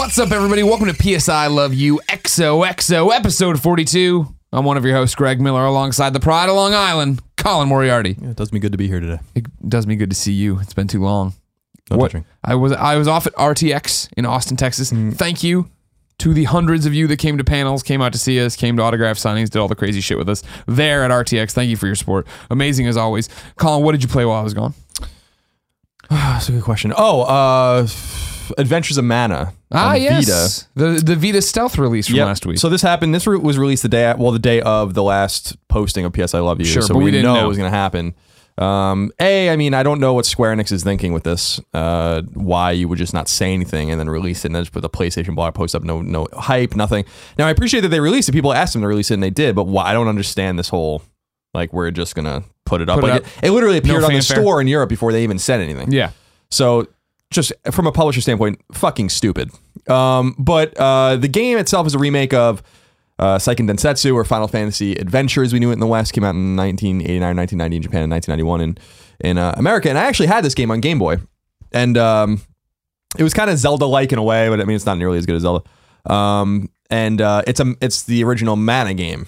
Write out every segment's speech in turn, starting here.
What's up, everybody? Welcome to PS I Love You XOXO episode 42. I'm one of your hosts, Greg Miller, alongside the Pride of Long Island, Colin Moriarty. Yeah, it does me good to be here today. It does me good to see you. It's been too long. No What- touching. I was I was off at RTX in Austin, Texas. Mm. Thank you to the hundreds of you that came to panels, came out to see us, came to autograph signings, did all the crazy shit with us there at RTX. Thank you for your support. Amazing as always. Colin, what did you play while I was gone? That's a good question. Oh, uh, Adventures of Mana. Ah, yes, the the Vita Stealth release from Yep. last week. So this happened. This was released the day, well, the day of the last posting of PS I Love You. Sure, so but we, we didn't know, know. it was going to happen. Um, a, I mean, I don't know what Square Enix is thinking with this. Uh, why you would just not say anything and then release it and then just put the PlayStation blog post up, no, no hype, nothing. Now I appreciate that they released it. People asked them to release it and they did, but why? I don't understand this whole like we're just gonna put it up. Put it like up. It, it literally appeared on the fanfare. store in Europe before they even said anything. yeah, So just from a publisher standpoint, fucking stupid. Um, but uh, the game itself is a remake of uh, Seiken Densetsu or Final Fantasy Adventure as we knew it in the West. Came out in 1989, 1990 in Japan, and 1991 in in uh, America. And I actually had this game on Game Boy, and um, it was kind of Zelda-like in a way, but I mean it's not nearly as good as Zelda. Um, and uh, it's a it's the original Mana game.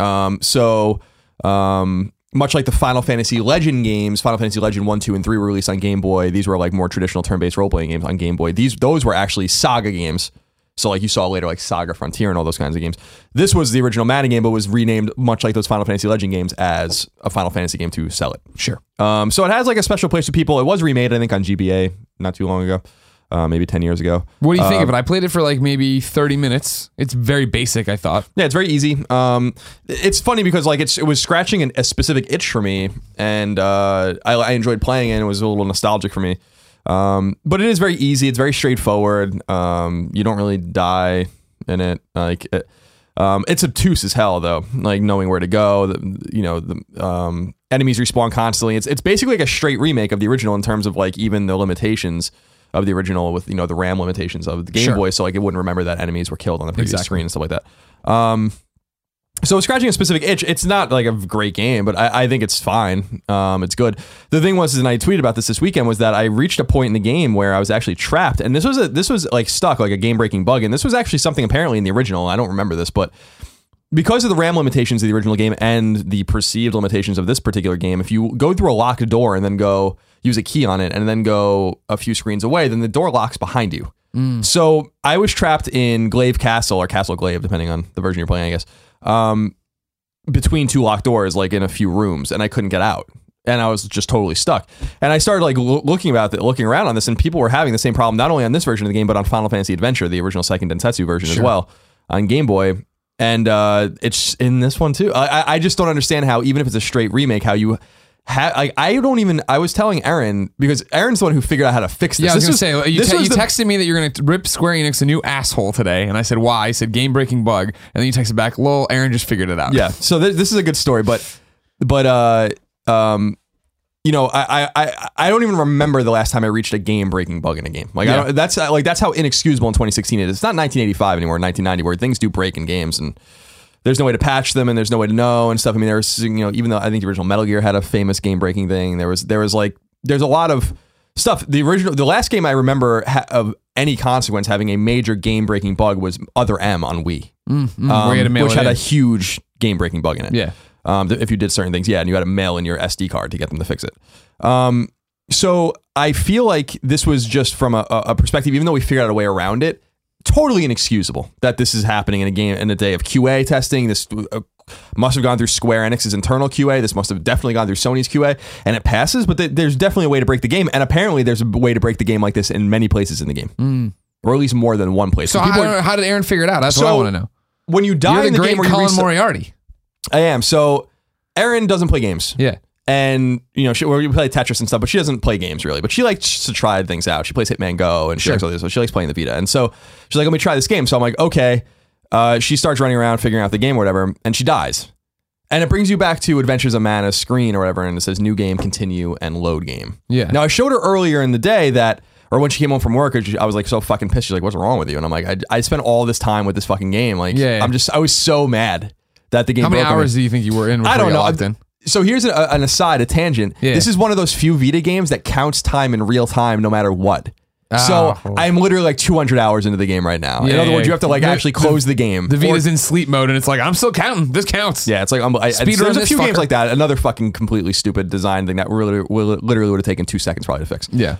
Um, so um, much like the Final Fantasy Legend games, Final Fantasy Legend 1, 2, and 3 were released on Game Boy. These were like more traditional turn-based role-playing games on Game Boy. These those were actually Saga games. So like you saw later like Saga Frontier and all those kinds of games. This was the original Mana game, but was renamed much like those Final Fantasy Legend games as a Final Fantasy game to sell it. sure. Um, so it has like a special place to people. It was remade, I think, on GBA not too long ago, uh, maybe 10 years ago. What do you think Uh, of it? I played it for like maybe 30 minutes. It's very basic, I thought. Yeah, it's very easy. Um, it's funny because like it's it was scratching an, a specific itch for me, and uh, I, I enjoyed playing it. and It was a little nostalgic for me. Um, but it is very easy. It's very straightforward. Um, you don't really die in it. Like it, um, it's obtuse as hell though. Like knowing where to go. The, you know the um, enemies respawn constantly. It's it's basically like a straight remake of the original in terms of like even the limitations of the original with you know the RAM limitations of the Game Sure. Boy. So like it wouldn't remember that enemies were killed on the previous Exactly. screen and stuff like that. Um, so scratching a specific itch, it's not like a great game, but I, I think it's fine. Um, it's good. The thing was, and I tweeted about this this weekend, was that I reached a point in the game where I was actually trapped, and this was a this was like stuck, like a game breaking bug, and this was actually something apparently in the original. I don't remember this, but because of the RAM limitations of the original game and the perceived limitations of this particular game, if you go through a locked door and then go use a key on it and then go a few screens away, then the door locks behind you. So I was trapped in Glaive Castle or Castle Glaive, depending on the version you're playing, I guess. Um, between two locked doors, like in a few rooms, and I couldn't get out. And I was just totally stuck. And I started like loo- looking about it, looking around on this, and people were having the same problem not only on this version of the game, but on Final Fantasy Adventure, the original Seiken Densetsu version as well, on Game Boy. And uh, it's in this one too. I- I just don't understand how, even if it's a straight remake, how you. Ha- like I don't even. I was telling Aaron because Aaron's the one who figured out how to fix this. Yeah, I was This gonna was- say you, te- was you the- texted me that you're gonna rip Square Enix a new asshole today, and I said why? I said game breaking bug, and then you texted back, "Lol, Aaron just figured it out." Yeah. So th- this is a good story, but but uh um you know I, I I I don't even remember the last time I reached a game breaking bug in a game. Like I Yeah. don't, that's like that's how inexcusable in 2016 it is. It's not 1985 anymore, 1990, where things do break in games and. There's no way to patch them, and there's no way to know and stuff. I mean, there's you know, even though I think the original Metal Gear had a famous game breaking thing, there was there was like there's a lot of stuff. The original, the last game I remember ha- of any consequence having a major game breaking bug was Other M on Wii Mm, where you had um, mail which had in. a huge game breaking bug in it. Yeah. Um, th- if you did certain things, yeah, and you had to mail in your SD card to get them to fix it. Um, so I feel like this was just from a, a a perspective, even though we figured out a way around it, totally inexcusable that this is happening in a game in a day of QA testing. This uh, must have gone through Square Enix's internal QA. This must have definitely gone through Sony's QA, and it passes. But th- there's definitely a way to break the game, and apparently there's a way to break the game like this in many places in the game, or at least more than one place. So So don't are- how did Aaron figure it out? That's what I want to know. when you die You're in the the great game, where you Colin reset- Moriarty. I am. So Aaron doesn't play games. Yeah. And you know, she we play Tetris and stuff, but she doesn't play games really. But she likes to try things out. She plays Hitman Go and she Sure. likes all this. So she likes playing the Vita. And so she's like, "Let me try this game." So I'm like, "Okay." Uh, she starts running around figuring out the game or whatever, and she dies. And it brings you back to Adventures of Mana screen or whatever, and it says new game, continue, and load game. Yeah. Now I showed her earlier in the day that, or when she came home from work, I was like so fucking pissed. She's like, "What's wrong with you?" And I'm like, "I, I spent all this time with this fucking game. Like, Yeah, yeah. I'm just, I was so mad that the game. How many broke on me." hours do you think you were in? I don't know. So here's a, an aside, a tangent. Yeah. This is one of those few Vita games that counts time in real time, no matter what. So Oh. I'm literally like 200 hours into the game right now. in Yeah, other words, you have to like The- actually close the, game. The Vita's in sleep mode, and it's like I'm still counting. This counts. yeah, it's like um, I, I, Speedrun there's a this few games fucker. like that. Another fucking completely stupid design thing that really, will- literally would have taken two seconds probably to fix. Yeah.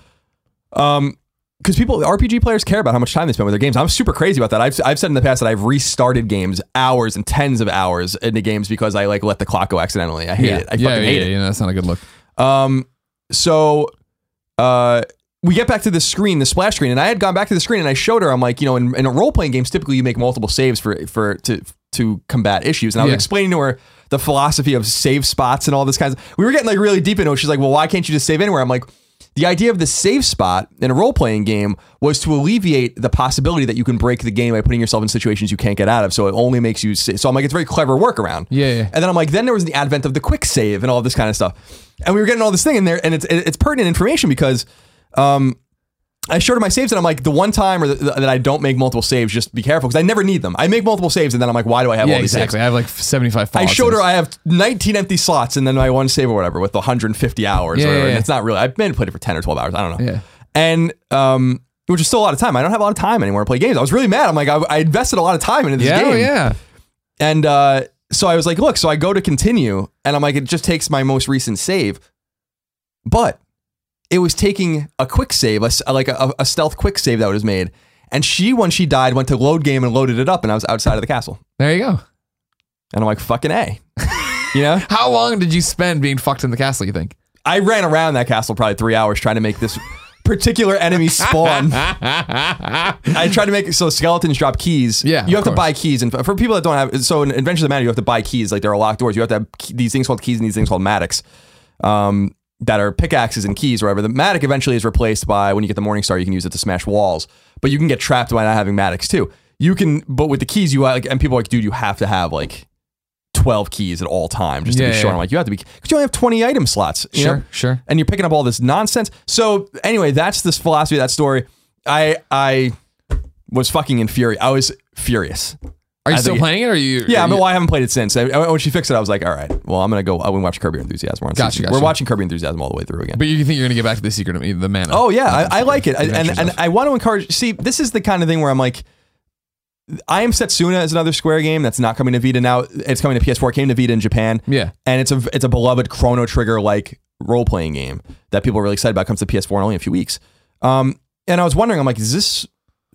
Um, because people, RPG players care about how much time they spend with their games. I'm super crazy about that. I've, I've said in the past that I've restarted games hours and tens of hours into games because I like let the clock go accidentally. I hate yeah. it. I yeah, fucking yeah, hate yeah, it. yeah, that's not a good look. Um, so, uh, we get back to the screen, the splash screen, and I had gone back to the screen and I showed her. I'm like, you know, in, in a role playing games, typically you make multiple saves for for to to combat issues, and I was Yeah. explaining to her the philosophy of save spots and all this kinds. Of, we were getting like really deep into it. She's like, well, why can't you just save anywhere? I'm like. The idea of the safe spot in a role playing game was to alleviate the possibility that you can break the game by putting yourself in situations you can't get out of. So it only makes you. sa- So I'm like, it's a very clever workaround. Yeah, yeah. And then I'm like, then there was the advent of the quick save and all this kind of stuff. And we were getting all this thing in there, and it's it's pertinent information because um, I showed her my saves, and I'm like, the one time or the, that I don't make multiple saves, just be careful because I never need them. I make multiple saves, and then I'm like, why do I have Yeah, all these exactly. saves? I have like 75 I showed her. I have 19 empty slots, and then my one save or whatever with 150 hours. Yeah, or whatever. yeah, yeah. it's not really. I've been played it for 10 or 12 hours. I don't know. Yeah. And um, which is still a lot of time. I don't have a lot of time anymore to play games. I was really mad. I'm like, I, I invested a lot of time into this Yeah, game. oh, yeah. And uh, so I was like, look, so I go to continue, and I'm like, it just takes my most recent save. But it was taking a quick save, a like a, a stealth quick save that was made. And she, when she died, went to load game and loaded it up, and I was outside of the castle. There you go. And I'm like, fucking A. you know? How long did you spend being fucked in the castle, you think? I ran around that castle probably three hours trying to make this particular enemy spawn. I tried to make so skeletons drop keys. Yeah, you have to buy keys, and for people that don't have, so in Adventures of the Mana, you have to buy keys. Like there are locked doors. You have to have these things called keys and these things called matics, um, that are pickaxes and keys or whatever. The matic eventually is replaced by when you get the Morning Star, you can use it to smash walls, but you can get trapped by not having matics too. You can, but with the keys, you like, and people are like, dude, you have to have like. 12 keys at all time just to Yeah, be sure. yeah. I'm like, you have to be, because you only have 20 item slots. Sure, know? sure. and you're picking up all this nonsense. So anyway, that's this philosophy of that story. I I was fucking infuriated. I was furious. Are you I still think- playing it? Or are you? Yeah, are I mean, you- well, I haven't played it since. I, I- when she fixed it, I was like, all right, well, I'm gonna go. I went watch Curb Your Enthusiasm. We're, on Gotcha, season- gotcha. we're watching Curb Your Enthusiasm all the way through again. But you think you're gonna get back to the secret of the mana? Oh yeah, I, I like it, and and. I want to encourage. See, this is the kind of thing where I'm like, I am Setsuna is another Square game that's not coming to Vita now. It's coming to PS4. It came to Vita in Japan. Yeah. and it's a it's a beloved Chrono Trigger like role playing game that people are really excited about. It comes to PS4 in only a few weeks. Um, and I was wondering, I'm like, is this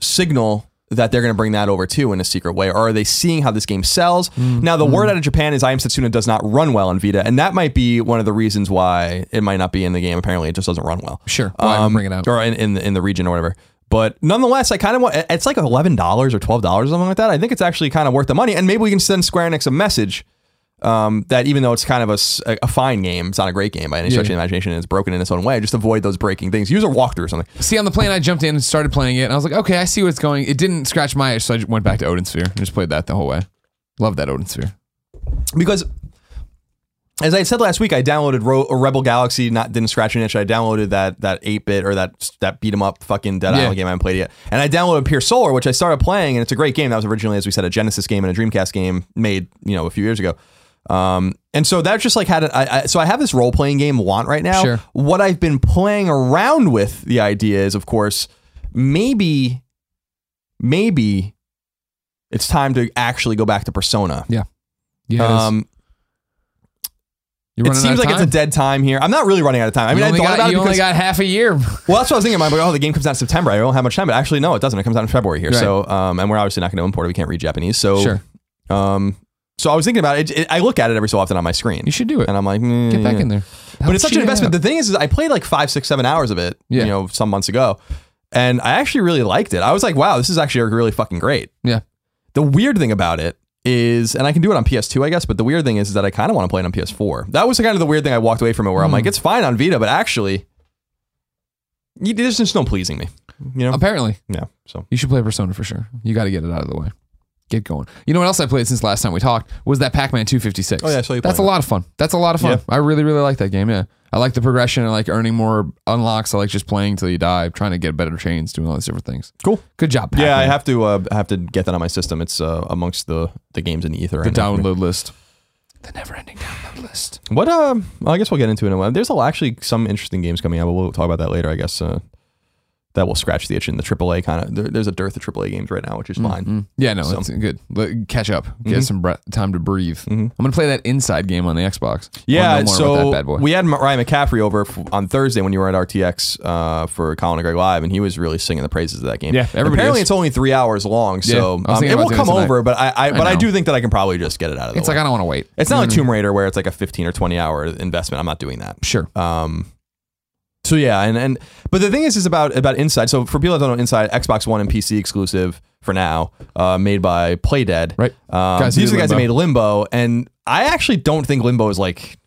signal that they're going to bring that over too in a secret way, or are they seeing how this game sells? Mm, Now, the word out of Japan is I Am Setsuna does not run well in Vita, and that might be one of the reasons why it might not be in the game. Apparently, it just doesn't run well. Sure. Why Um, bring it out? or in, in the in the region or whatever. But nonetheless, I kind of want. It's like eleven dollars or twelve dollars, or something like that. I think it's actually kind of worth the money, and maybe we can send Square Enix a message um, that even though it's kind of a fine game, it's not a great game by any stretch of the imagination. and It's broken in its own way. Just avoid those breaking things. Use a walkthrough or something. See, on the plane, I jumped in and started playing it, and I was like, okay, I see what's going. It didn't scratch my itch, so I just went back to Odin Sphere and just played that the whole way. Love that Odin Sphere. because as I said last week, I downloaded Ro- Rebel Galaxy. Not didn't scratch an itch. I downloaded that that eight bit or that that beat 'em up fucking Dead Yeah. Island game I haven't played yet. And I downloaded Pier Solar, which I started playing, and it's a great game. That was originally, as we said, a Genesis game and a Dreamcast game made you know a few years ago. Um, and so that just like had it. I, I, so I have this role playing game want right now. Sure. What I've been playing around with the idea is, of course, maybe, maybe it's time to actually go back to Persona. Yeah. Yeah. Um, it seems like it's a dead time here. I'm not really running out of time. I mean, I thought got, about you it only because got half a year. well, that's what I was thinking. I'm like, oh, the game comes out in September. I don't have much time, but actually, no, it doesn't. It comes out in February here. Right. So, um, and we're obviously not going to import it. We can't read Japanese. So, Sure. um, so I was thinking about it. It- I look at it every so often on my screen, You should do it. and I'm like, mm, Get back in there. But it's such an investment. The thing is, is I played like five, six, seven hours of it, Yeah. you know, some months ago, and I actually really liked it. I was like, wow, this is actually really fucking great. Yeah. The weird thing about it is, and I can do it on PS2, I guess, but the weird thing is, is that I kind of want to play it on PS4. That was kind of the weird thing I walked away from it, where I'm Hmm. like, it's fine on Vita, but actually, you, there's just no pleasing me. You know? Apparently, yeah. So you should play Persona for sure. You got to get it out of the way. Get going. You know what else I played since last time we talked was that Pac-Man 256. Oh, yeah, saw you That's a lot of fun. That's a lot of fun. Yeah. I really, really like that game. Yeah, I like the progression. I like earning more unlocks. I like just playing till you die, trying to get better chains, doing all these different things. cool. Good job. Pac-Man. Yeah, I have to. Uh, have to get that on my system. It's uh, amongst the the games in the ether. the right now download list. The never-ending download list. What? Um. Well, I guess we'll get into it in a while. There's actually some interesting games coming out, but we'll talk about that later. I guess. Uh, that will scratch the itch in the AAA kind of. There, there's a dearth of AAA games right now, which is fine. Mm. Yeah, no, So- it's good. Let- Catch up. Get Mm-hmm. some bre- time to breathe. I'm gonna play that inside game on the Xbox. Yeah, wanna more about so that bad boy. we had Ryan McCaffrey over f- on Thursday when you were at RTX uh, for Colin and Greg Live, and he was really singing the praises of that game. Yeah, everybody apparently is. it's only three hours long, so was um, it will come over. But I, I, but I know. do think that I can probably just get it out of the it's way. like I don't want to wait. it's not like Tomb Raider where it's like a 15 or 20 hour investment. I'm not doing that. Sure. Um, so yeah, and and but the thing is, is about about Inside. So for people that don't know, Inside Xbox One and PC exclusive for now, uh, made by Playdead. Right. Um, Guys these are the guys that made Limbo. Limbo, and I actually don't think Limbo is like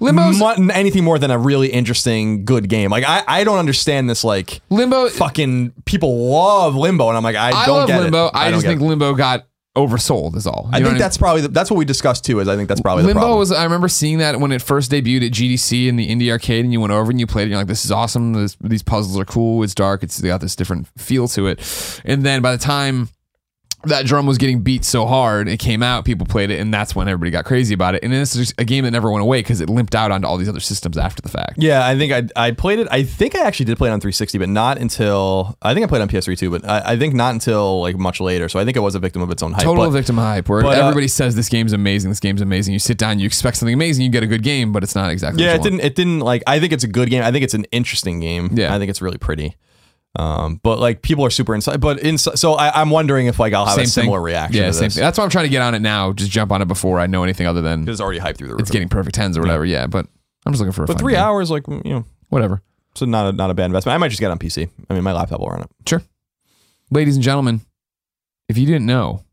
Limbo's mu- anything more than a really interesting, good game. Like I, I don't understand this. Like Limbo. fucking people love Limbo, and I'm like, I, I don't love get Limbo. it. I, don't just think it. Limbo got oversold. Is all. You I think that's probably the, that's what we discussed too. Is I think that's probably the Limbo problem. was. I remember seeing that when it first debuted at GDC in the indie arcade, and you went over and you played it. And you're like, "This is awesome. This, these puzzles are cool. It's dark. It's got this different feel to it." And then by the time that drum was getting beat so hard, it came out. People played it, and that's when everybody got crazy about it. And this is a game that never went away because it limped out onto all these other systems after the fact. Yeah, I think I I played it. I think I actually did play it on 360, but not until I think I played on PS3 too, but I, I think not until like much later. So I think it was a victim of its own hype. Total but- victim hype, where but, uh, everybody says this game's amazing, this game's amazing. You sit down, you expect something amazing, you get a good game, but it's not exactly. yeah, it didn't. It didn't like. I think it's a good game. I think it's an interesting game. Yeah. I think it's really pretty. Um, but like people are super inside. But inside, so I, I'm wondering if like I'll have a similar reaction. Yeah, same thing. That's why I'm trying to get on it now. Just jump on it before I know anything other than It's already hyped through the roof. it's getting perfect tens or whatever. Yeah, but I'm just looking for a but three game. hours, like you know, whatever. so not a, not a bad investment. I might just get on PC. I mean, my laptop will run it. Sure. Ladies and gentlemen, if you didn't know,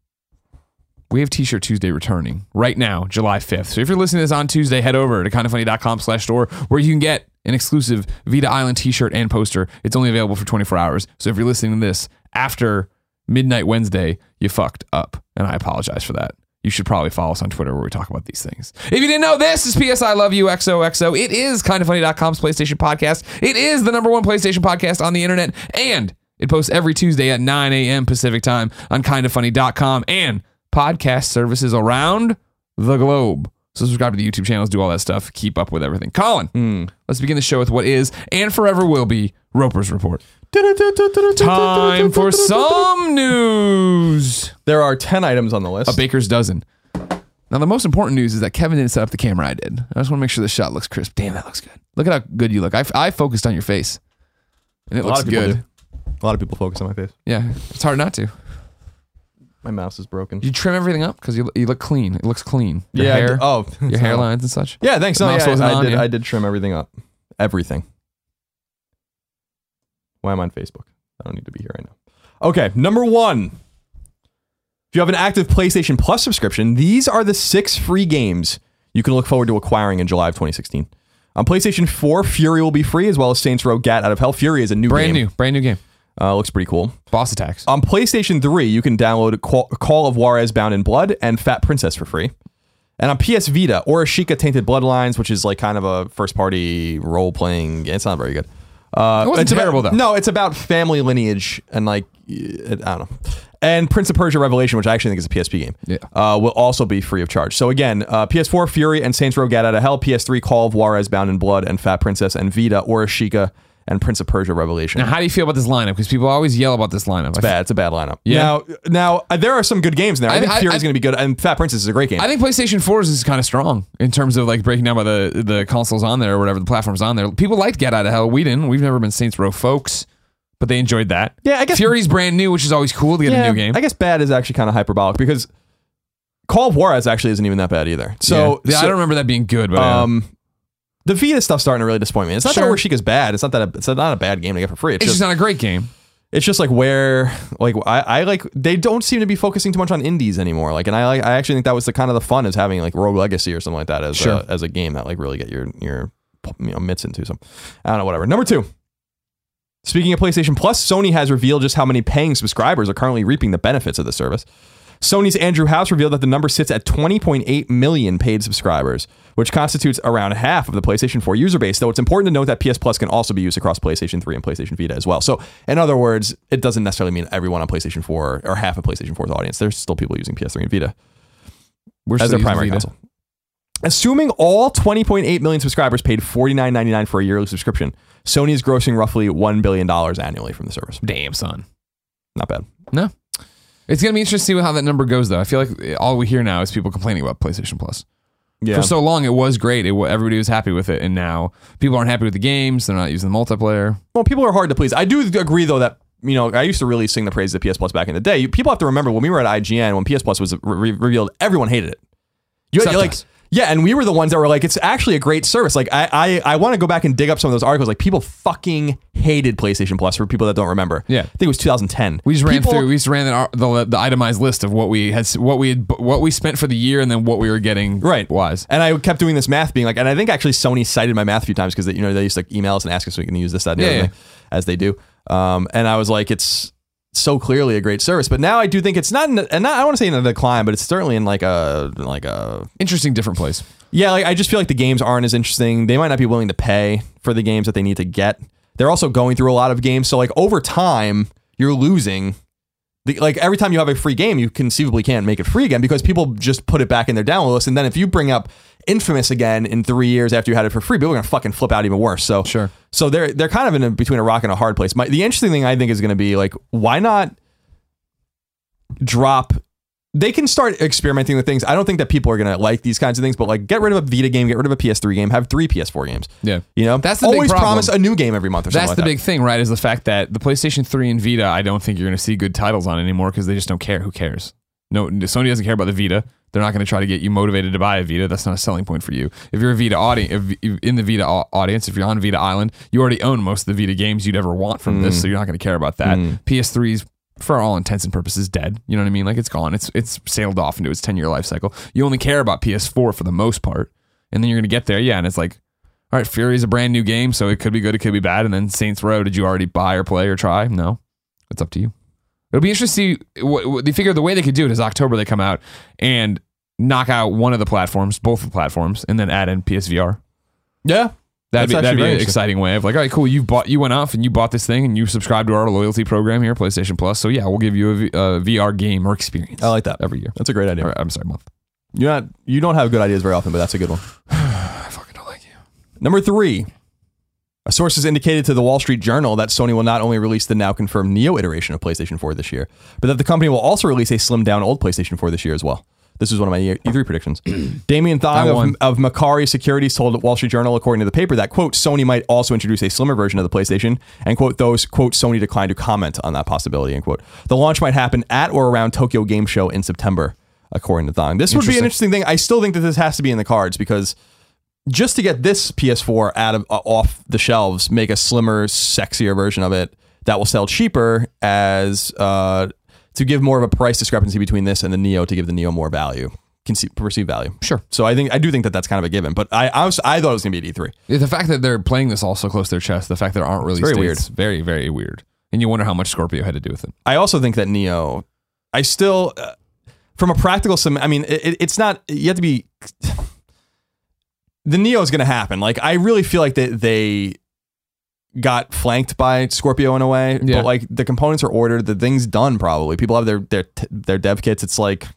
we have T-shirt Tuesday returning right now, July 5th. So if you're listening to this on Tuesday, head over to kindafunny.com slash store where you can get an exclusive Vita Island T-shirt and poster. It's only available for 24 hours. So if you're listening to this after midnight Wednesday, you fucked up. And I apologize for that. You should probably follow us on Twitter where we talk about these things. If you didn't know, this is PS I Love You XOXO. It is kindafunny.com's PlayStation podcast. It is the number one PlayStation podcast on the internet. And it posts every Tuesday at 9 a.m. Pacific time on kindafunny.com and podcast services around the globe. So subscribe to the YouTube channels, do all that stuff, keep up with everything. Colin, hmm. let's begin the show with what is and forever will be Roper's Report. Time for some news. There are ten items on the list. A baker's dozen. Now, the most important news is that Kevin didn't set up the camera. I did. I just want to make sure the shot looks crisp. Damn, that looks good. Look at how good you look. I, I focused on your face, and it a lot looks of people good. do. A lot of people focus on my face. Yeah, it's hard not to. My mouse is broken. You trim everything up because you, you look clean. It looks clean. Your yeah. I hair, did- oh, your hairlines and such. Yeah, thanks. The No, mouse yeah, wasn't I, on, did. yeah. I did trim everything up. Everything. Why am I on Facebook? I don't need to be here right now. Okay, number one. If you have an active PlayStation Plus subscription, these are the six free games you can look forward to acquiring in July of 2016. On PlayStation 4, Furi will be free, as well as Saints Row Gat Out of Hell. Furi is a new Brand game. new, brand new game. Uh, looks pretty cool. Boss attacks. On PlayStation 3, you can download Call Call of Juarez Bound in Blood and Fat Princess for free. And on PS Vita, Oreshika Tainted Bloodlines, which is like kind of a first party role playing game. It's not very good. Uh, It wasn't it's about- terrible, though. No, it's about family lineage and like, I don't know. And Prince of Persia Revelation, which I actually think is a PSP game, Yeah. uh, will also be free of charge. So again, uh, PS4 Furi and Saints Row Get Out of Hell, PS3 Call of Juarez Bound in Blood and Fat Princess, and Vita Oreshika and Prince of Persia Revelation. Now, how do you feel about this lineup? Because people always yell about this lineup. I, bad. It's a bad lineup. Yeah. Now, now uh, there are some good games in there. I, I- think Furi is going to be good, and Fat Princess is a great game. I think PlayStation 4's is kind of strong in terms of like breaking down by the the consoles on there or whatever the platforms on there. People liked Get Out of Hell. We didn't. We've never been Saints Row folks, but they enjoyed that. Yeah, I guess- Furi's brand new, which is always cool to get a new game. I guess bad is actually kind of hyperbolic because Call of Juarez actually isn't even that bad either. So, yeah, so, I don't remember that being good, but um, the Vita stuff's starting to really disappoint me. It's not Sure. that Oreshika's bad. It's not that a, it's not a bad game to get for free. It's, it's just, just not a great game. it's just like where like I, I like they don't seem to be focusing too much on indies anymore. Like, and I like I actually think that was the kind of the fun is having like Rogue Legacy or something like that as Sure. a, as a game that like really get your your you know mitts into some. I don't know whatever. Number two. Speaking of PlayStation Plus, Sony has revealed just how many paying subscribers are currently reaping the benefits of the service. Sony's Andrew House revealed that the number sits at 20.8 million paid subscribers, which constitutes around half of the PlayStation 4 user base. Though it's important to note that PS Plus can also be used across PlayStation 3 and PlayStation Vita as well. So, in other words, it doesn't necessarily mean everyone on PlayStation 4 or half of PlayStation 4's audience. There's still people using PS3 and Vita We're as their primary Vita. console. Assuming all 20.8 million subscribers paid $49.99 for a yearly subscription, Sony is grossing roughly $1 billion annually from the service. Damn, son. Not bad. No. It's gonna be interesting to see how that number goes, though. I feel like all we hear now is people complaining about PlayStation Plus. Yeah. For so long, it was great. It, everybody was happy with it, and now people aren't happy with the games. They're not using the multiplayer. Well, people are hard to please. I do agree though that you know I used to really sing the praise of PS Plus back in the day. You, people have to remember when we were at IGN when PS Plus was re- revealed, everyone hated it. You Except like. Yeah, and we were the ones that were like, it's actually a great service. Like I I, I want to go back and dig up some of those articles. Like people fucking hated PlayStation Plus for people that don't remember. Yeah. I think it was 2010. We just ran People- through. We just ran the, the the itemized list of what we had, what we had, what we spent for the year, and then what we were getting. Right. Wise. And I kept doing this math, being like, and I think actually Sony cited my math a few times because you know they used to email us and ask us if we can use this, that, Yeah, yeah. thing, as they do. Um, and I was like, it's so clearly a great service, but now I do think it's not, in, and not, I don't want to say in a decline, but it's certainly in like a like a Interesting, different place. yeah. Like I just feel like the games aren't as interesting. They might not be willing to pay for the games that they need to get. They're also going through a lot of games, so like over time, you're losing. The, like every time you have a free game, you conceivably can't make it free again because people just put it back in their download list. And then if you bring up Infamous again in three years after you had it for free, people are gonna fucking flip out even worse. So Sure. So they're they're kind of in a, between a rock and a hard place. My, the interesting thing I think is going to be like, why not drop? They can start experimenting with things. I don't think that people are going to like these kinds of things, but like, get rid of a Vita game, get rid of a PS3 game, have three PS4 games. Yeah. You know, That's the always promise a new game every month or something. That's like the that. big thing, right? Is the fact that the PlayStation 3 and Vita, I don't think you're going to see good titles on anymore because they just don't care. Who cares? No, Sony doesn't care about the Vita. They're not going to try to get you motivated to buy a Vita. That's not a selling point for you. If you're a Vita audience, if, in the Vita audience, if you're on Vita Island, you already own most of the Vita games you'd ever want from Mm. this, so you're not going to care about that. PS3's for all intents and purposes dead. You know what I mean? Like it's gone. It's it's sailed off into its 10 year life cycle. You only care about PS4 for the most part, and then you're going to get there, yeah, and it's like all right, Furi's a brand new game, so it could be good, it could be bad. And then Saints Row, did you already buy or play or try? No, it's up to you. It'll be interesting. To see what, what they figure the way they could do it is October they come out and knock out one of the platforms, both the platforms, and then add in PSVR. Yeah. That'd That's be, that'd be an exciting way of like, all right, cool. You bought, you went off and you bought this thing and you subscribed to our loyalty program here, PlayStation Plus. So yeah, we'll give you a, v, a VR game or experience. I like that. every year. That's a great idea. Or, I'm sorry, month. You're not, you don't have good ideas very often, but that's a good one. I fucking don't like you. Number three, a source has indicated to the Wall Street Journal that Sony will not only release the now confirmed Neo iteration of PlayStation 4 this year, but that the company will also release a slimmed down old PlayStation 4 this year as well. This is one of my E3 predictions. Damian Thong of, of Macquarie Securities told Wall Street Journal, according to the paper, that, quote, Sony might also introduce a slimmer version of the PlayStation, and, quote, those, quote, Sony declined to comment on that possibility, end quote. The launch might happen at or around Tokyo Game Show in September, according to Thong. This would be an interesting thing. I still think that this has to be in the cards because just to get this PS4 out of uh, off the shelves, make a slimmer, sexier version of it that will sell cheaper as uh, to give more of a price discrepancy between this and the Neo to give the Neo more value, conceive, perceived value. Sure. So I think I do think that that's kind of a given. But I I, was, I thought it was gonna be at E3. Yeah, The fact that they're playing this all so close to their chest, the fact that there aren't really very states, very, very weird. And you wonder how much Scorpio had to do with it. I also think that Neo, I still, uh, from a practical, sim, I mean, it, it's not. You have to be. The Neo is going to happen. Like I really feel like that they got flanked by Scorpio in a way. Yeah. But like the components are ordered, the thing's done. Probably people have their their their dev kits. It's like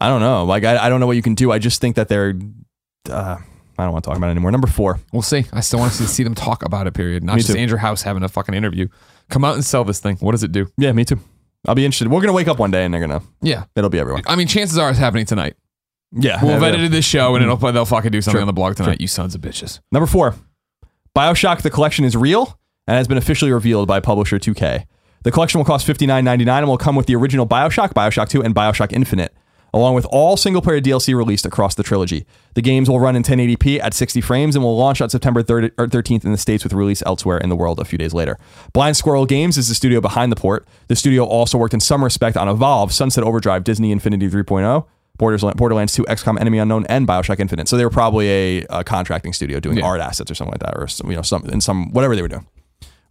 I don't know. Like I, I don't know what you can do. I just think that they're. Uh, I don't want to talk about it anymore. Number four. We'll see. I still want to see, them talk about it, period. Not Me just too. Andrew House having a fucking interview. Come out and sell this thing. What does it do? Yeah, me too. I'll be interested. We're gonna wake up one day and they're gonna. Yeah. It'll be everyone. I mean, chances are it's happening tonight. Yeah. We'll have yeah. edited this show and it'll mm-hmm. they'll fucking do something Sure. on the blog tonight. You sons of bitches. Number four, Bioshock the collection is real and has been officially revealed by publisher 2K. The collection will cost $59.99 and will come with the original Bioshock, Bioshock 2, and Bioshock Infinite, along with all single player DLC released across the trilogy. The games will run in 1080p at 60 frames and will launch on September 3rd, or 13th in the States with release elsewhere in the world a few days later. Blind Squirrel Games is the studio behind the port. The studio also worked in some respect on Evolve, Sunset Overdrive, Disney Infinity 3.0. Borderlands, Borderlands 2, XCOM Enemy Unknown, and Bioshock Infinite. So they were probably a, a contracting studio doing Yeah. art assets or something like that, or some, you know, some in some whatever they were doing.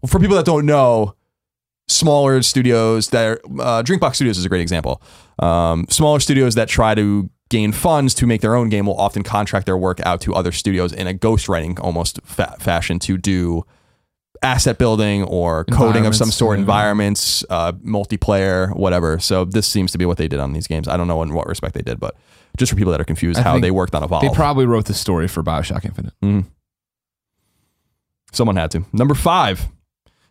Well, for people that don't know, smaller studios that are, uh, Drinkbox Studios is a great example. Um, smaller studios that try to gain funds to make their own game will often contract their work out to other studios in a ghostwriting almost fa- fashion to do asset building or coding of some sort, yeah. environments, uh, multiplayer, whatever. So this seems to be what they did on these games. I don't know in what respect they did, but just for people that are confused, I how they worked on Evolve. They probably wrote the story for Bioshock Infinite. Someone had to. Number five.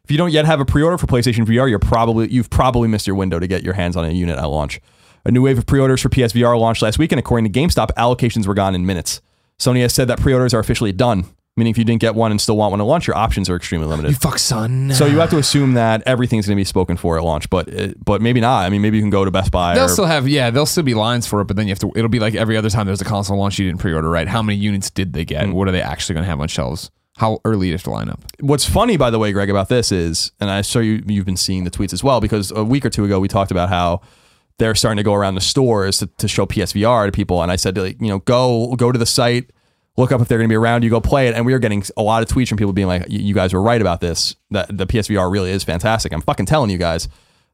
If you don't yet have a pre-order for PlayStation VR, you're probably you've probably missed your window to get your hands on a unit at launch. A new wave of pre-orders for PSVR launched last week, and according to GameStop, allocations were gone in minutes. Sony has said that pre-orders are officially done, meaning if you didn't get one and still want one at launch, your options are extremely limited. You fuck son. So you have to assume that everything's going to be spoken for at launch, but it, but maybe not. I mean, maybe you can go to Best Buy. They'll or, still have yeah, there'll still be lines for it, but then you have to. It'll be like every other time there's a console launch you didn't pre-order, right? How many units did they get? Hmm. What are they actually going to have on shelves? How early do you have to line up? What's funny, by the way, Greg, about this is, and I saw you you've been seeing the tweets as well, because a week or two ago we talked about how they're starting to go around the stores to, to show PSVR to people, and I said, like, you know, go go to the site, look up if they're going to be around, you go play it, and we are getting a lot of tweets from people being like, "You- guys were right about this. That the PSVR really is fantastic. I'm fucking telling you guys.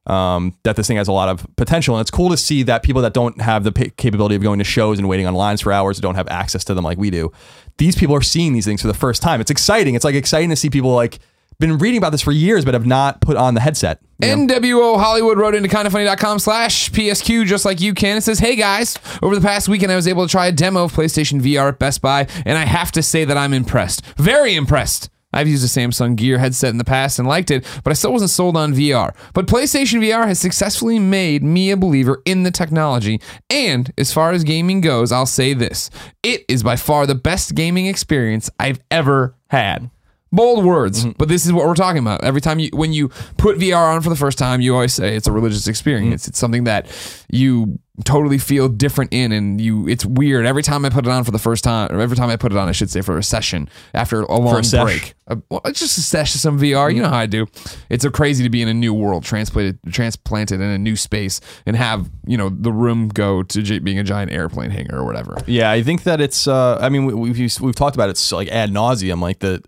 Um, that this thing has a lot of potential, and it's cool to see that people that don't have the pa- capability of going to shows and waiting on lines for hours, don't have access to them like we do. These people are seeing these things for the first time. It's exciting. It's like exciting to see people like been reading about this for years, but have not put on the headset. NWO Hollywood wrote into kindafunny.com slash PSQ just like you can. It says, Hey guys, over the past weekend I was able to try a demo of PlayStation VR at Best Buy, and I have to say that I'm impressed. Very impressed. I've used a Samsung Gear headset in the past and liked it, but I still wasn't sold on VR. But PlayStation VR has successfully made me a believer in the technology. And as far as gaming goes, I'll say this it is by far the best gaming experience I've ever had. Bold words, but this is what we're talking about. Every time you, when you put VR on for the first time, you always say it's a religious experience. It's something that you totally feel different in, and you. It's weird. Every time I put it on for the first time, or every time I put it on, I should say for a session after a long sesh. break. Uh, well, it's just a session of some VR. You know how I do. It's a crazy to be in a new world, transplanted, transplanted in a new space, and have you know the room go to j- being a giant airplane hangar or whatever. Yeah, I think that it's. Uh, I mean, we- we've we've talked about it so, like ad nauseum. Like the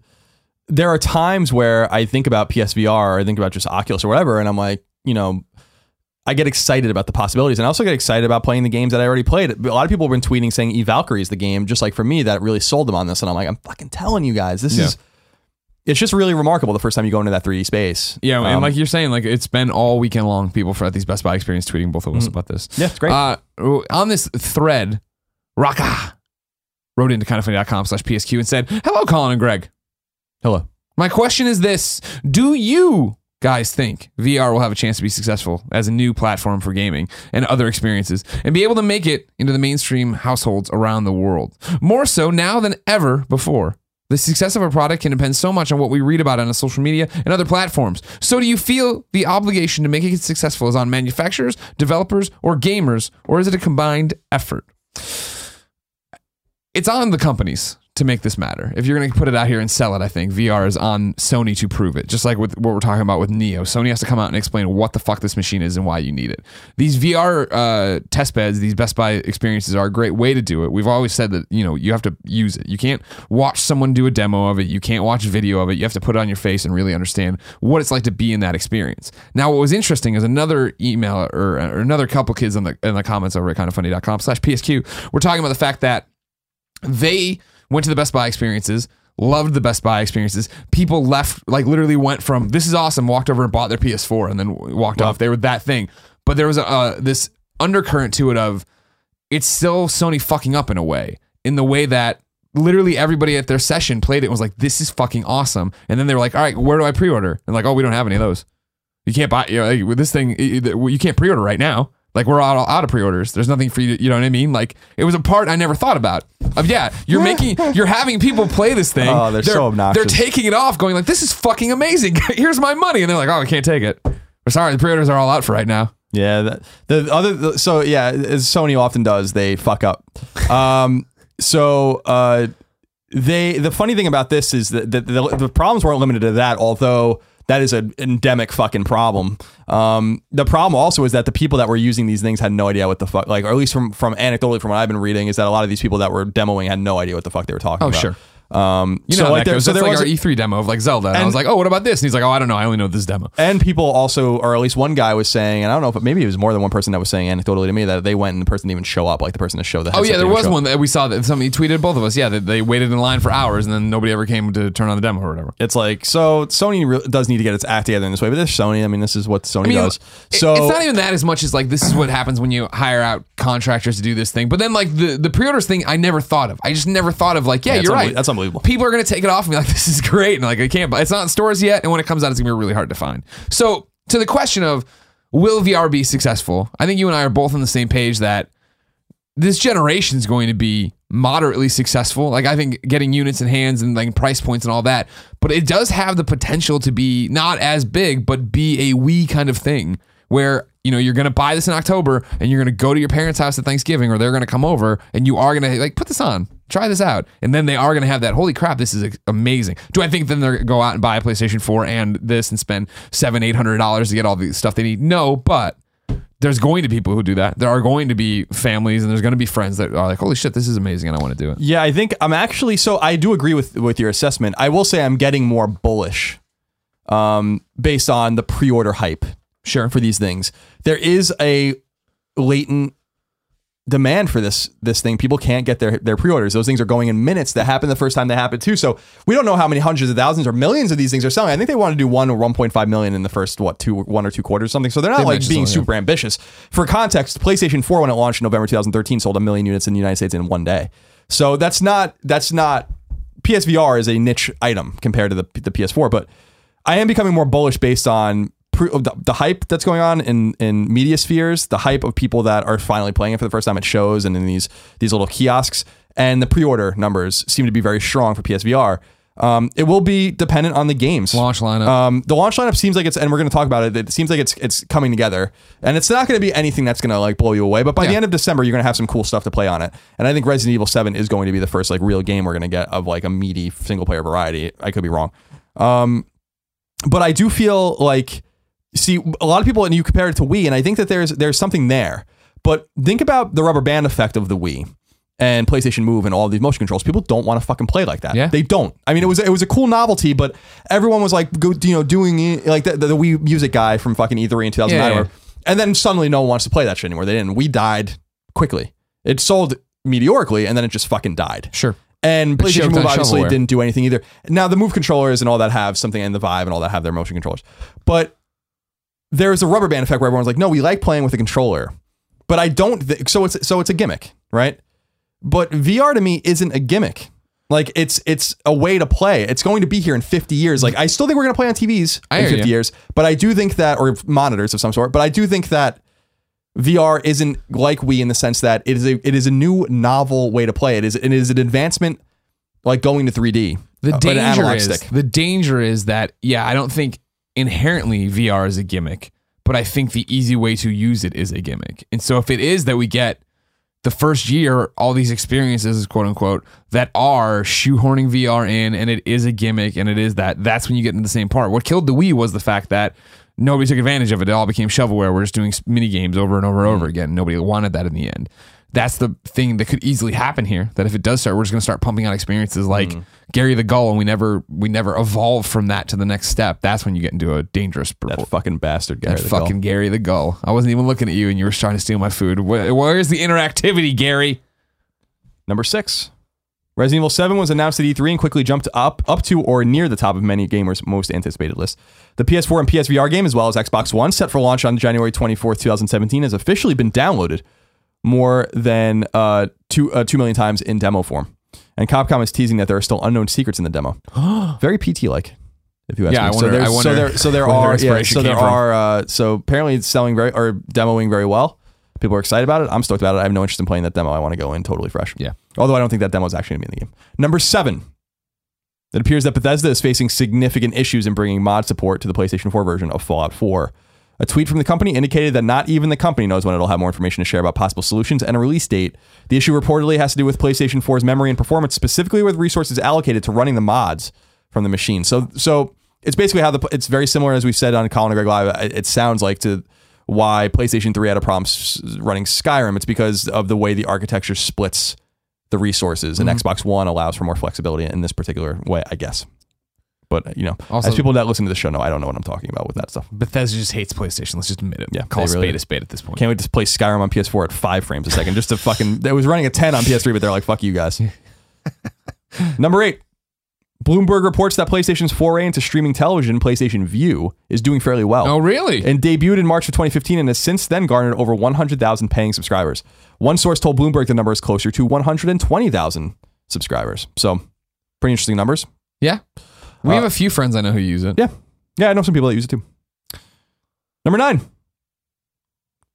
there are times where I think about PSVR, or I think about just Oculus or whatever, and I'm like, you know, I get excited about the possibilities, and I also get excited about playing the games that I already played. A lot of people have been tweeting saying E Valkyrie is the game, just like for me, that really sold them on this, and I'm like, I'm fucking telling you guys, this Yeah. is. It's just really remarkable the first time you go into that 3D space. Yeah, and Um, like you're saying, like it's been all weekend long. People for at these Best Buy experience tweeting both of us about this. Yeah, it's great. Uh, on this thread, Raka wrote into kindafunny.com slash PSQ and said, Hello, Colin and Greg. Hello. My question is this Do you guys think VR will have a chance to be successful as a new platform for gaming and other experiences and be able to make it into the mainstream households around the world? More so now than ever before. The success of a product can depend so much on what we read about on social media and other platforms. So, do you feel the obligation to make it successful is on manufacturers, developers, or gamers, or is it a combined effort? It's on the companies to make this matter. If you're going to put it out here and sell it, I think VR is on Sony to prove it. Just like with what we're talking about with Neo, Sony has to come out and explain what the fuck this machine is and why you need it. These VR uh, test beds, these Best Buy experiences are a great way to do it. We've always said that you know you have to use it. You can't watch someone do a demo of it. You can't watch a video of it. You have to put it on your face and really understand what it's like to be in that experience. Now, what was interesting is another email or, or another couple kids in the in the comments over at kindafunny.com slash PSQ. We're talking about the fact that they went to the Best Buy experiences, loved the Best Buy experiences. People left, like literally went from this is awesome, walked over and bought their PS4 and then walked off. They were that thing. But there was a uh, this undercurrent to it of it's still Sony fucking up in a way, in the way that literally everybody at their session played it and was like, this is fucking awesome. And then they were like, all right, where do I pre-order? And like, oh, we don't have any of those. You can't buy, you know, this thing, you can't pre-order right now. Like we're out, out of pre-orders. There's nothing for you. To, you know what I mean? Like it was a part I never thought about. Of yeah, you're making, you're having people play this thing. Oh, they're so obnoxious. They're taking it off, going like, "This is fucking amazing. Here's my money," and they're like, "Oh, I can't take it. We're sorry, the pre-orders are all out for right now." Yeah, that, the other the- so yeah, as Sony often does, they fuck up. Um, so uh, they the funny thing about this is that the, the, the problems weren't limited to that, although that is an endemic fucking problem. Um, the problem also is that the people that were using these things had no idea what the fuck, like, or at least from from anecdotally from what I've been reading, is that a lot of these people that were demoing had no idea what the fuck they were talking Oh, about. sure. Um, You so know, like there, goes. so there like was our E3 demo of like Zelda. And, I was like, "Oh, what about this?" And he's like, "Oh, I don't know. I only know this demo." And people also, or at least one guy was saying, and I don't know if maybe it was more than one person that was saying anecdotally to me that they went and the person didn't even show up, like the person to show the. Oh yeah, there was up. one that we saw that somebody tweeted both of us. Yeah, that they waited in line for hours and then nobody ever came to turn on the demo or whatever. It's like so Sony re- does need to get its act together in this way, but this Sony. I mean, this is what Sony I mean, does. it- So it's not even that as much as like this is what happens when you hire out contractors to do this thing. But then like the the pre-orders thing, I never thought of. I just never thought of like, yeah, it's you're right. that's unbelievable. people are going to take it off and be like, this is great. And like, I can't, buy it's not in stores yet. And when it comes out, it's going to be really hard to find. So, to the question of will VR be successful, I think you and I are both on the same page that this generation is going to be moderately successful. Like, I think getting units in hands and like price points and all that, but it does have the potential to be not as big, but be a Wii kind of thing where you know you're going to buy this in October and you're going to go to your parents' house at Thanksgiving or they're going to come over and you are going to like put this on, try this out, and then they are going to have that. Holy crap, this is amazing. Do I think then they're going to go out and buy a PlayStation 4 and this and spend seven, eight hundred dollars to get all the stuff they need? No, but there's going to be people who do that. There are going to be families and there's going to be friends that are like, holy shit, this is amazing and I want to do it. Yeah, I think I'm actually so I do agree with with your assessment. I will say I'm getting more bullish um based on the pre-order hype Sure. for these things. There is a latent demand for this this thing. People can't get their their pre-orders. Those things are going in minutes. That happened the first time they happened too. So we don't know how many hundreds of thousands or millions of these things are selling. I think they want to do one or 1.5 million in the first what two one or two quarters or something. So they're not They like being yeah. super ambitious. For context, PlayStation 4 when it launched in November 2013 sold a million units in the United States in one day. So that's not that's not PSVR is a niche item compared to the the PS4, but I am becoming more bullish based on the, the hype that's going on in in media spheres, the hype of people that are finally playing it for the first time at shows and in these these little kiosks, and the pre-order numbers seem to be very strong for PSVR. Um, it will be dependent on the games Launch lineup. Um, the launch lineup seems like it's, and we're going to talk about it. It seems like it's it's coming together, and it's not going to be anything that's going to like blow you away. But by the end of December, you're going to have some cool stuff to play on it. And I think Resident Evil Seven is going to be the first like real game we're going to get of like a meaty single player variety. I could be wrong, um, but I do feel like see a lot of people and you compare it to Wii, and I think that there's there's something there. But think about the rubber band effect of the Wii and PlayStation Move and all these motion controls. People don't want to fucking play like that. Yeah. They don't. I mean, it was it was a cool novelty, but everyone was like, go, you know, doing it like the, the, the Wii music guy from fucking E3 in 2009. Yeah, yeah. or- And then suddenly no one wants to play that shit anymore. They didn't. Wii died quickly. It sold meteorically, and then it just fucking died. sure. And PlayStation Move obviously shovelware. didn't do anything either. Now the Move controllers and all that have something, and the Vive and all that have their motion controllers. But there's a rubber band effect where everyone's like, no, we like playing with a controller, but I don't. Th- so it's so it's a gimmick, right? But VR to me isn't a gimmick. Like it's it's a way to play. It's going to be here in 50 years. Like I still think we're going to play on TVs I in 50 you. years, but I do think that or monitors of some sort. But I do think that VR isn't like Wii in the sense that it is a it is a new novel way to play. It is it is an advancement like going to 3D. The uh, danger is stick. the danger is that yeah, I don't think inherently VR is a gimmick, but I think the easy way to use it is a gimmick. And so if it is that we get the first year all these experiences quote unquote that are shoehorning VR in and it is a gimmick and it is that that's when you get into the same part. What killed the Wii was the fact that nobody took advantage of it. It all became shovelware. We're just doing mini games over and over and Mm. over again. Nobody wanted that in the end. That's the thing that could easily happen here. That if it does start, we're just going to start pumping out experiences like Mm. Gary the Gull, and we never we never evolve from that to the next step. That's when you get into a dangerous That fucking bastard guy. That fucking Gary the Gull. I wasn't even looking at you, and you were trying to steal my food. Where, where's the interactivity, Gary? Number six. Resident Evil 7 was announced at E3 and quickly jumped up up to or near the top of many gamers' most anticipated list. The PS4 and PSVR game, as well as Xbox One, set for launch on January 24th, 2017, has officially been downloaded more than uh, two, uh, 2 million times in demo form. And Capcom is teasing that there are still unknown secrets in the demo. Very PT like, if you ask Yeah, me. I so, wonder- there's- I so there, so there are, yeah, so there are, uh, so apparently it's selling very, or demoing very well. People are excited about it. I'm stoked about it. I have no interest in playing that demo. I want to go in totally fresh. Yeah. Although I don't think that demo is actually going to be in the game. Number seven. It appears that Bethesda is facing significant issues in bringing mod support to the PlayStation 4 version of Fallout 4. A tweet from the company indicated that not even the company knows when it'll have more information to share about possible solutions and a release date. The issue reportedly has to do with PlayStation 4's memory and performance, specifically with resources allocated to running the mods from the machine. So, so it's basically how the it's very similar as we said on Colin and Greg Live. It it sounds like to why PlayStation 3 had a problem running Skyrim. It's because of the way the architecture splits the resources, and mm-hmm. Xbox One allows for more flexibility in this particular way, I guess. But you know, Also- as people that listen to the show know, I don't know what I'm talking about with that stuff. Bethesda just hates PlayStation. Let's just admit it. Yeah, call a they really spade a spade at this point. Can't wait to play Skyrim on PS4 at five frames a second, just to fucking. It was running a 10 on PS3, but they're like, "Fuck you guys." Number eight. Bloomberg reports that PlayStation's foray into streaming television, PlayStation Vue, is doing fairly well. oh, really? and debuted in March of 2015 and has since then garnered over 100,000 paying subscribers. One source told Bloomberg the number is closer to 120,000 subscribers. So Pretty interesting numbers. Yeah. We Uh, have a few friends I know who use it. Yeah. Yeah, I know some people that use it too. Number nine.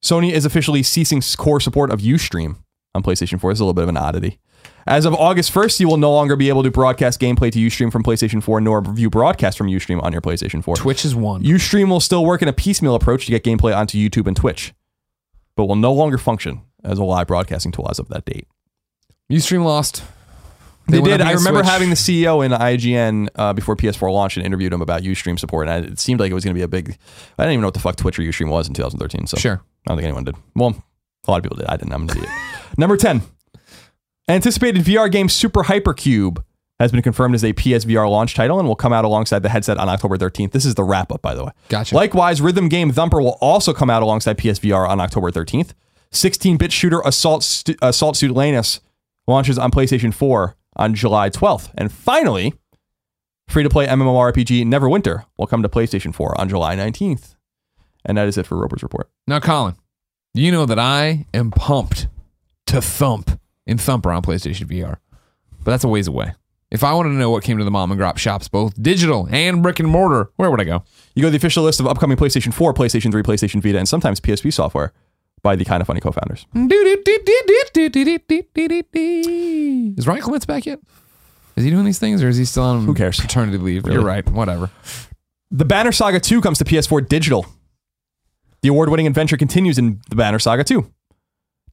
Sony is officially ceasing core support of Ustream on PlayStation 4. It's a little bit of an oddity. As of August 1st, you will no longer be able to broadcast gameplay to Ustream from PlayStation 4 nor view broadcast from Ustream on your PlayStation 4. Twitch is one. Ustream will still work in a piecemeal approach to get gameplay onto YouTube and Twitch, but will no longer function as a live broadcasting tool as of that date. Ustream lost. They, went did. I remember Switch. having the CEO in IGN uh, before PS4 launched and interviewed him about Ustream support, and it seemed like it was going to be a big. I didn't even know what the fuck Twitch or Ustream was in 2013. So Sure. I don't think anyone did. Well, a lot of people did. I didn't. I'm an idiot. Number 10. Anticipated VR game Super Hypercube has been confirmed as a PSVR launch title and will come out alongside the headset on October 13th. This is the wrap up, by the way. Gotcha. Likewise, rhythm game Thumper will also come out alongside PSVR on October 13th. 16 bit shooter Assault, Stu- Assault Suit Leynos launches on PlayStation 4 on July 12th. And finally, free to play MMORPG Neverwinter will come to PlayStation 4 on July 19th. And that is it for Roper's Report. Now, Colin, you know that I am pumped to thump in Thumper on PlayStation VR, but that's a ways away. If I wanted to know what came to the mom and grop shops, both digital and brick and mortar, where would I go? You go to the official list of upcoming PlayStation 4, PlayStation 3, PlayStation Vita, and sometimes PSP software by the Kind of Funny co founders. Is Ryan Clements back yet? Is he doing these things, or is he still on Who cares? paternity leave? Really? You're right. Whatever. The Banner Saga 2 comes to PS4 digital. The award winning adventure continues in The Banner Saga 2.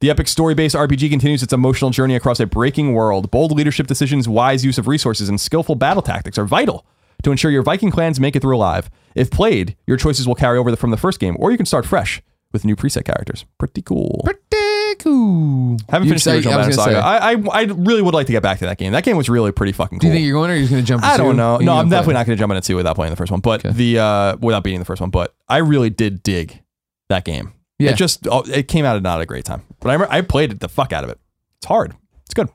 The epic story based RPG continues its emotional journey across a breaking world. Bold leadership decisions, wise use of resources, and skillful battle tactics are vital to ensure your Viking clans make it through alive. If played, your choices will carry over from the first game, or you can start fresh with new preset characters. Pretty cool. Pretty cool. Haven't You finished the original I was Banner gonna Saga. say, I, I I really would like to get back to that game. That game was really pretty fucking Do cool. you think you're going, or are you just going to jump? I don't know. No, I'm definitely not going to jump into two without playing the first one, but the uh, without beating the first one. But I really did dig that game. Yeah. It just oh, it came out at not a great time, but I remember, I played it the fuck out of it. It's hard. It's good.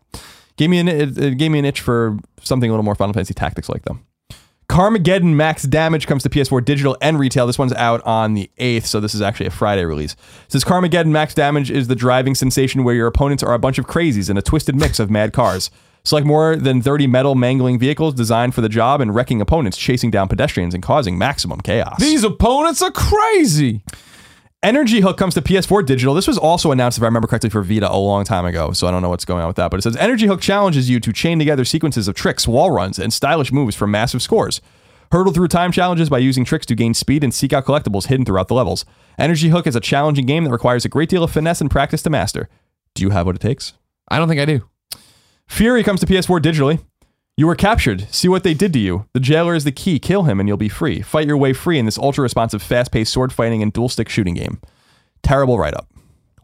Gave me an it, it gave me an itch for something a little more Final Fantasy Tactics like them. Carmageddon Max Damage comes to PS4 digital and retail. This one's out on the 8th, so this is actually a Friday release. Says Carmageddon Max Damage is the driving sensation where your opponents are a bunch of crazies in a twisted mix of mad cars. Select more than 30 metal mangling vehicles designed for the job and wrecking opponents, chasing down pedestrians and causing maximum chaos. These opponents are crazy. Energy Hook comes to PS4 digital. This was also announced, if I remember correctly, for Vita a long time ago, so I don't know what's going on with that. But it says Energy Hook challenges you to chain together sequences of tricks, wall runs, and stylish moves for massive scores. Hurdle through time challenges by using tricks to gain speed and seek out collectibles hidden throughout the levels. Energy Hook is a challenging game that requires a great deal of finesse and practice to master. Do you have what it takes? I don't think I do. Furi comes to PS4 digitally. You were captured. See what they did to you. The jailer is the key. Kill him and you'll be free. Fight your way free in this ultra responsive, fast paced sword fighting and dual stick shooting game. Terrible write up,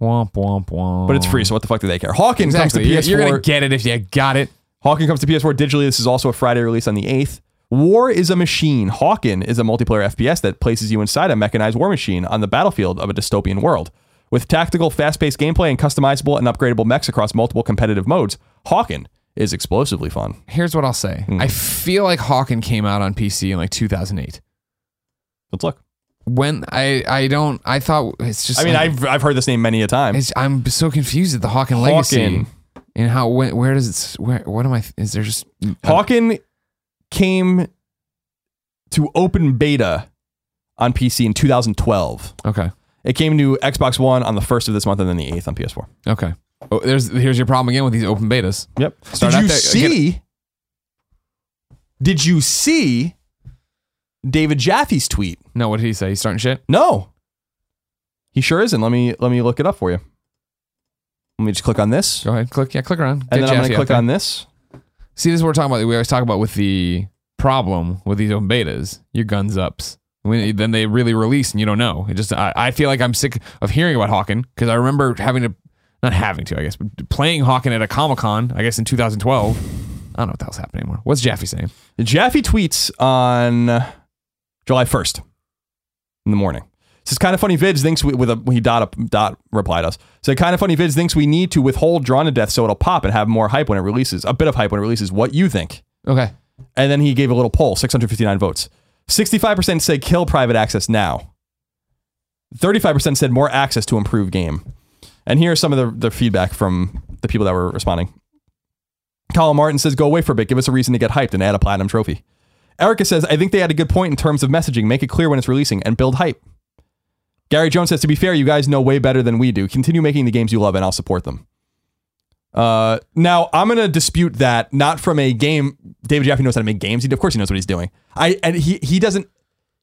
Womp womp womp. but it's free, so what the fuck do they care? Hawken Exactly. comes to PS4. you're gonna get it if you got it. Hawken comes to PS4 digitally. This is also a Friday release on the 8th. War is a machine. Hawken is a multiplayer FPS that places you inside a mechanized war machine on the battlefield of a dystopian world. With tactical, fast paced gameplay and customizable and upgradable mechs across multiple competitive modes, Hawken is explosively fun. Here's what I'll say. Hmm. I feel like Hawken came out on PC in like 2008. Let's look. When I I don't I thought it's just I mean, like, I've, I've heard this name many a time. it's, I'm so confused at the Hawken legacy Hawken. and how when, where does it where what am I is there just Hawken came to open beta on PC in 2012. okay It came to Xbox One on the 1st of this month and then the 8th on PS4. okay oh, there's here's your problem again with these open betas Yep. Start did you there- see? Did you see David Jaffe's tweet? no what did he say he's starting shit No. He sure isn't. Let me let me look it up for you. Let me just click on this. go ahead click yeah click around And Get then I'm going to click on this. see this is what we're talking about we always talk about with the problem with these open betas your guns ups when, then they really release and you don't know it just I, I feel like I'm sick of hearing about Hawken because I remember having to not having to I guess but playing Hawken at a Comic Con I guess in 2012 I don't know what the hell's happening anymore what's Jaffe saying Jaffe tweets on July 1st in the morning. This is kind of funny. Vids thinks we, with a he dot dot replied us. So kind of funny. Vids thinks we need to withhold Drawn to Death so it'll pop and have more hype when it releases. A bit of hype when it releases. What you think? okay And then he gave a little poll. 659 votes. 65% say kill private access now. 35% said more access to improve game. And here's some of the, the feedback from the people that were responding. Colin Martin says, "Go away for a bit. Give us a reason to get hyped and add a platinum trophy." Erica says, "I think they had a good point in terms of messaging. Make it clear when it's releasing and build hype." Gary Jones says, "To be fair, you guys know way better than we do. Continue making the games you love, and I'll support them." Uh, now I'm gonna dispute that. Not from a game. David Jaffe knows how to make games. He, of course, he knows what he's doing. I and he he doesn't.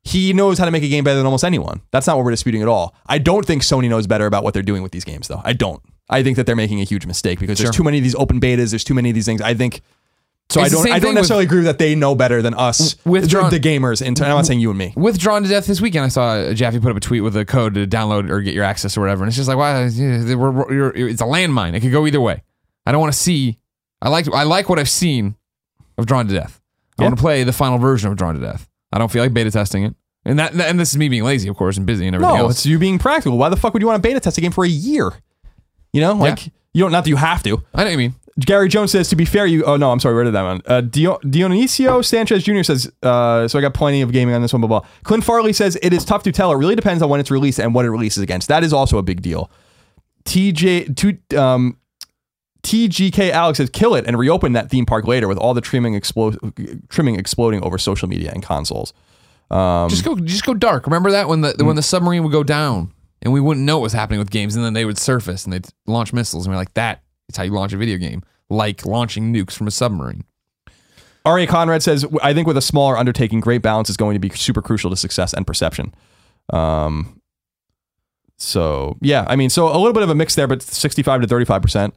He knows how to make a game better than almost anyone. That's not what we're disputing at all. I don't think Sony knows better about what they're doing with these games, though. I don't. I think that they're making a huge mistake because there's too many of these open betas. There's too many of these things. I think. So It's I don't. I don't with- necessarily agree that they know better than us, With the, the gamers. And I'm not saying you and me. With Drawn to Death this weekend. I saw Jaffe put up a tweet with a code to download or get your access or whatever, and it's just like, wow, yeah, they were- we're- you're- it's a landmine. It could go either way. I don't want to see. I like I like what I've seen of Drawn to Death. I Yeah. want to play the final version of Drawn to Death. I don't feel like beta testing it, and that and this is me being lazy, of course, and busy and everything No, else. it's you being practical. Why the fuck would you want to beta test a game for a year? You know, like you don't. Not that you have to. I know what you mean. Gary Jones says, to be fair, you. Oh no, I'm sorry. Where did that one? Uh, Dio, Dionisio Sanchez Jr. says. Uh, so I got plenty of gaming on this one. Blah blah. Clint Farley says it is tough to tell. It really depends on when it's released and what it releases against. That is also a big deal. TJ to um, TGK Alex says kill it and reopen that theme park later with all the trimming explo- trimming exploding over social media and consoles. Um, Just go, just go dark. Remember that when the when the submarine would go down and we wouldn't know what was happening with games, and then they would surface and they'd launch missiles, and we're like, that is how you launch a video game, like launching nukes from a submarine. R.A. Conrad says, I think with a smaller undertaking, great balance is going to be super crucial to success and perception. Um, so, yeah, I mean, so a little bit of a mix there, but 65 to 35%.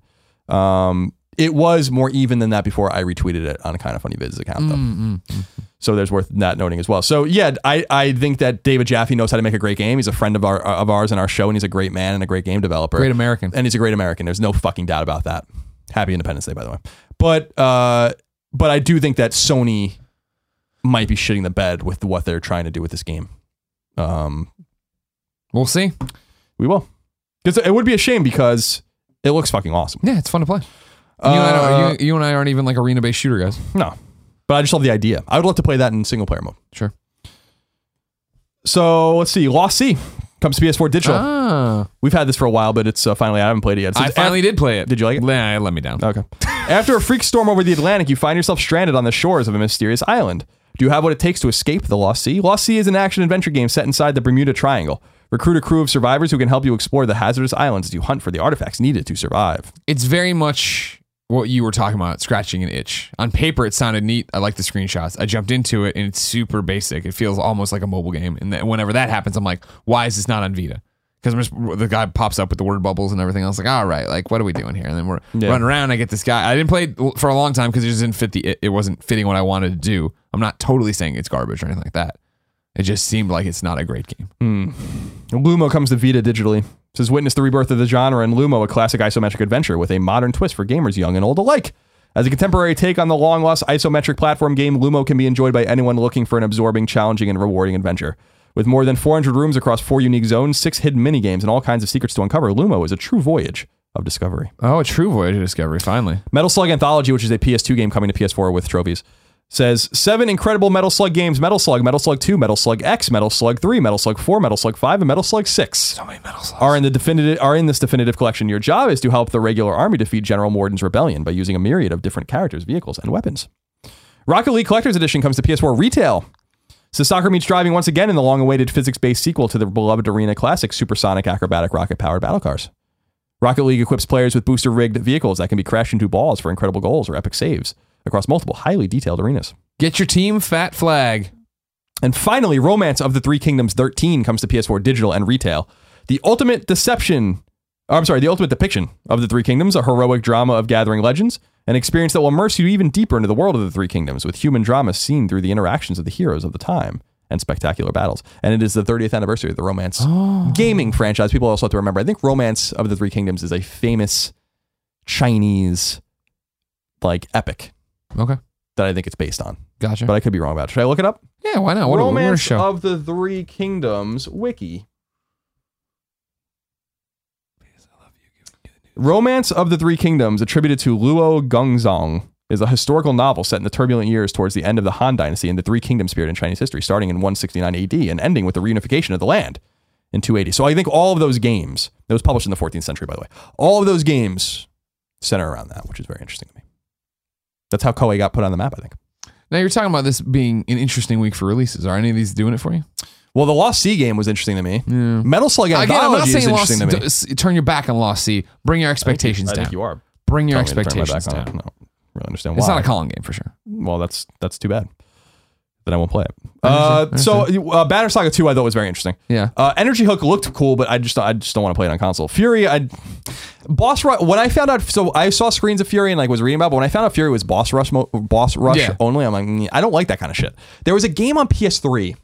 Um, it was more even than that before I retweeted it on a kind of funny vids account, though. Mm-hmm. So there's worth that noting as well. So yeah, I, I think that David Jaffe knows how to make a great game. He's a friend of our of ours in our show, and he's a great man and a great game developer. Great American. and he's a great American. There's no fucking doubt about that. Happy Independence Day, by the way. But uh, but I do think that Sony might be shitting the bed with what they're trying to do with this game. Um, We'll see. we will, because it would be a shame because it looks fucking awesome. Yeah, it's fun to play. you, and I Uh, don't, you, you and I aren't even like arena based shooter guys. No, but I just love the idea. I would love to play that in single player mode. Sure. So let's see. Lost Sea comes to PS4 digital. Ah, We've had this for a while, but it's uh, finally I haven't played it yet. So I finally did play it. Did you like it? Nah, it let me down. Okay. After a freak storm over the Atlantic, you find yourself stranded on the shores of a mysterious island. Do you have what it takes to escape the Lost Sea? Lost Sea is an action adventure game set inside the Bermuda Triangle. Recruit a crew of survivors who can help you explore the hazardous islands as you hunt for the artifacts needed to survive. It's very much what you were talking about, scratching an itch. On paper, it sounded neat. I like the screenshots. I jumped into it, and it's super basic. It feels almost like a mobile game. And then whenever that happens, I'm like, why is this not on Vita? Because the guy pops up with the word bubbles and everything else. Like, all right, like what are we doing here? And then we're Yeah. running around. I get this guy. I didn't play for a long time because it just didn't fit the. It, it wasn't fitting what I wanted to do. I'm not totally saying it's garbage or anything like that. It just seemed like it's not a great game. Hmm. Lumo comes to Vita digitally. Says witness the rebirth of the genre in Lumo, a classic isometric adventure with a modern twist for gamers young and old alike. As a contemporary take on the long lost isometric platform game, Lumo can be enjoyed by anyone looking for an absorbing, challenging, and rewarding adventure. With more than 400 rooms across four unique zones, six hidden minigames, and all kinds of secrets to uncover, Lumo is a true voyage of discovery. Oh, a true voyage of discovery. Finally, Metal Slug Anthology, which is a PS2 game coming to PS4 with trophies, says seven incredible Metal Slug games Metal Slug, Metal Slug 2, Metal Slug X, Metal Slug 3, Metal Slug 4, Metal Slug 5, and Metal Slug 6 so many metal slugs. are in the definitive are in this definitive collection. Your job is to help the regular army defeat General Morden's rebellion by using a myriad of different characters, vehicles, and weapons. Rocket League Collector's Edition comes to PS4 retail. So soccer meets driving once again in the long-awaited physics-based sequel to the beloved arena classic supersonic acrobatic rocket-powered battle cars. Rocket League equips players with booster-rigged vehicles that can be crashed into balls for incredible goals or epic saves across multiple highly detailed arenas. Get your team fat flag. And finally, Romance of the Three Kingdoms 13 comes to PS4 digital and retail. The ultimate deception, oh, I'm sorry, the ultimate depiction of the Three Kingdoms, a heroic drama of gathering legends, an experience that will immerse you even deeper into the world of the Three Kingdoms with human drama seen through the interactions of the heroes of the time and spectacular battles. And it is the 30th anniversary of the Romance oh. gaming franchise. People also have to remember, I think Romance of the Three Kingdoms is a famous Chinese like epic Okay, that I think it's based on. gotcha. But I could be wrong about it. Should I look it up? yeah, why not? What a, what a Romance show. of the Three Kingdoms wiki. Romance of the Three Kingdoms, attributed to Luo Guanzhong, is a historical novel set in the turbulent years towards the end of the Han Dynasty and the Three Kingdoms period in Chinese history, starting in 169 AD and ending with the reunification of the land in 280. So I think all of those games, that was published in the 14th century, by the way, all of those games center around that, which is very interesting to me. That's how Koei got put on the map, I think. Now you're talking about this being an interesting week for releases. Are any of these doing it for you? Well, the Lost Sea game was interesting to me. Metal Slug Again, I'm not saying Lost. interesting to me. d- turn your back on Lost Sea. Bring your expectations I down. think you are. Bring your telling me to turn my expectations back on it. down. I don't really understand It's not a Colin game for sure. well, that's that's too bad. Then I won't play it. Uh, so uh, Banner Saga 2 I thought was very interesting. Yeah. Uh, Energy Hook looked cool, but I just I just don't want to play it on console. Furi, I boss rush. When I found out, so I saw screens of Furi and like was reading about, but when I found out Furi was boss rush, mo- boss rush Yeah. only, I'm like, "Mm, I don't like that kind of shit. There was a game on PS3.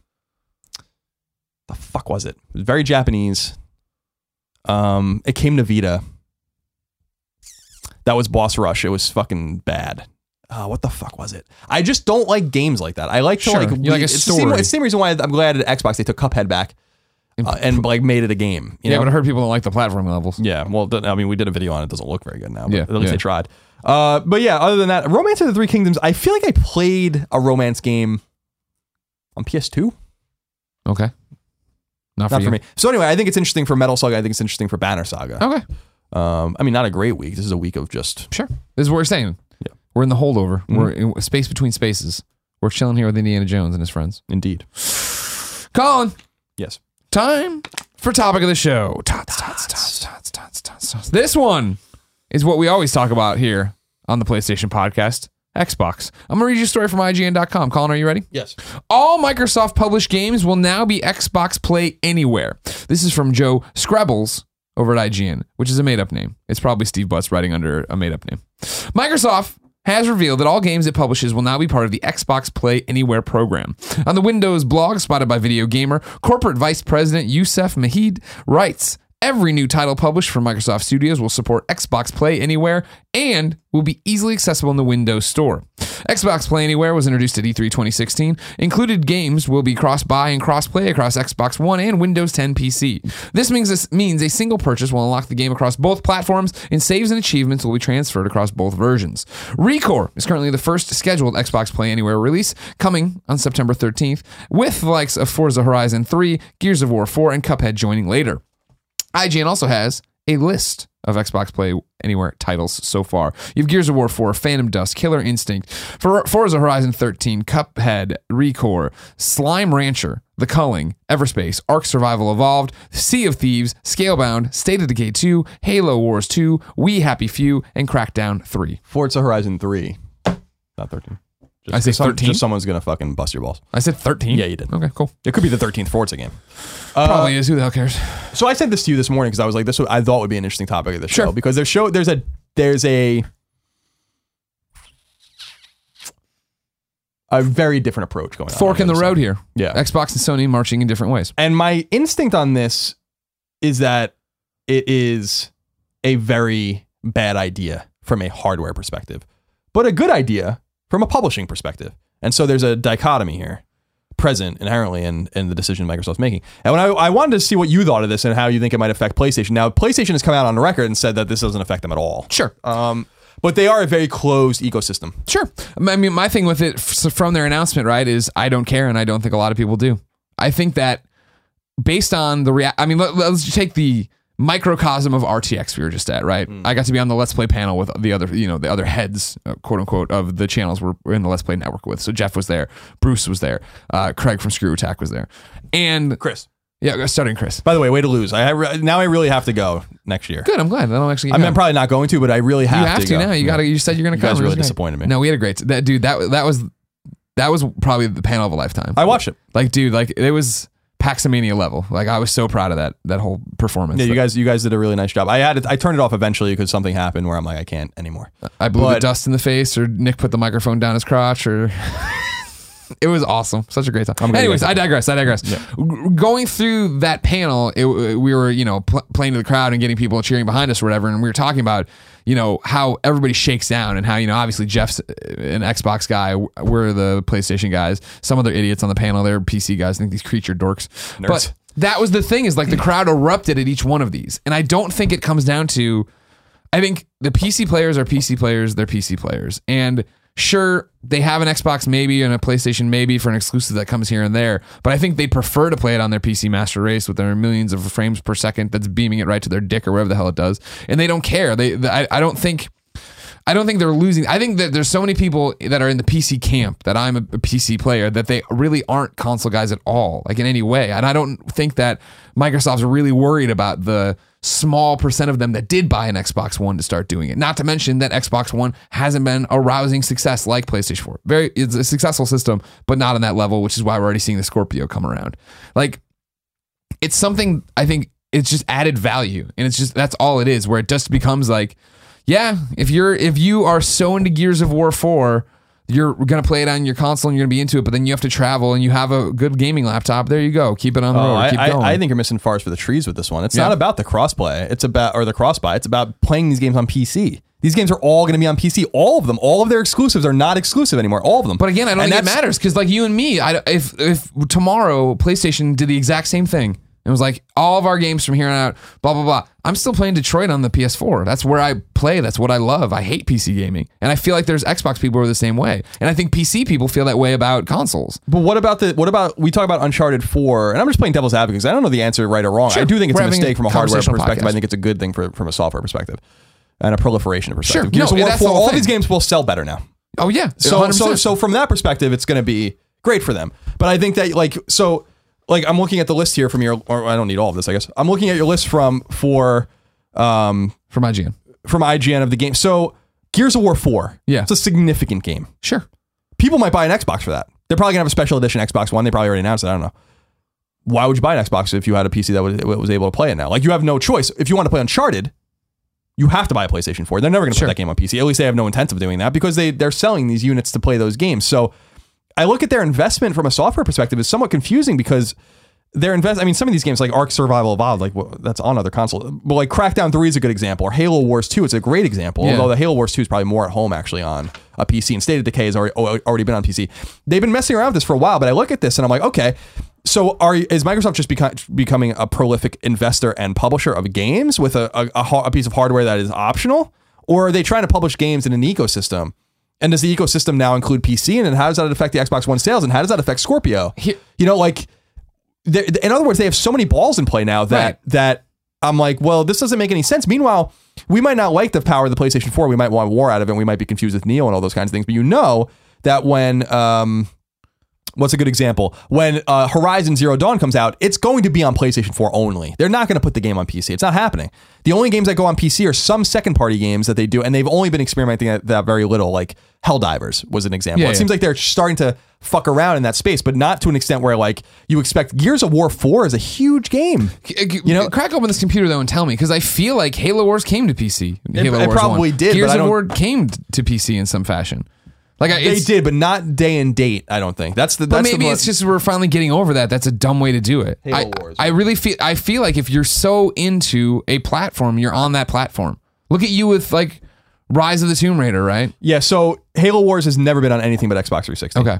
The fuck was it? It was very Japanese. Um, it came to Vita. That was boss rush. It was fucking bad. Uh, what the fuck was it? I just don't like games like that. I like to Sure. like. Like a it's the same- story. it's the same reason why I'm glad at Xbox they took Cuphead back uh, and like made it a game. You yeah, know? but I heard people don't like the platform levels. Yeah, well, I mean, we did a video on it. it doesn't look very good now, but Yeah, at least yeah. they tried. Uh, but yeah, other than that, Romance of the Three Kingdoms. I feel like I played a romance game on PS2. Okay. Not for Not for me. So anyway, I think it's interesting for Metal Saga. I think it's interesting for Banner Saga. Okay. Um, I mean, not a great week. This is a week of just Sure. This is what we're saying. We're in the holdover. Mm-hmm. We're in space between spaces. We're chilling here with Indiana Jones and his friends. indeed. Colin, Yes. time for topic of the show. Tots, tots, tots, tots, tots, tots, tots. This one is what we always talk about here on the PlayStation podcast. Xbox. I'm gonna read you a story from IGN.com. Colin, are you ready? Yes. All Microsoft published games will now be Xbox Play Anywhere. This is from Joe Skrebels over at IGN, which is a made up name. It's probably Steve Butts writing under a made up name. Microsoft has revealed that all games it publishes will now be part of the Xbox Play Anywhere program. On the Windows blog spotted by Video Gamer, corporate vice president Yusuf Mehdi writes Every new title published from Microsoft Studios will support Xbox Play Anywhere and will be easily accessible in the Windows Store. Xbox Play Anywhere was introduced at E E3 2016. Included games will be cross-buy and cross-play across Xbox One and Windows 10 PC. This means this means a single purchase will unlock the game across both platforms, and saves and achievements will be transferred across both versions. Recore is currently the first scheduled Xbox Play Anywhere release, coming on September 13th, with the likes of Forza Horizon 3, Gears of War 4, and Cuphead joining later. IGN also has a list of Xbox Play Anywhere titles so far. You have Gears of War 4, Phantom Dust, Killer Instinct, For- Forza Horizon 13, Cuphead, Recore, Slime Rancher, The Culling, Everspace, Ark Survival Evolved, Sea of Thieves, Scalebound, State of Decay 2, Halo Wars 2, We Happy Few, and Crackdown 3. Forza Horizon 3. Not 13. Just, I say some- 13? Just someone's going to fucking bust your balls. I said 13. Yeah, you did. Okay, cool. It could be the 13th Forza game. Uh, Probably is. Who the hell cares? So I sent this to you this morning because I was like, this would, I thought would be an interesting topic of the show because there's show there's a there's a a very different approach going on. Fork in the other road here. Yeah. Xbox and Sony marching in different ways. And my instinct on this is that it is a very bad idea from a hardware perspective, but a good idea from a publishing perspective. And so there's a dichotomy here present inherently in, in the decision Microsoft's making. And when I, I wanted to see what you thought of this and how you think it might affect PlayStation. Now, PlayStation has come out on the record and said that this doesn't affect them at all. Sure. Um, but they are a very closed ecosystem. Sure. I mean, my thing with it from their announcement, right, is I don't care, and I don't think a lot of people do. I think that based on the rea- I mean, let, let's take the microcosm of RTX we were just at, right? I got to be on the Let's Play panel with the other, you know, the other heads, uh, quote unquote, of the channels we're in the Let's Play network with. So Jeff was there, Bruce was there, uh, Craig from Screw Attack was there, and Chris. yeah, starting Chris. By the way, way to lose. I, re- now I really have to go next year. Good. I'm glad. I don't actually. I'm probably not going to, but I really have, to. you have to, go. now. You got to. You said you're going to You come. guys was really disappointed me. No, we had a great. That dude. That that was that was probably the panel of a lifetime. I watched it. Like, dude, like it was Paxamania level. Like, I was so proud of that that whole performance. Yeah, you guys, you guys did a really nice job. I had, it, I turned it off eventually because something happened where I'm like, I can't anymore. I blew the dust in the face, or Nick put the microphone down his crotch, or. It was awesome. Such a great time. Anyways, I digress. I digress. G- Going through that panel, it, we were, you know, pl- playing to the crowd and getting people cheering behind us or whatever. And we were talking about, you know, how everybody shakes down and how, you know, obviously Jeff's an Xbox guy. We're the PlayStation guys. Some other idiots on the panel, they're PC guys. I think these creature dorks. Nerds. But that was the thing is like the crowd erupted at each one of these. And I don't think it comes down to, I think the PC players are PC players, they're PC players. And sure, they have an Xbox maybe and a PlayStation maybe for an exclusive that comes here and there, but I think they prefer to play it on their PC Master Race with their millions of frames per second that's beaming it right to their dick or whatever the hell it does. And they don't care. They, I, I don't think I don't think they're losing. I think that there's so many people that are in the PC camp that I'm a PC player that they really aren't console guys at all, like in any way. And I don't think that Microsoft's really worried about the small percent of them that did buy an Xbox One to start doing it. Not to mention that Xbox One hasn't been a rousing success like PlayStation 4. Very, it's a successful system, but not on that level, which is why we're already seeing the Scorpio come around. Like, it's something I think it's just added value, and it's just that's all it is. Where it just becomes like, yeah, if you're if you are so into Gears of War 4 you're gonna play it on your console and you're gonna be into it, but then you have to travel and you have a good gaming laptop. There you go. Keep it on the oh, road. Oh, I, Keep I, going. I think you're missing forest for the trees with this one. It's Yeah. not about the crossplay. It's about or the crossbuy. It's about playing these games on PC. These games are all going to be on PC. All of them. All of their exclusives are not exclusive anymore. All of them. But again, I don't And think it matters because, like you and me, I, if if tomorrow PlayStation did the exact same thing, it was like all of our games from here on out, blah blah blah. I'm still playing Detroit on the PS4. That's where I play. That's what I love. I hate PC gaming, and I feel like there's Xbox people who are the same way, and I think PC people feel that way about consoles. But what about the what about we talk about Uncharted Four, and I'm just playing devil's advocate because I don't know the answer right or wrong. Sure. I do think it's We're a mistake from a hardware perspective. podcast. I think it's a good thing for, from a software perspective and a proliferation perspective. Sure. No, that's the 4, all thing. these games will sell better now. Oh yeah, So 100%. so so from that perspective, it's going to be great for them. But I think that like so like I'm looking at the list here from your or I don't need all of this. I guess I'm looking at your list from for um from IGN. from IGN of the game. So Gears of War 4. Yeah. It's a significant game. Sure. People might buy an Xbox for that. They're probably gonna have a special edition Xbox One. They probably already announced it. I don't know. Why would you buy an Xbox if you had a PC that was, was able to play it now? Like you have no choice. If you want to play Uncharted, you have to buy a PlayStation 4. They're never going to Sure. put that game on PC. At least they have no intent of doing that because they they're selling these units to play those games. So I look at their investment from a software perspective is somewhat confusing because their invest. I mean, some of these games like Ark Survival Evolved, like well, that's on other consoles. But like Crackdown Three is a good example, or Halo Wars Two is a great example. Yeah. Although the Halo Wars Two is probably more at home actually on a PC, and State of Decay has already oh, already been on PC. They've been messing around with this for a while, but I look at this and I'm like, okay. So are is Microsoft just beco- becoming a prolific investor and publisher of games with a, a, a ha- a piece of hardware that is optional, or are they trying to publish games in an ecosystem? And does the ecosystem now include PC? And then how does that affect the Xbox One sales? And how does that affect Scorpio? Here- you know, like, in other words, they have so many balls in play now that Right. that I'm like, well, this doesn't make any sense. Meanwhile, we might not like the power of the PlayStation 4. We might want war out of it. We might be confused with Neo and all those kinds of things. But you know that when um, what's a good example? When uh, Horizon Zero Dawn comes out, it's going to be on PlayStation 4 only. They're not going to put the game on PC. It's not happening. The only games that go on PC are some second party games that they do, and they've only been experimenting at that very little. Like Helldivers was an example. Yeah, it yeah. seems like they're starting to fuck around in that space, but not to an extent where like you expect Gears of War 4 is a huge game. You know- crack open this computer though and tell me because I feel like Halo Wars came to PC. Halo it Wars probably 1. did, Gears of War came to PC in some fashion. Like I, They did, but not day and date. I don't think that's the. But That's maybe the, it's just we're finally getting over that. That's a dumb way to do it. Halo I, Wars. I really feel I feel like if you're so into a platform, you're on that platform. Look at you with like Rise of the Tomb Raider, right? yeah. So Halo Wars has never been on anything but Xbox 360. Okay.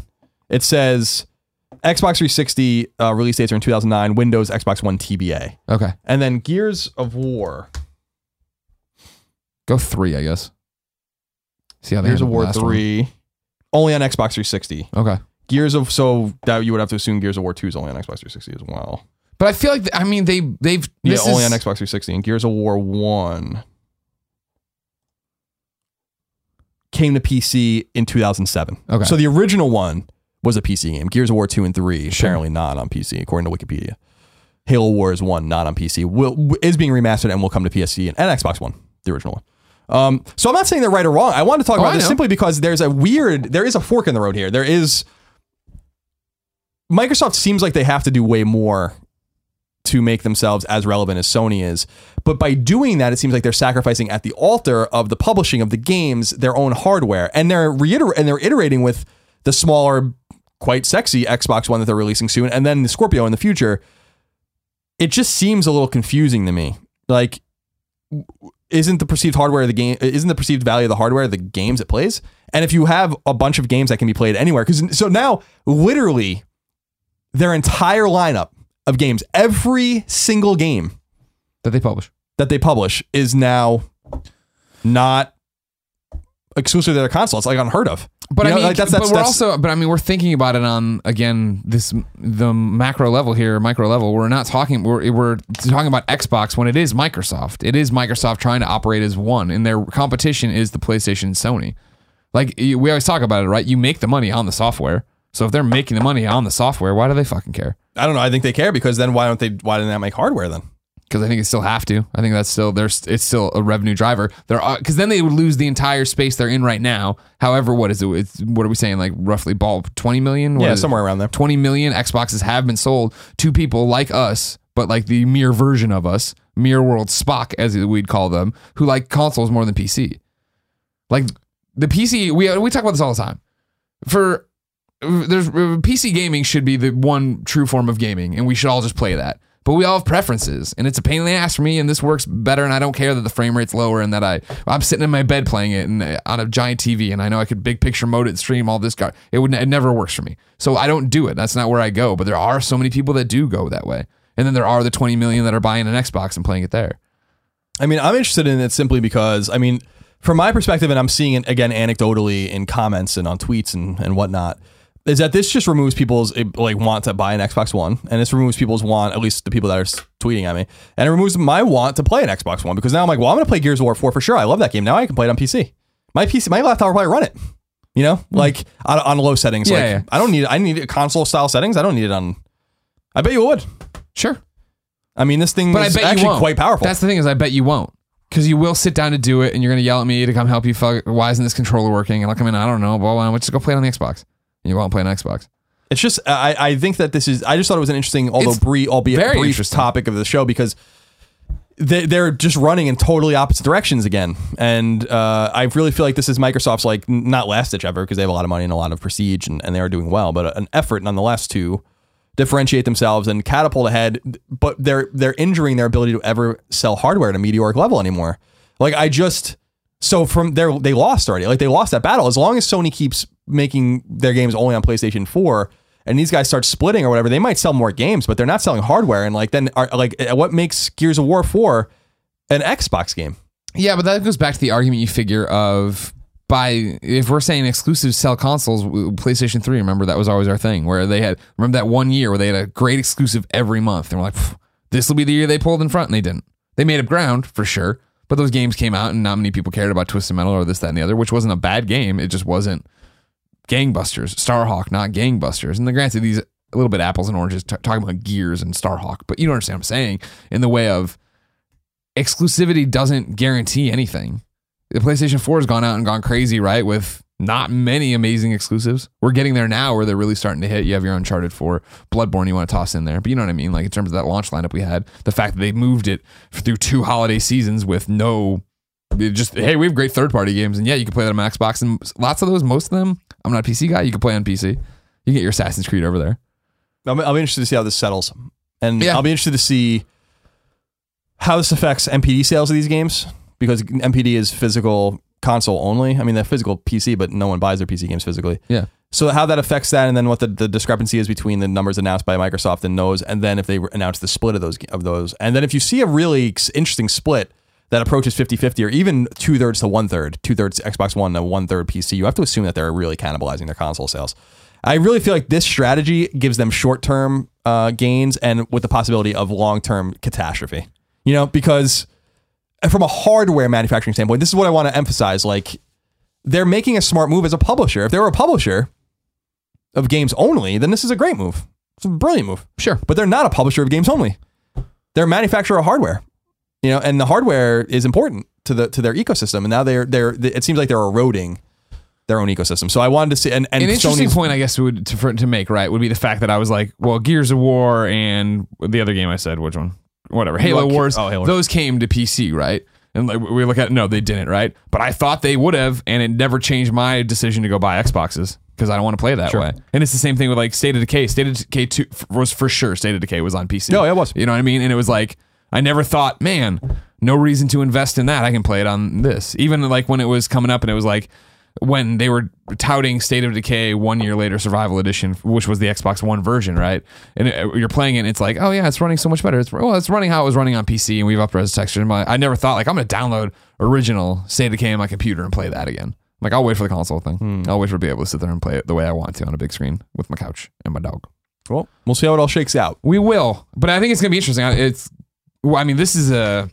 It says Xbox 360 uh, release dates are in 2009, Windows, Xbox One, TBA. Okay. And then Gears of War, Go three, I guess. See how they Gears of handled the War last one. 3, only on Xbox 360. Okay. Gears of, so that you would have to assume Gears of War 2 is only on Xbox 360 as well. But I feel like I mean they they've Yeah, only is- on Xbox 360. And Gears of War 1 came to PC in 2007. Okay. So the original one was a PC game. Gears of War 2 and 3, Sure. apparently not on PC, according to Wikipedia. Halo Wars 1, not on PC, will is being remastered and will come to PSC and, and Xbox One, the original one. Um, so I'm not saying they're right or wrong. I want to talk Oh, about I this know. simply because there's a weird, there is a fork in the road here. There is. Microsoft seems like they have to do way more to make themselves as relevant as Sony is. But by doing that, it seems like they're sacrificing at the altar of the publishing of the games their own hardware, and they're reiter- and they're iterating with the smaller, quite sexy Xbox One that they're releasing soon, and then the Scorpio in the future. It just seems a little confusing to me. Like, isn't the perceived hardware of the game? Uh, isn't the perceived value of the hardware the games it plays? And if you have a bunch of games that can be played anywhere, because so now literally their entire lineup of games, every single game that they publish. that they publish is now not exclusive to their console. It's like unheard of. But You I know, mean, like, that's- but we're that's- also, but I mean, we're thinking about it on again this the macro level here, micro level. We're not talking. We're we're talking about Xbox when it is Microsoft. It is Microsoft trying to operate as one, and their competition is the PlayStation and Sony. Like we always talk about it, right? You make the money on the software. So if they're making the money on the software, why do they fucking care? I don't know. I think they care because then why don't they? Why didn't they make hardware then? Because I think they still have to. I think that's still there's it's still a revenue driver. There are because then they would lose the entire space they're in right now. However, what is it? It's what are we saying? Like roughly ball twenty million? What Yeah, is it? somewhere around there. Twenty million Xboxes have been sold to people like us, but like the mere version of us, mere world Spock as we'd call them, who like consoles more than PC. Like the PC, we we talk about this all the time. For there's PC gaming should be the one true form of gaming, and we should all just play that. But we all have preferences, and it's a pain in the ass for me. And this works better, and I don't care that the frame rate's lower, and that I I'm sitting in my bed playing it and uh, on a giant TV, and I know I could big picture mode it, stream all this. Gar- it would it never works for me, so I don't do it. That's not where I go. But there are so many people that do go that way, and then there are the 20 million that are buying an Xbox and playing it there. I mean, I'm interested in it simply because, I mean, from my perspective, and I'm seeing it again anecdotally in comments and on tweets and, and whatnot, is that this just removes people's eh, like want to buy an Xbox One, and this removes people's want, at least the people that are tweeting at me, and it removes my want to play an Xbox One because now I'm like, well, I'm going to play Gears of War 4 for sure. I love that game. Now I can play it on PC. My PC, my laptop will probably run it. You know, like on, on low settings. Yeah, like yeah. I don't need I need console style settings. I don't need it on. I bet you would. Sure, I mean, this thing but I is bet you actually won't. quite powerful. That's the thing is, I bet you won't. Because you will sit down to do it, and you're going to yell at me to come help you. Fuck, why isn't this controller working? And I'll come in. I don't know. Well, why don't we just go play it on the Xbox? You want to play on Xbox. It's just I, I think that this is I just thought it was an interesting, although It's brief, albeit very brief interesting. topic of the show because they, they're just running in totally opposite directions again, and uh, I really feel like this is Microsoft's like n- not last ditch ever because they have a lot of money and a lot of prestige and, and they are doing well, but an effort nonetheless to differentiate themselves and catapult ahead. But they're they're injuring their ability to ever sell hardware at a meteoric level anymore. Like I just so from there they lost already. Like they lost that battle. As long as Sony keeps making their games only on PlayStation 4 and these guys start splitting or whatever, they might sell more games, but they're not selling hardware. And like then are like uh, what makes Gears of War 4 an Xbox game? Yeah, but that goes back to the argument you figure of by if we're saying exclusives sell consoles, PlayStation 3, remember that was always our thing where they had remember that one year where they had a great exclusive every month and we're like, this will be the year they pulled in front and they didn't. They made up ground for sure, but those games came out and not many people cared about Twisted Metal or this, that, and the other, which wasn't a bad game. It just wasn't gangbusters. Starhawk, not gangbusters. And the granted, these a little bit apples and oranges t- talking about Gears and Starhawk, but you don't understand what I'm saying in the way of exclusivity doesn't guarantee anything. The PlayStation 4 has gone out and gone crazy, right? With not many amazing exclusives. We're getting there now where they're really starting to hit. You have your Uncharted 4, Bloodborne you want to toss in there. But you know what I mean? Like in terms of that launch lineup we had, the fact that they moved it through two holiday seasons with no just hey, we have great third party games, and yeah, you can play them on Xbox, and lots of those, most of them. I'm not a PC guy. You can play on PC. You can get your Assassin's Creed over there. I'll, I'll be interested to see how this settles, and Yeah. I'll be interested to see how this affects NPD sales of these games because NPD is physical console only. I mean, they're physical PC, but no one buys their PC games physically. Yeah. So how that affects that, and then what the, the discrepancy is between the numbers announced by Microsoft and those, and then if they announce the split of those of those, and then if you see a really interesting split that approaches 50-50 or even two thirds to one third, two thirds Xbox One to one third PC, you have to assume that they're really cannibalizing their console sales. I really feel like this strategy gives them short term uh, gains and with the possibility of long term catastrophe. You know, because from a hardware manufacturing standpoint, this is what I want to emphasize. Like, they're making a smart move as a publisher. If they were a publisher of games only, then this is a great move. It's a brilliant move. Sure. But they're not a publisher of games only. They're a manufacturer of hardware. You know, and the hardware is important to the to their ecosystem. And now they're they're it seems like they're eroding their own ecosystem. So I wanted to see and, and An interesting Sony's point, I guess, would to, for, to make right would be the fact that I was like, well, Gears of War and the other game I said, which one, whatever, Halo Like- Wars, oh, Halo those came to PC, right? And like we look at no, they didn't, right? But I thought they would have, and it never changed my decision to go buy Xboxes because I don't want to play that Sure. way. And it's the same thing with like State of Decay. State of Decay two was for sure. State of Decay was on PC. No, it was. You know what I mean? And it was like I never thought, man, no reason to invest in that. I can play it on this. Even like when it was coming up and it was like when they were touting State of Decay one year later Survival Edition, which was the Xbox One version, right? And it, you're playing it, and it's like, oh yeah, it's running so much better. It's well, it's running how it was running on PC, and we've up res texture. And I never thought like I'm gonna download original State of Decay on my computer and play that again. Like I'll wait for the console thing. Hmm. I'll wait for be able to sit there and play it the way I want to on a big screen with my couch and my dog. Well, we'll see how it all shakes out. We will, but I think it's gonna be interesting. It's, well, I mean, this is a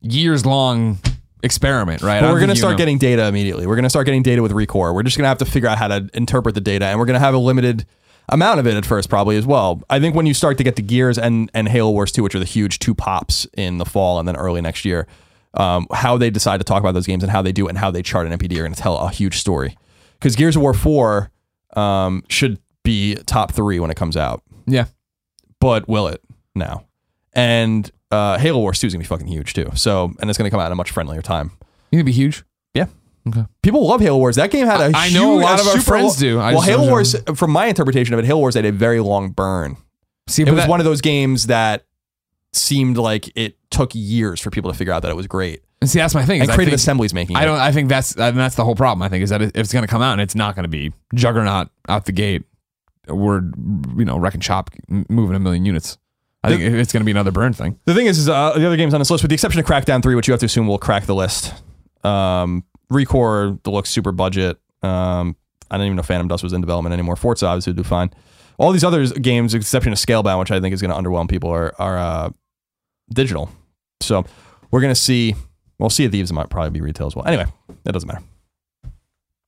years long experiment, right? We're going to start know- getting data immediately. We're going to start getting data with Recore. We're just going to have to figure out how to interpret the data, and we're going to have a limited amount of it at first, probably as well. I think when you start to get the Gears and and Halo Wars 2, which are the huge two pops in the fall and then early next year, um, how they decide to talk about those games and how they do it and how they chart an NPD are going to tell a huge story. Because Gears of War 4 um, should be top three when it comes out, Yeah, but will it now? And uh, Halo Wars 2 is going to be fucking huge too. So, and it's going to come out at a much friendlier time. you gonna be huge. Yeah. Okay. People love Halo Wars. That game had a I- I know a lot of our friends lo- do. I well, just Halo don't Wars, from my interpretation of it, Halo Wars had a very long burn. See, It but was that- one of those games that seemed like it took years for people to figure out that it was great. and see, that's my thing. is And I Creative think- Assembly's making it. I don't. I think that's and that's the whole problem. I think is that if it's going to come out and it's not going to be Juggernaut out the gate, we're you know wrecking shop, m- moving a million units. I think it's going to be another burn thing. The thing is, is uh, the other games on this list, with the exception of Crackdown 3, which you have to assume will crack the list. Um, Recore looks Super Budget. Um, I don't even know Phantom Dust was in development anymore. Forza obviously would do fine. All these other games, exception of Scalebound, which I think is going to underwhelm people, are are uh, digital. So we're going to see. Well, Sea of Thieves might probably be retail as well. Anyway, that doesn't matter.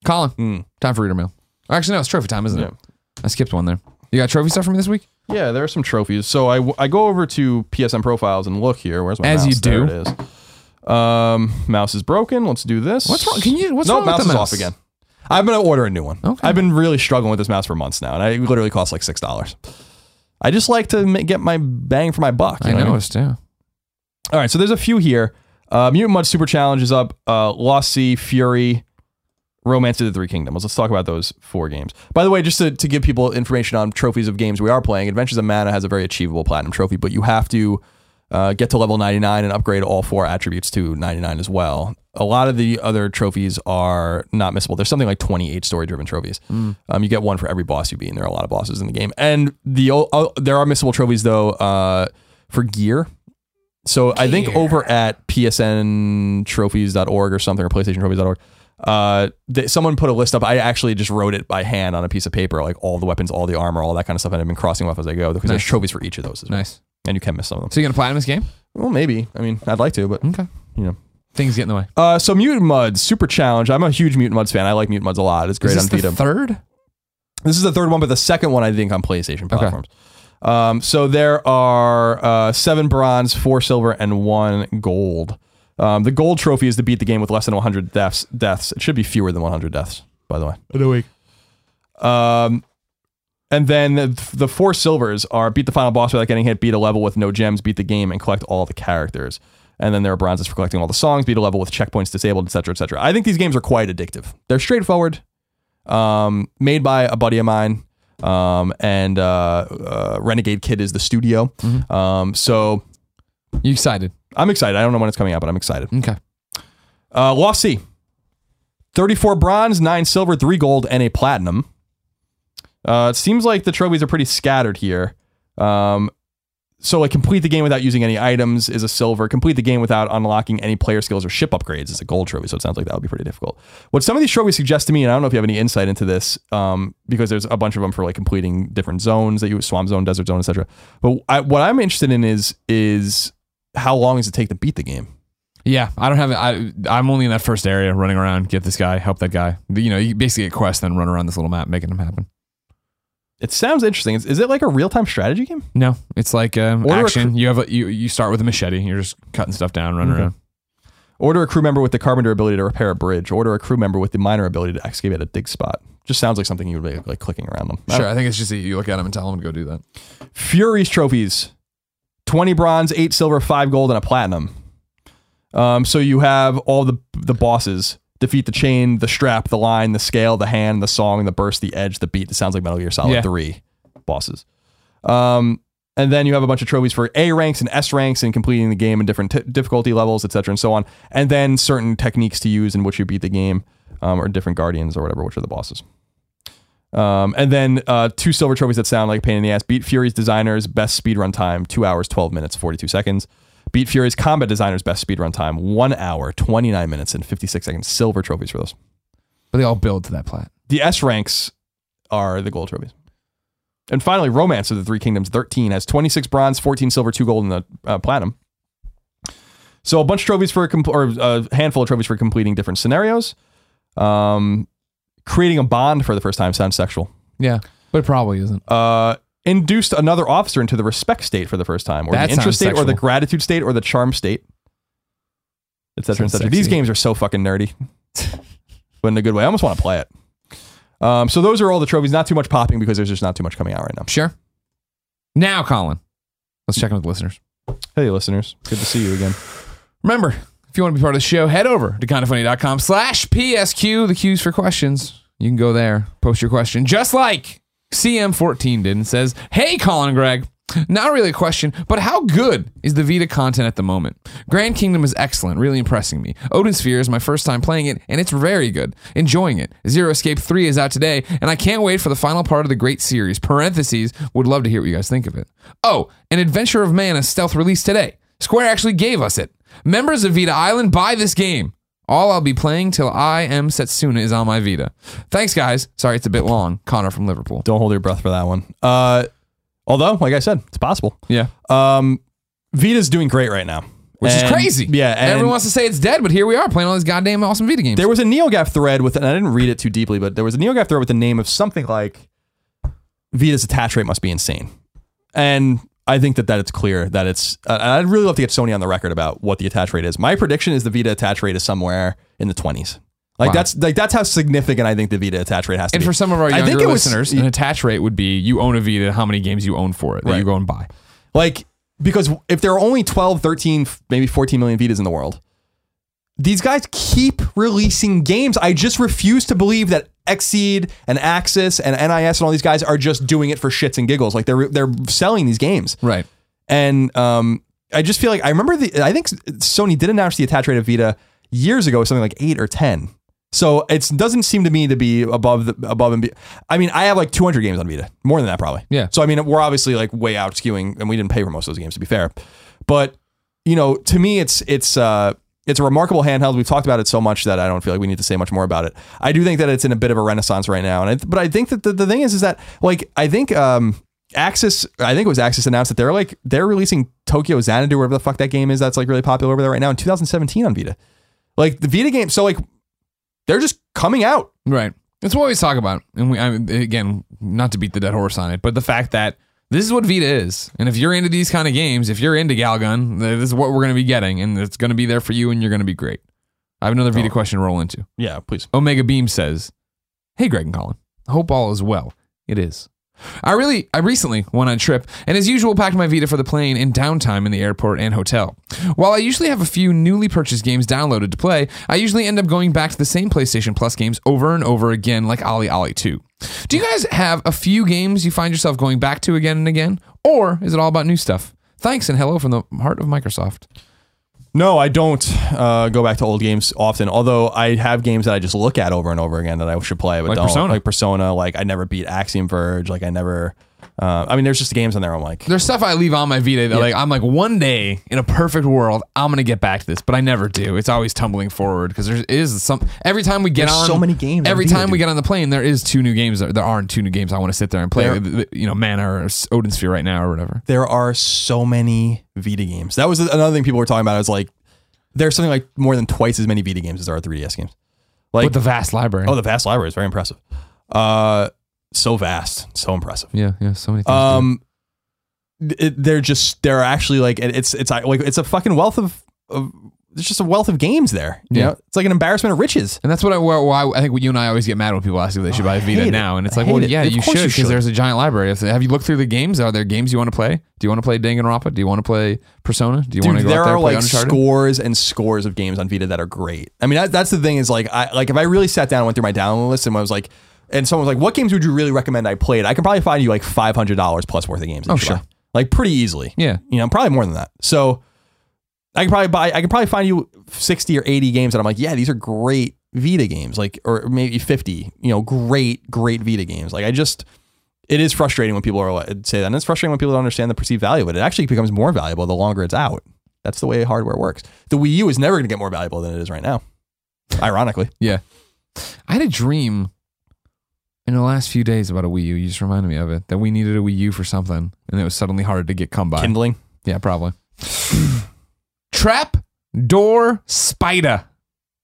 Colin, Mm. time for reader mail. Actually, no, it's trophy time, isn't it? I skipped one there. You got trophy stuff for me this week? Yeah, there are some trophies. So I, I go over to PSN profiles and look here. Where's my As mouse? you do. There it is. Um, mouse is broken. Let's do this. What's wrong? Can you? What's nope, wrong mouse with the is mouse off again. I'm gonna order a new one. Okay. I've been really struggling with this mouse for months now, and it literally costs like six dollars. I just like to ma- get my bang for my buck. you I know what mean? noticed. Yeah. All right, so there's a few here. Uh, Mutant Mudd Super Challenge is up. Uh, Lost Sea, Furi, Romance of the Three Kingdoms. Let's talk about those four games. By the way, just to, to give people information on trophies of games we are playing, Adventures of Mana has a very achievable platinum trophy, but you have to uh, get to level 99 and upgrade all four attributes to 99 as well. A lot of the other trophies are not missable. There's something like 28 story driven trophies. Um, you get one for every boss you beat, and there are a lot of bosses in the game. And the oh, there are missable trophies though uh, for gear. So I think over at psntrophies.org or something or PlayStationtrophies.org, uh, someone put a list up. I actually just wrote it by hand on a piece of paper, like all the weapons, all the armor, all that kind of stuff, and I've been crossing off as I go because there's trophies for each of those, well. Nice. and you can miss some of them. So you gonna play platinum this game? Well, maybe. I mean, I'd like to, but Okay. you know. Things get in the way. Uh, so Mutant Mudds Super Challenge. I'm a huge Mutant Mudds fan. I like Mutant Mudds a lot. It's great is on this the Vita. third? This is the third one, but the second one I think on PlayStation platforms. Um, so there are uh, seven bronze, four silver, and one gold. Um, the gold trophy is to beat the game with less than 100 deaths. Deaths. It should be fewer than 100 deaths, by the way. In a week. Um, and then the, the four silvers are beat the final boss without getting hit, beat a level with no gems, beat the game, and collect all the characters. And then there are bronzes for collecting all the songs, beat a level with checkpoints disabled, etc., etc. I think these games are quite addictive. They're straightforward, um, made by a buddy of mine, um, and uh, uh, Renegade Kid is the studio. Um, so You excited? I'm excited. I don't know when it's coming out, but I'm excited. Okay. Uh, Lost Sea. 34 bronze, 9 silver, 3 gold, and a platinum. Uh, it seems like the trophies are pretty scattered here. Um, so, like, complete the game without using any items is a silver. Complete the game without unlocking any player skills or ship upgrades is a gold trophy. So, it sounds like that would be pretty difficult. What some of these trophies suggest to me, and I don't know if you have any insight into this, um, because there's a bunch of them for like completing different zones that you swamp zone, desert zone, etc. But I, what I'm interested in is is how long does it take to beat the game? Yeah, I don't have. I I'm only in that first area, running around, get this guy, help that guy. You know, you basically get quests, then run around this little map, making them happen. It sounds interesting. Is, is it like a real time strategy game? No, it's like um, Order action. you have a, you you start with a machete. You're just cutting stuff down, running Okay. around. Order a crew member with the carpenter ability to repair a bridge. Order a crew member with the miner ability to excavate a dig spot. Just sounds like something you would be like clicking around them. Sure, I think it's just that you look at them and tell them to go do that. Furi's trophies 20 bronze, 8 silver, 5 gold, and a platinum. Um, so you have all the the bosses defeat the chain, the strap, the line, the scale, the hand, the song, the burst, the edge, the beat. It sounds like Metal Gear Solid Yeah. 3 bosses. Um, and then you have a bunch of trophies for A ranks and S ranks and completing the game in different t- difficulty levels, etc., and so on. And then certain techniques to use in which you beat the game, um, or different guardians or whatever, which are the bosses. Um, and then uh, two silver trophies that sound like a pain in the ass. Beat Furi's designers best speedrun time, two hours, twelve minutes, forty-two seconds. Beat Furi's combat designers best speedrun time, one hour, twenty-nine minutes, and fifty-six seconds. Silver trophies for those. but they all build to that plat. The S ranks are the gold trophies. And finally, Romance of the Three Kingdoms 13 has 26 bronze, 14 silver, 2 gold, and the uh, platinum. So a bunch of trophies for a compl- or a handful of trophies for completing different scenarios. Um, creating a bond for the first time sounds sexual. Yeah, but it probably isn't. Uh, induced another officer into the respect state for the first time, or That the interest state, or the sexual. gratitude state, or the charm state, etc. Sounds etc. These sexy. games are so fucking nerdy, but in a good way. I almost want to play it. Um, so those are all the trophies. Not too much popping because there's just not too much coming out right now. Sure. Now, Colin, let's check in with the listeners. Hey, listeners, good to see you again. Remember, if you want to be part of the show, head over to kindafunny.com slash PSQ, the Q's for questions. You can go there, post your question, just like CM14 did and says, Hey, Colin and Greg. Not really a question, but how good is the Vita content at the moment? Grand Kingdom is excellent, really impressing me. Odin Sphere is my first time playing it, and it's very good. Enjoying it. Zero Escape 3 is out today, and I can't wait for the final part of the great series. Parentheses, would love to hear what you guys think of it. Oh, an Adventures of Mana is stealth release today. Square actually gave us it. Members of Vita Island, buy this game. All I'll be playing till I am Setsuna is on my Vita. Thanks, guys. Sorry it's a bit long. Connor from Liverpool. Don't hold your breath for that one. Uh, although, like I said, it's possible. Yeah. Um, Vita's doing great right now, Which And- is crazy. Yeah, and Everyone wants to say it's dead, but here we are playing all these goddamn awesome Vita games. There was a NeoGaf thread with, and I didn't read it too deeply, but there was a NeoGaf thread with the name of something like Vita's attach rate must be insane. And I think that that it's clear that it's, uh, I'd really love to get Sony on the record about what the attach rate is. My prediction is the Vita attach rate is somewhere in the 20s. Like Wow. that's like that's how significant I think the Vita attach rate has to and be. And for some of our I younger think it was- listeners, an attach rate would be you own a Vita, how many games you own for it that Right. you go and buy. Like, because if there are only 12, 13, maybe 14 million Vitas in the world, these guys keep releasing games. I just refuse to believe that Xseed and Aksys and NIS and all these guys are just doing it for shits and giggles. Like they're they're selling these games. Right. And um, I just feel like I remember the I think Sony did announce the attach rate of Vita years ago, something like eight or ten. So it doesn't seem to me to be above the above and be. I mean, I have like 200 games on Vita, more than that probably. Yeah. So I mean, we're obviously like way out skewing, and we didn't pay for most of those games to be fair. But you know, to me, it's it's uh it's a remarkable handheld. We've talked about it so much that I don't feel like we need to say much more about it. I do think that it's in a bit of a renaissance right now, and I, but I think that the, the thing is, is that like I think um Aksys, I think it was Aksys announced that they're like they're releasing Tokyo Xanadu, whatever the fuck that game is, that's like really popular over there right now in 2017 on Vita. Like the Vita game, so like they're just coming out. Right. That's what we always talk about. And we, I again, not to beat the dead horse on it, but the fact that this is what Vita is. And if you're into these kind of games, if you're into Galgun, this is what we're going to be getting. And it's going to be there for you and you're going to be great. I have another Vita oh. question to roll into. Yeah, please. Omega Beam says, Hey, Greg and Colin. Hope all is well. It is. I really, I recently went on a trip and as usual packed my Vita for the plane and downtime in the airport and hotel. While I usually have a few newly purchased games downloaded to play, I usually end up going back to the same PlayStation Plus games over and over again, like Ali Ali 2. Do you guys have a few games you find yourself going back to again and again? Or is it all about new stuff? Thanks and hello from the heart of Microsoft. No, I don't uh, go back to old games often. Although I have games that I just look at over and over again that I should play, but Like don't. Persona. Like Persona. Like I never beat Axiom Verge. Like I never. Uh, I mean, there's just games on there. I'm like, There's stuff I leave on my Vita that like I'm like one day in a perfect world I'm gonna get back to this, but I never do. It's always tumbling forward because there is some every time we get There's on so many games Every Vita, time we dude. get on the plane, there is two new games. There aren't two new games I want to sit there and play. There- The- the- you know, Mana or Odin Sphere right now or whatever. there are so many Vita games. That was another thing people were talking about. Is like there's something like more than twice as many Vita games as there are 3DS games. Like With the vast library. oh, the vast library is very impressive. Uh, so vast, so impressive. yeah, yeah, so many things. Um, it, they're just they're actually like it's it's like it's a fucking wealth of, of there's just a wealth of games there. You Yeah. know, it's like an embarrassment of riches. and that's what I, why I think you and I always get mad when people ask if they should buy a Vita it. now, and it's like, well, it. yeah, Of you should because there's a giant library. If, have you looked through the games? Are there games you want to play? Do you want to play Danganronpa? Do you want to play Persona? Do you want to go there out there are like Uncharted? scores and scores of games on Vita that are great. I mean, that, that's the thing is like I like if I really sat down and went through my download list and I was like, and someone was like, "What games would you really recommend I played?" I can probably find you like five hundred dollars plus worth of games. Oh, sure. buy. like pretty easily. Yeah. you know, probably more than that. So I can probably buy. I can probably find you sixty or eighty games that I'm like, yeah, these are great Vita games. Like, or maybe fifty. You know, great, great Vita games. Like, I just. It is frustrating when people are like, say that, and it's frustrating when people don't understand the perceived value of it. It actually becomes more valuable the longer it's out. That's the way hardware works. The Wii U is never going to get more valuable than it is right now. Ironically, Yeah. I had a dream in the last few days about a Wii U. You just reminded me of it that we needed a Wii U for something, and it was suddenly hard to get come by. Kindling. Yeah, probably. Trap door spider.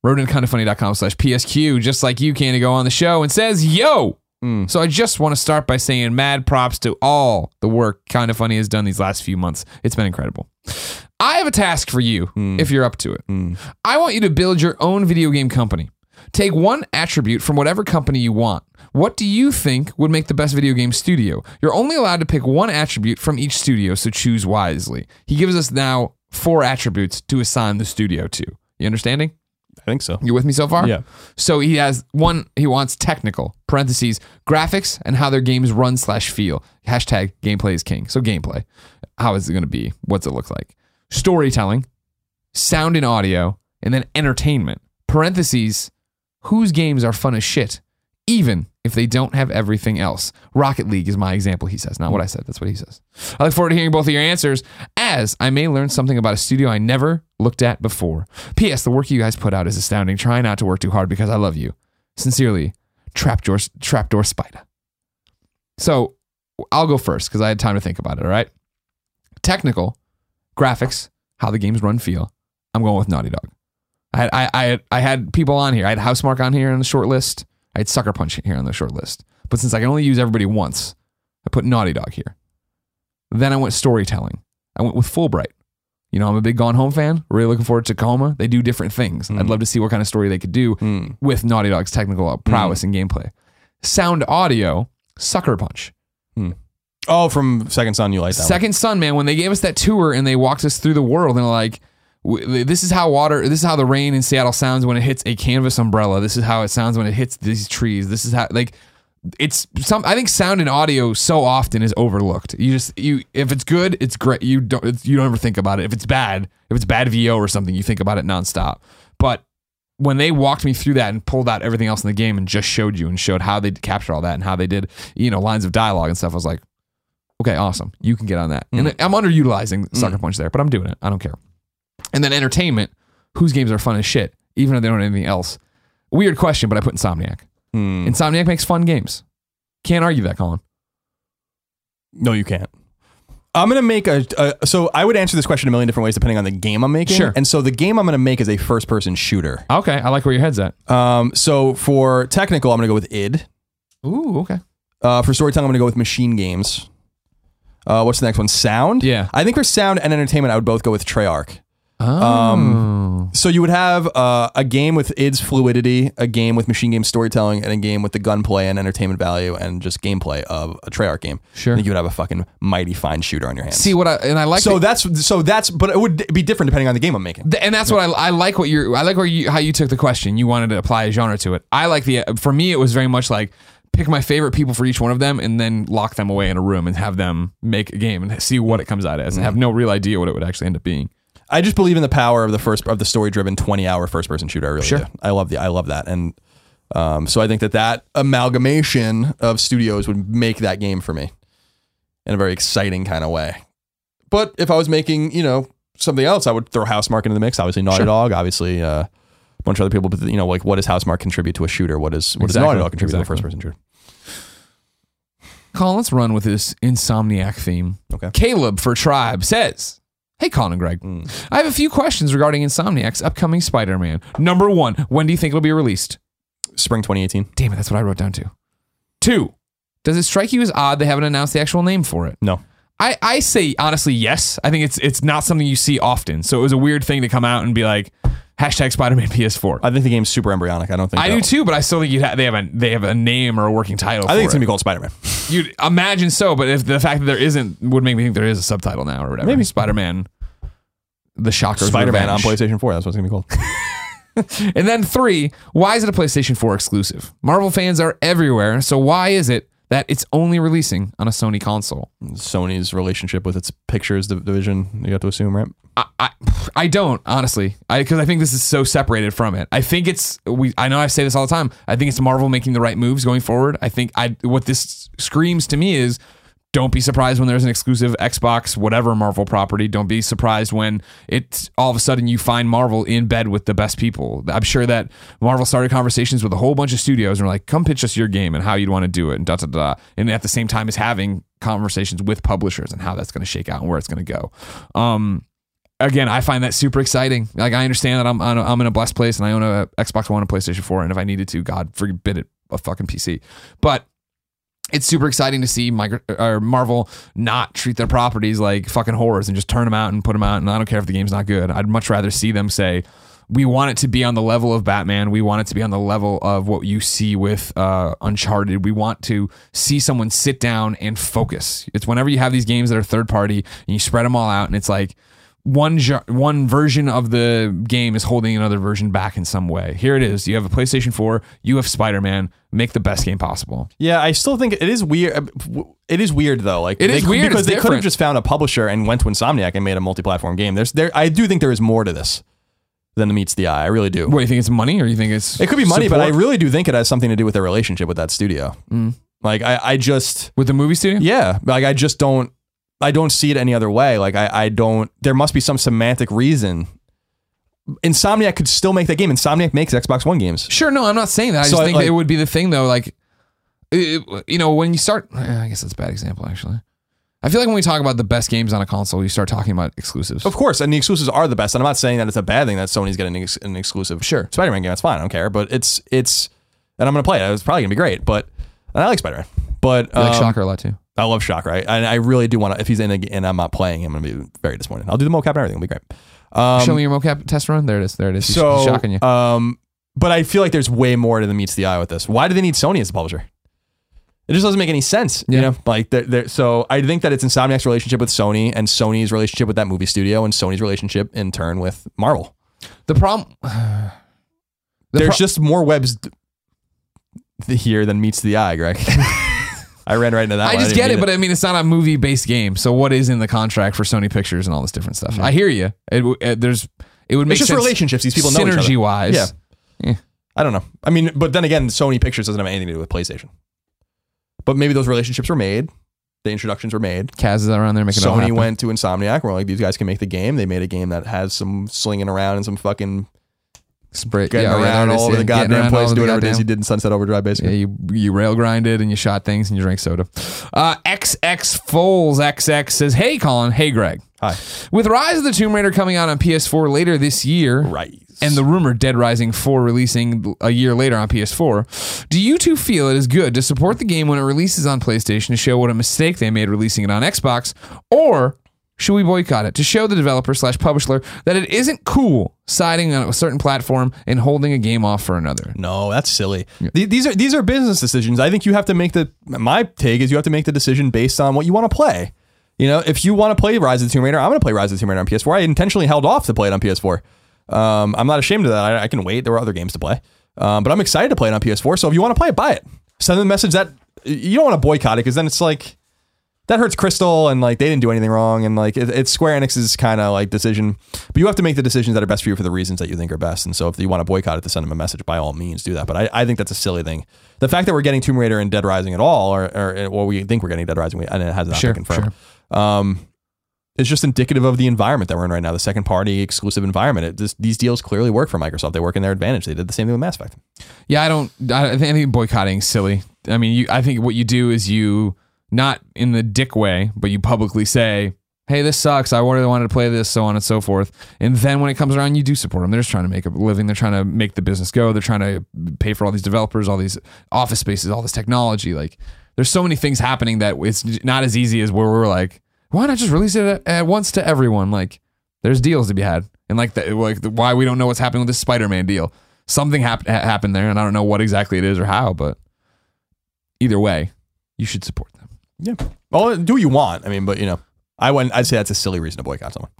Wrote in kindafunny.com slash PSQ, just like you can to go on the show and says, Yo! Mm. So I just want to start by saying mad props to all the work Kind of Funny has done these last few months. It's been incredible. I have a task for you if you're up to it. I want you to build your own video game company. Take one attribute from whatever company you want. What do you think would make the best video game studio? You're only allowed to pick one attribute from each studio, so choose wisely. He gives us now four attributes to assign the studio to. You understanding? I think so. You with me so far? Yeah. So he has one. He wants technical parentheses graphics and how their games run slash feel. Hashtag gameplay is king. So gameplay. How is it going to be? What's it look like? Storytelling, sound and audio, and then entertainment. Parentheses. Whose games are fun as shit, even if they don't have everything else. Rocket League is my example. He says, not what I said. That's what he says. I look forward to hearing both of your answers, as I may learn something about a studio I never looked at before. P.S. The work you guys put out is astounding. Try not to work too hard because I love you. Sincerely, Trapdoor, Trapdoor Spider. So I'll go first because I had time to think about it. All right. Technical, graphics, how the games run, feel. I'm going with Naughty Dog. I had, I, I, had, I had people on here. I had Housemarque on here on the short list. I had Sucker Punch here on the short list. But since I can only use everybody once, I put Naughty Dog here. Then I went storytelling. I went with Fullbright. You know, I'm a big Gone Home fan. Really looking forward to Tacoma. They do different things. I'd mm. love to see what kind of story they could do Mm. with Naughty Dog's technical uh, prowess mm. and gameplay. Sound audio, Sucker Punch. Hmm. Oh, from Second Son, you like that Second Son, man, when they gave us that tour and they walked us through the world and like, this is how water, this is how the rain in Seattle sounds when it hits a canvas umbrella. This is how it sounds when it hits these trees. This is how, like, it's some. I think sound and audio so often is overlooked. You just you if it's good, it's great. You don't it's, you don't ever think about it. If it's bad, if it's bad VO or something, you think about it nonstop. But when they walked me through that and pulled out everything else in the game and just showed you and showed how they captured all that and how they did, you know, lines of dialogue and stuff, I was like, okay, awesome. You can get on that. Mm-hmm. And I'm underutilizing Sucker mm. Punch there, but I'm doing it. I don't care. And then entertainment, whose games are fun as shit, even if they don't have anything else. Weird question, but I put Insomniac. Hmm. Insomniac makes fun games. Can't argue that, Colin. No, you can't. I'm gonna make a, a. So I would answer this question a million different ways depending on the game I'm making. Sure. And so the game I'm gonna make is a first person shooter. Okay, I like where your head's at. Um. So for technical, I'm gonna go with id. Ooh, okay. Uh, for storytelling, I'm gonna go with MachineGames. Uh, what's the next one? Sound. Yeah. I think for sound and entertainment, I would both go with Treyarch. Oh. So you would have uh, a game with id's fluidity, a game with machine game storytelling, and a game with the gunplay and entertainment value and just gameplay of a Treyarch game. Sure. I think you would have a fucking mighty fine shooter on your hands. See what I and I like so that- that's so that's but it would be different depending on the game I'm making. Th- and that's what I, I like what you're I like where you how you took the question you wanted to apply a genre to it I like the for me it was very much like pick my favorite people for each one of them and then lock them away in a room and have them make a game and see what it comes out as and have no real idea what it would actually end up being I just believe in the power of the first of the story driven 20 hour first person shooter. I really Sure. do. I love the I love that and um, so I think that that amalgamation of studios would make that game for me in a very exciting kind of way. But if I was making you know something else, I would throw Housemarque into the mix. Obviously Naughty Sure. Dog. Obviously uh, a bunch of other people. But you know like what does Housemarque contribute to a shooter? What does what Exactly. does Naughty Dog contribute Exactly. to a first person shooter? Colin let's run with this insomniac theme Okay. Caleb for Tribe says Hey Colin and Greg hmm. I have a few questions regarding Insomniac's upcoming Spider-Man number one when do you think it'll be released Spring 2018. damn it that's what I wrote down too two does it strike you as odd they haven't announced the actual name for it No. I, I say honestly yes. I think it's it's not something you see often. So it was a weird thing to come out and be like hashtag Spider Man PS4. I, think the game's super embryonic. I don't think I do too, but I still think you ha- they have a they have a name or a working title. I think it's gonna be called Spider Man. You'd imagine so, but if the fact that there isn't would make me think there is a subtitle now or whatever. Maybe. Spider Man, the Shocker, Spider Man on PlayStation 4. That's what it's gonna be called. And then three, why is it a PlayStation 4 exclusive? Marvel fans are everywhere, so why is it that it's only releasing on a Sony console? Sony's relationship with its pictures division. You have to assume, right? I, I, I don't honestly, I because I think this is so separated from it. I think it's we. I know I say this all the time. I think it's Marvel making the right moves going forward. I think I what this screams to me is Don't be surprised when there's an exclusive Xbox, whatever Marvel property. Don't be surprised when it's all of a sudden you find Marvel in bed with the best people. I'm sure that Marvel started conversations with a whole bunch of studios and were like, come pitch us your game and how you'd want to do it and da da da. And at the same time is having conversations with publishers and how that's going to shake out and where it's going to go. Um, again, I find that super exciting. Like I understand that I'm I'm in a blessed place and I own a Xbox One and PlayStation 4, and if I needed to, God forbid it, a fucking PC. But it's super exciting to see Marvel not treat their properties like fucking horrors and just turn them out and put them out. And I don't care if the game's not good. I'd much rather see them say, we want it to be on the level of Batman. We want it to be on the level of what you see with uh, Uncharted. We want to see someone sit down and focus. It's whenever you have these games that are third party and you spread them all out, and it's like one one version of the game is holding another version back in some way. Here it is. You have a PlayStation 4, you have Spider-Man, make the best game possible. Yeah, I still think it is weird. It is weird though. Like it is they, weird because it's they could have just found a publisher and went to Insomniac and made a multi-platform game. There's there. I do think there is more to this than the meets the eye. I really do. What do you think it's money or you think it's It could be money, but I really do think it has something to do with their relationship with that studio. Mm. Like I, I just with the movie studio? yeah, like I just don't. I don't see it any other way. Like I, I don't. There must be some semantic reason. Insomniac could still make that game. Insomniac makes Xbox One games. Sure, no, I'm not saying that. I So just think like- that it would be the thing though. Like, it- you know, when you start, I guess that's a bad example actually. I feel like when we talk about the best games on a console, you start talking about exclusives. Of course, and the exclusives are the best. And I'm not saying that it's a bad thing that Sony's getting an, ex- an exclusive Sure. Spider-Man game. That's fine. I don't care. But it's it's, and I'm gonna play it. It's probably gonna be great. But and I like Spider-Man. But I like um, Shocker a lot too. I love Shocker. Right? And I really do want to. If he's in a, and I'm not playing, I'm gonna be very disappointed. I'll do the mocap and everything. It'll be great. Um, Show me your mocap test run. There it is. There it is. He's- so shocking you. Um, but I feel like there's way more to the meets the eye with this. Why do they need Sony as a publisher? It just doesn't make any sense. You Yeah. know, like they're, they're, so I think that it's Insomniac's relationship with Sony and Sony's relationship with that movie studio and Sony's relationship in turn with Marvel. the problem. The there's pro- just more webs here than meets the eye, Greg. I ran right into that. I one. just didn't get it, but I mean, it's not a movie based game. So what is in the contract for Sony Pictures and all this different stuff? I hear you. It, uh, there's it would make it's just sense relationships. These people know each synergy wise. Yeah. Yeah. I don't know. I mean, but then again, Sony Pictures doesn't have anything to do with PlayStation. But maybe those relationships were made. The introductions were made. Kaz is around there making Sony went to Insomniac. We're like, these guys can make the game. They made a game that has some slinging around and some fucking Spray, getting yeah, yeah, around is. all over the goddamn place, over do the whatever it is he did in Sunset Overdrive, Yeah, basically. you you rail grinded and you shot things and you drank soda. Uh, XX Foles XX says, "Hey Colin, hey Greg. Hi. With Rise of the Tomb Raider coming out on PS4 later this year, Right. and the rumor Dead Rising 4 releasing a year later on PS4, do you two feel it is good to support the game when it releases on PlayStation to show what a mistake they made releasing it on Xbox, or should we boycott it to show the developer slash publisher that it isn't cool siding on a certain platform and holding a game off for another? No, that's silly. Th- These are these are business decisions. I think you have to make the my take is you have to make the decision based on what you want to play. You know, if you want to play Rise of the Tomb Raider, I'm going to play Rise of the Tomb Raider on PS4. I intentionally held off to play it on PS4. Um, I'm not ashamed of that. I, I can wait. There were other games to play, um, but I'm excited to play it on PS4. So if you want to play it, buy it. Send them the message that you don't want to boycott it because then it's like that hurts Crystal and like they didn't do anything wrong and like it, it's Square Enix's kind of like decision. But you have to make the decisions that are best for you for the reasons that you think are best. And so if you want to boycott it to send them a message, by all means do that. But I, I think that's a silly thing. The fact that we're getting Tomb Raider and Dead Rising at all, or, or well, we think we're getting Dead Rising, and it has not Sure, been confirmed. Um, it's just indicative of the environment that we're in right now, the second party exclusive environment. It, this, these deals clearly work for Microsoft. They work in their advantage. They did the same thing with Mass Effect. Yeah, I don't. I I think, I think boycotting is silly. I mean, you. I think what you do is you not in the dick way, but you publicly say, "Hey, this sucks. I really wanted to play this, so on and so forth." And then when it comes around, you do support them. They're just trying to make a living. They're trying to make the business go. They're trying to pay for all these developers, all these office spaces, all this technology. Like, there's so many things happening that it's not as easy as where we're like, why not just release it at, once to everyone? Like, there's deals to be had, and like, the, like the, why we don't know what's happening with this Spider-Man deal. Something hap- happened there, and I don't know what exactly it is or how, but either way, you should support them. Yeah. Well, do what you want. I mean, but you know, I wouldn't. I'd say that's a silly reason to boycott someone.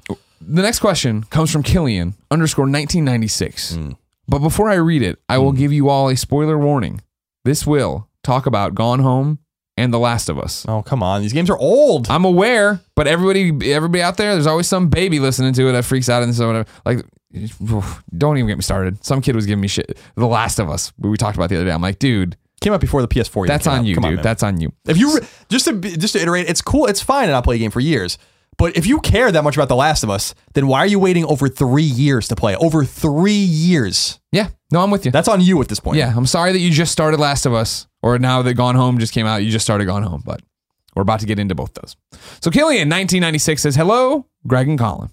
The next question comes from Killian underscore 1996. Mm. But before I read it, I will give you all a spoiler warning. This will talk about Gone Home and The Last of Us. Oh come on, these games are old. I'm aware, but everybody, everybody out there, there's always some baby listening to it that freaks out and so whatever. Like, don't even get me started. Some kid was giving me shit. The Last of Us, we talked about the other day. I'm like, dude, Came out before the PS4. even That's on you, Come dude. man. That's on you. If you re- just to be- just to iterate, it's cool. It's fine to not play a game for years. But if you care that much about The Last of Us, then why are you waiting over three years to play? Over three years. Yeah. No, I'm with you. That's on you at this point. Yeah, I'm sorry that you just started Last of Us, or now that Gone Home just came out, you just started Gone Home, but we're about to get into both those. So Killian, 1996 says, Hello, Greg and Colin.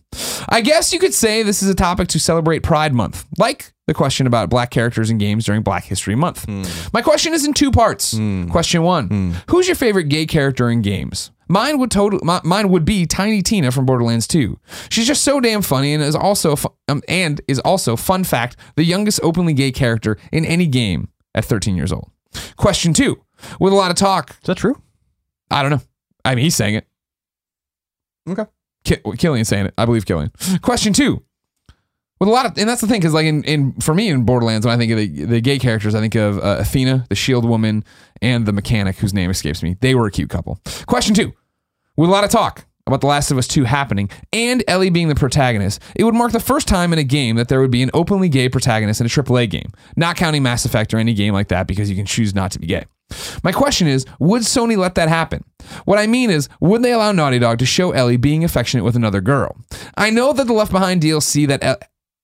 I guess you could say this is a topic to celebrate Pride Month, like the question about black characters in games during Black History Month. Hmm. My question is in two parts. Hmm. Question one hmm. Who's your favorite gay character in games? Mine would total. mi- Mine would be Tiny Tina from Borderlands 2. She's just so damn funny and is also fu- um, and is also fun fact the youngest openly gay character in any game at 13 years old. Question two, with a lot of talk. Is that true? I don't know. I mean, he's saying it. Okay. Ki- Killian saying it. I believe Killian. Question two. With a lot of, and that's the thing, because like in, in for me in Borderlands, when I think of the, the gay characters, I think of uh, Athena, the Shield Woman, and the mechanic whose name escapes me. They were a cute couple. Question two. With a lot of talk about The Last of Us 2 happening and Ellie being the protagonist, it would mark the first time in a game that there would be an openly gay protagonist in a AAA game, not counting Mass Effect or any game like that because you can choose not to be gay. My question is, would Sony let that happen? What I mean is, would they allow Naughty Dog to show Ellie being affectionate with another girl? I know that the Left Behind DLC that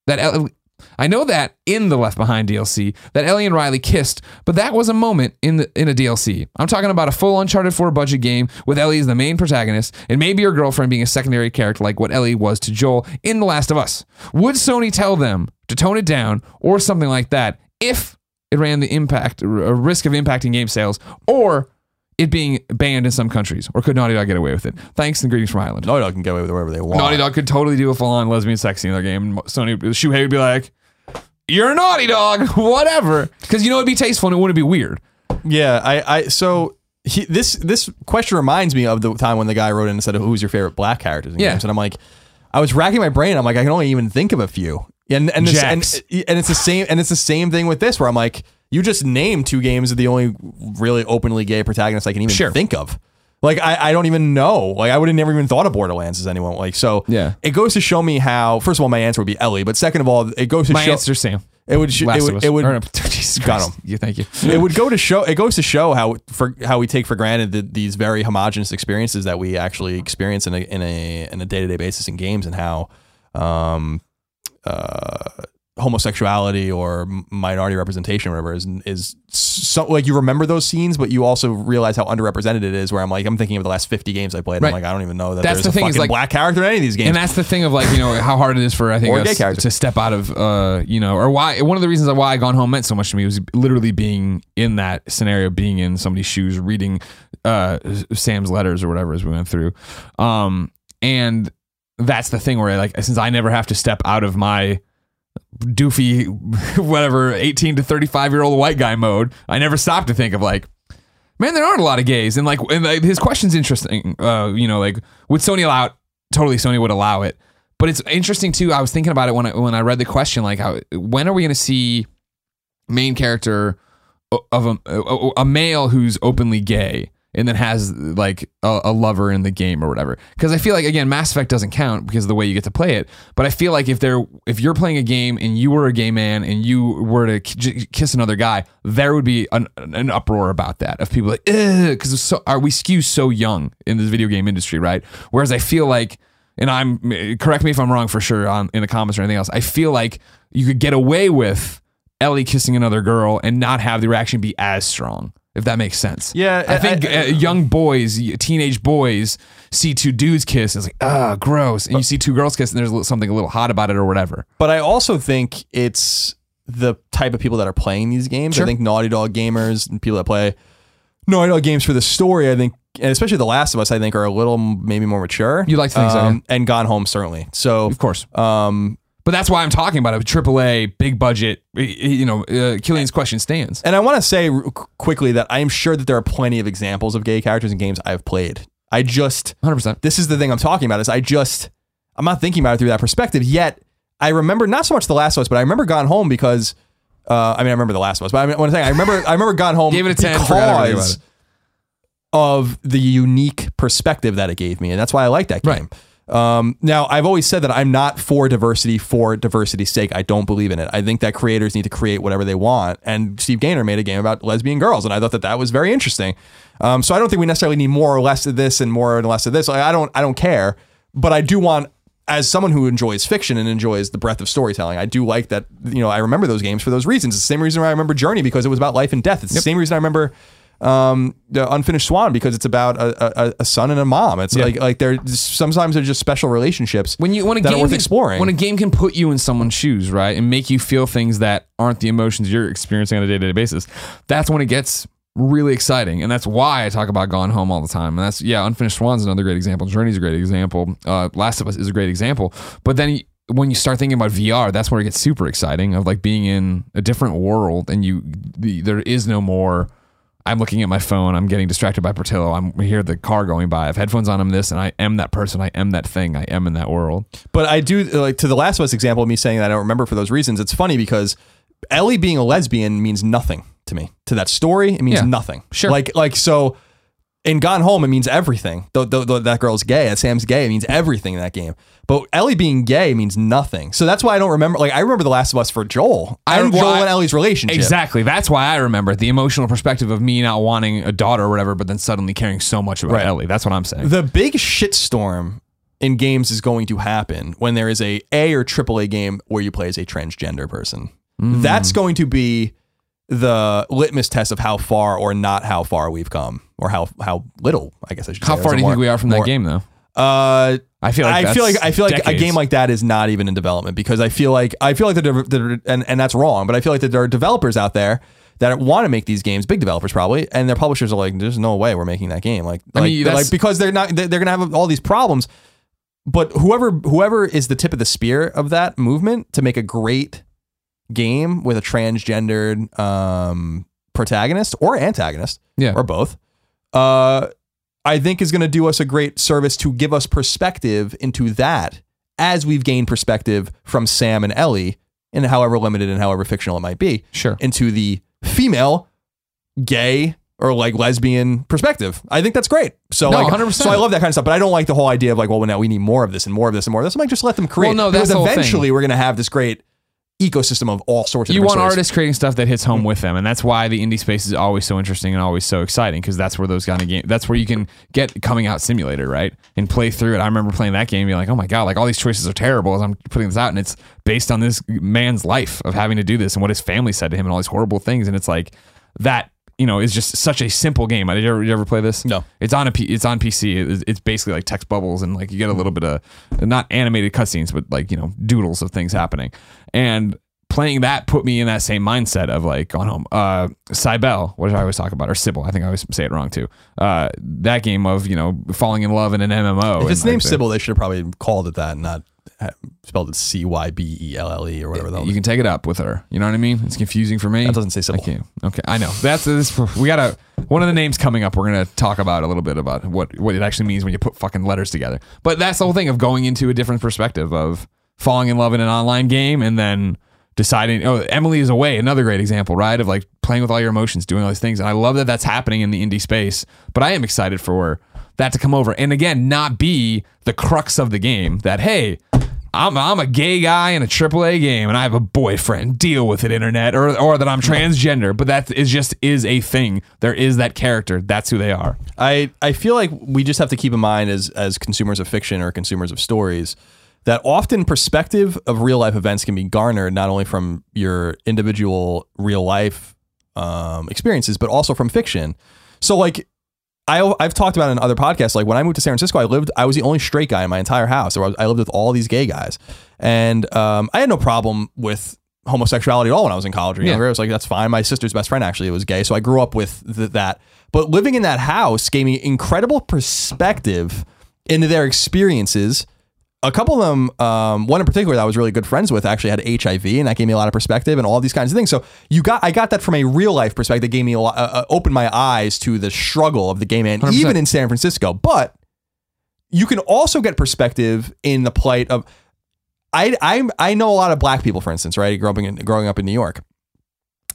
that I know that in the Left Behind DLC that Ellie and Riley kissed, but that was a moment in the in a DLC. I'm talking about a full Uncharted 4 budget game with Ellie as the main protagonist and maybe her girlfriend being a secondary character like what Ellie was to Joel in The Last of Us. Would Sony tell them to tone it down or something like that if it ran the impact a risk of impacting game sales or it being banned in some countries or could Naughty Dog get away with it? Thanks and greetings from Ireland. Naughty Dog can get away with whatever they want. Naughty Dog could totally do a full on lesbian sex scene in their game. Sony Shuhei would be like, "You're a Naughty Dog, whatever," because you know it'd be tasteful and it wouldn't be weird. Yeah, I, I so he, this this question reminds me of the time when the guy wrote in and said, "Who's your favorite black characters in Yeah. games?" And I'm like, I was racking my brain. I'm like, I can only even think of a few. And and this, and, and it's the same and it's the same thing with this where I'm like, you just named two games of the only really openly gay protagonists I can even Sure. think of. Like I, I don't even know. Like I would have never even thought of Borderlands as anyone. Like so. Yeah. It goes to show me how. First of all, my answer would be Ellie, but second of all, it goes to My show. answer, Sam. it would. It Last of would. Us. It would. Or no, Jesus Got Christ. him. Yeah, thank you. it would go to show it goes to show how for how we take for granted the, these very homogenous experiences that we actually experience in a in a in a day to day basis in games and how um uh homosexuality or minority representation or whatever is is so like you remember those scenes but you also realize how underrepresented it is where I'm like I'm thinking of the last 50 games I played Right. I'm like I don't even know that That's there's the a thing fucking like- black character in any of these games. And that's the thing of like you know how hard it is for I think us to step out of uh you know or why one of the reasons why I Gone Home meant so much to me was literally being in that scenario, being in somebody's shoes, reading uh Sam's letters or whatever as we went through, um and that's the thing where like since I never have to step out of my doofy whatever 18 to 35 year old white guy mode, I never stop to think of like man, there aren't a lot of gays, and like, and like, his question's interesting. Uh, you know, like would Sony allow it? Totally, Sony would allow it. But it's interesting too. I was thinking about it when I when I read the question, like, how when are we going to see main character of a, a a male who's openly gay and then has like a, a lover in the game or whatever? Because I feel like again, Mass Effect doesn't count because of the way you get to play it. But I feel like if there if you're playing a game and you were a gay man and you were to k- kiss another guy, there would be an, an uproar about that of people like, because so, are we skew so young in this video game industry, right? Whereas I feel like and I'm correct me if I'm wrong for sure on in the comments or anything else. I feel like you could get away with Ellie kissing another girl and not have the reaction be as strong. If that makes sense. Yeah, I I- think I- uh, young boys, teenage boys, see two dudes kiss. And it's like, ah, gross. And you see two girls kiss, and there's something a little hot about it or whatever. But I also think it's the type of people that are playing these games. Sure. I think Naughty Dog gamers and people that play Naughty Dog games for the story, I think, and especially The Last of Us, I think, are a little maybe more mature. You like to think so, um, And Gone Home, certainly. So, Of course. um, But that's why I'm talking about it. AAA, big budget. You know, uh, Killian's question stands. and I want to say quickly that I am sure that there are plenty of examples of gay characters in games I've played. I just 100%. this is the thing I'm talking about is I just I'm not thinking about it through that perspective yet. I remember not so much The Last of Us, but I remember Gone Home because uh, I mean I remember The Last of Us, but I mean, I'm saying I remember I remember Gone Home Gave it a 10, because of the unique perspective that it gave me, and that's why I like that game. Um, now, I've always said that I'm not for diversity for diversity's sake. I don't believe in it. I think that creators need to create whatever they want. And Steve Gaynor made a game about lesbian girls, and I thought that that was very interesting. Um, so I don't think we necessarily need more or less of this and more and less of this. Like, I don't, I don't care, but I do want. As someone who enjoys fiction and enjoys the breadth of storytelling, I do like that. You know, I remember those games for those reasons. It's the same reason why I remember Journey because it was about life and death. It's the same reason I remember um, the Unfinished Swan because it's about a, a, a son and a mom. It's like like they're sometimes they're just special relationships when you when a game worth can, exploring. when a game can put you in someone's shoes right and make you feel things that aren't the emotions you're experiencing on a day-to-day basis that's when it gets really exciting. And that's why i talk about gone home all the time. And that's yeah unfinished swan's another great example. Journey's a great example. Uh, last of us is a great example. But then when you start thinking about VR, that's where it gets super exciting of like being in a different world and you the, there is no more I'm looking at my phone. I'm getting distracted by Portillo. I'm hear the car going by. I have headphones on. I'm this, and I am that person. I am that thing. I am in that world. But I do like to the Last of Us example of me saying that I don't remember for those reasons. It's funny because Ellie being a lesbian means nothing to me. To that story, it means Yeah. nothing. Sure. Like like so. In Gone Home, it means everything. Though, though, though that girl's gay, that Sam's gay, it means everything in that game. But Ellie being gay means nothing. So that's why I don't remember. Like I remember The Last of Us for Joel I- and Joel and Ellie's relationship. Exactly. That's why I remember it. the emotional perspective of me not wanting a daughter or whatever, but then suddenly caring so much about Right. Ellie. That's what I'm saying. The big shitstorm in games is going to happen when there is a A or AAA game where you play as a transgender person. Mm. That's going to be the litmus test of how far or not how far we've come, or how how little, I guess I should How say. far do you More- think we are from that game, though? Uh, I feel like I feel like I feel like a game like that is not even in development because I feel like I feel like the, and and that's wrong, but I feel like that there are developers out there that want to make these games, big developers probably, and their publishers are like, "There's no way we're making that game." Like, I like, mean, like because they're not they're, they're gonna have all these problems. But whoever whoever is the tip of the spear of that movement to make a great game with a transgendered um, protagonist or antagonist, Yeah. or both, uh, I think is going to do us a great service to give us perspective into that as we've gained perspective from Sam and Ellie, and however limited and however fictional it might be, Sure. into the female, gay, or like lesbian perspective. I think that's great. So No, like, 100%. so I love that kind of stuff. But I don't like the whole idea of like, well, now we need more of this and more of this and more of this. I'm like, just let them create. Well, no, that's because the whole thing. eventually we're going to have this great ecosystem of all sorts of you want stories. artists creating stuff that hits home mm. with them and that's why the indie space is always so interesting and always so exciting because that's where those kind of games that's where you can get coming out simulator right? And play through it. I remember playing that game and being like oh my god like all these choices are terrible as i'm putting this out and it's based on this man's life of having to do this and what his family said to him and all these horrible things and it's like that you know is just such a simple game. Did you ever, did you ever play this? No. it's on a P, it's on pc It's- it's basically like text bubbles and like you get a little bit of not animated cutscenes but like you know doodles of things happening and playing that put me in that same mindset of like gone home. Uh, Cibele, what did I always talk about, or Sybil? I think I always say it wrong too. Uh, that game of you know falling in love in an MMO. If it's named Sybil, they should have probably called it that, and not spelled it C Y B E L L E or whatever. that You can take it up with her. You know what I mean? It's confusing for me. That doesn't say I Sybil. can't. Okay, I know. That's this. We gotta. One of the names coming up. We're gonna talk about a little bit about what what it actually means when you put fucking letters together. But that's the whole thing of going into a different perspective of falling in love in an online game and then deciding. Oh, Emily is away. Another great example, right? Of like playing with all your emotions, doing all these things. And I love that that's happening in the indie space. But I am excited for that to come over and again not be the crux of the game. That hey. I'm, I'm a gay guy in a AAA game and I have a boyfriend. Deal with it, internet, or or that I'm transgender. But that is just is a thing. There is that character. That's who they are. I, I feel like we just have to keep in mind as as consumers of fiction or consumers of stories that often perspective of real life events can be garnered not only from your individual real life um, experiences but also from fiction. So like I, I've talked about in other podcasts. Like when I moved to San Francisco, I lived. I was the only straight guy in my entire house. Or I I lived with all these gay guys, and um, I had no problem with homosexuality at all when I was in college or Yeah. younger. I was like, that's fine. My sister's best friend actually was gay, so I grew up with th- that. But living in that house gave me incredible perspective into their experiences. A couple of them, um, one in particular that I was really good friends with, actually had HIV, and that gave me a lot of perspective and all these kinds of things. So you got, I got that from a real life perspective. That gave me a lot, uh, uh, opened my eyes to the struggle of the gay man, 100%. even in San Francisco. But you can also get perspective in the plight of I I I know a lot of black people, for instance, right? Growing in, growing up in New York,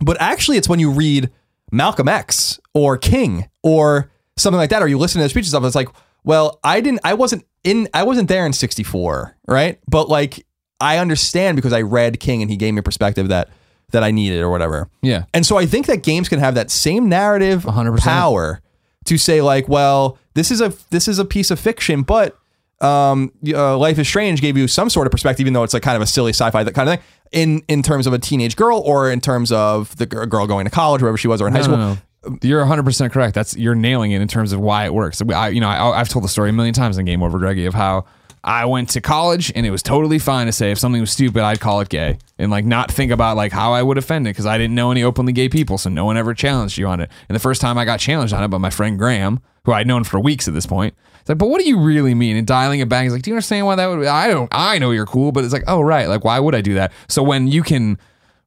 but actually, it's when you read Malcolm X or King or something like that, or you listen to the speeches of it, it's like, well, I didn't I wasn't in I wasn't there in 64, right? But like I understand because I read King and he gave me a perspective that that I needed or whatever. Yeah. And so I think that games can have that same narrative 100%. power to say like, well, this is a this is a piece of fiction, but um, uh, Life is Strange gave you some sort of perspective, even though it's like kind of a silly sci-fi that kind of thing. In in terms of a teenage girl, or in terms of the g- girl going to college, wherever she was, or in high school. no, no. You're 100% correct. That's you're nailing it in terms of why it works. I, you know, I, I've told the story a million times in Game Over, Greggy, of how I went to college and it was totally fine to say if something was stupid, I'd call it gay and like not think about like how I would offend it because I didn't know any openly gay people, so no one ever challenged you on it. And the first time I got challenged on it by my friend Graham, who I'd known for weeks at this point, it's like, but what do you really mean? And dialing it back, he's like, do you understand why that would? Be? I don't. I know you're cool, but it's like, oh right, like why would I do that? So when you can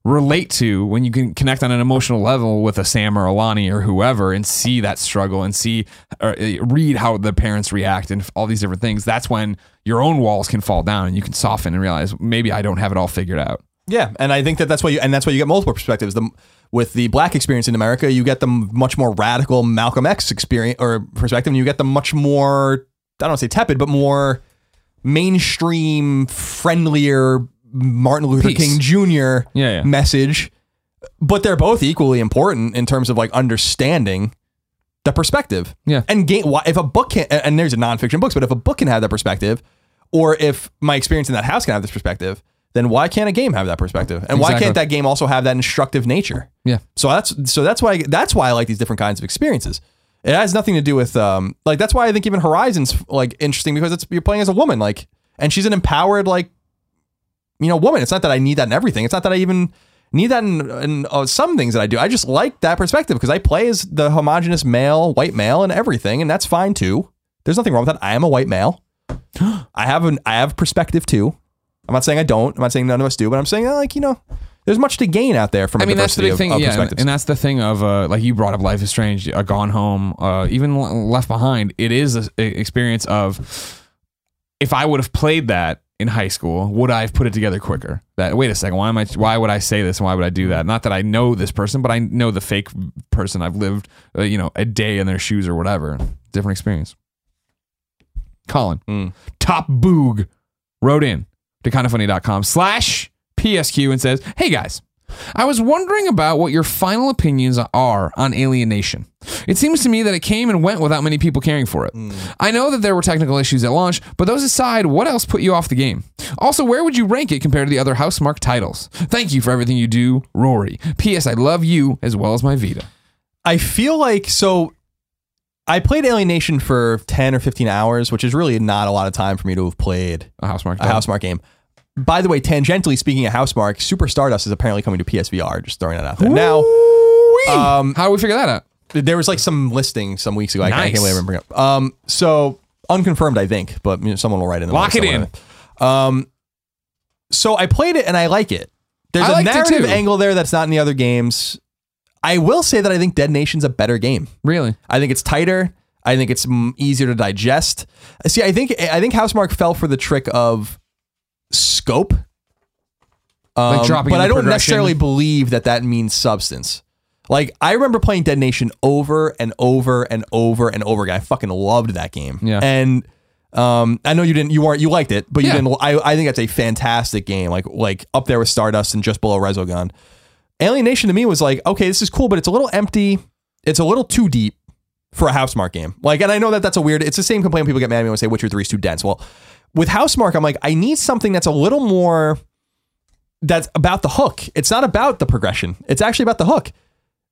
relate to when you can connect on an emotional level with a Sam or a Lonnie or whoever and see that struggle and see or uh, read how the parents react and all these different things that's when your own walls can fall down and you can soften and realize maybe I don't have it all figured out. Yeah, and I think that that's why you and that's why you get multiple perspectives. The with the black experience in America, you get the much more radical Malcolm X experience or perspective, and you get the much more I don't want to say tepid, but more mainstream, friendlier Martin Luther Peace. King Jr. Yeah, yeah. message. But they're both equally important in terms of like understanding the perspective. Yeah. And why, if a book can, and there's a nonfiction books, but if a book can have that perspective, or if my experience in that house can have this perspective, then why can't a game have that perspective? And why can't that game also have that instructive nature? Yeah. So that's so that's why that's why I like these different kinds of experiences. It has nothing to do with um like that's why I think even Horizon's like interesting because it's you're playing as a woman like and she's an empowered like you know woman. It's not that I need that in everything. It's not that I even need that in, in uh, some things that I do. I just like that perspective because I play as the homogenous male, white male, and everything, and that's fine too. There's nothing wrong with that. I am a white male. I have an I have perspective too. I'm not saying I don't. I'm not saying none of us do, but I'm saying uh, like you know, there's much to gain out there from. a I mean, that's the big of- thing, of yeah, and, and that's the thing of uh, like you brought up Life is Strange, uh, Gone Home, uh, even Left Behind. It is an experience of if I would have played that in high school, would I have put it together quicker? That wait a second, why am I? Why would I say this? and Why would I do that? Not that I know this person, but I know the fake person. I've lived, uh, you know, a day in their shoes or whatever. Different experience. Colin, Mm. Top Boog wrote in to kindafunny.com slash PSQ and says, Hey guys, I was wondering about what your final opinions are on Alienation. It seems to me that it came and went without many people caring for it. Hmm. I know that there were technical issues at launch, but those aside, what else put you off the game? Also, where would you rank it compared to the other Housemarque titles? Thank you for everything you do, Rory. P.S. I love you as well as my Vita. I feel like so. I played Alienation for ten or fifteen hours, which is really not a lot of time for me to have played A Housemarque. a Housemarque game. By the way, tangentially speaking of Housemarque, Super Stardust is apparently coming to PSVR. Just throwing that out there. Now, um, How do we figure that out? there was like some listing some weeks ago. I, I can't believe I remember. it. Um, so unconfirmed, I think, but you know, someone will write in. the Lock it in. Um, so I played it and I like it. There's I a liked narrative angle there that's not in the other games. I will say that I think Dead Nation's a better game. Really? I think it's tighter. I think it's easier to digest. See, I think I think Housemarque fell for the trick of scope. Um, dropping but I don't necessarily believe that that means substance. Like I remember playing Dead Nation over and over and over and over again. I fucking loved that game. Yeah. And um, I know you didn't. You weren't. You liked it, but you Yeah. didn't. I, I think that's a fantastic game. Like like up there with Stardust and just below Resogun. Alienation to me was like, okay, this is cool, but it's a little empty. It's a little too deep for a Housemarque game. Like, and I know that that's a weird. It's the same complaint people get mad at me when I say Witcher Three is too dense. Well, with Housemarque, I'm like, I need something that's a little more. That's about the hook. It's not about the progression. It's actually about the hook.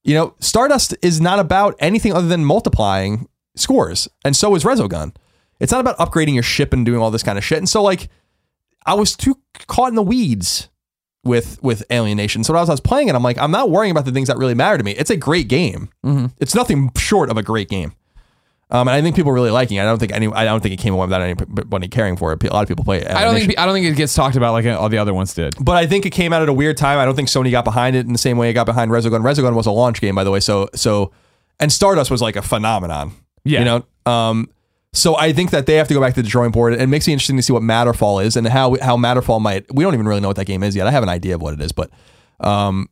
You know, Stardust is not about anything other than multiplying scores, and so is Resogun. It's not about upgrading your ship and doing all this kind of shit. And so, like, I was too caught in the weeds with with Alienation. So when I was, I was playing it, I'm like, I'm not worrying about the things that really matter to me. It's a great game. Mm-hmm. It's nothing short of a great game. Um, and I think people are really liking it. I don't think any. I don't think it came away without anybody caring for it. A lot of people play it. I don't think I don't think it gets talked about like all the other ones did. But I think it came out at a weird time. I don't think Sony got behind it in the same way it got behind Resogun. Resogun was a launch game, by the way. So so, and Stardust was like a phenomenon. Yeah. you know. Um, so I think that they have to go back to the drawing board. It makes me interesting to see what Matterfall is and how how Matterfall might. We don't even really know what that game is yet. I have an idea of what it is, but um,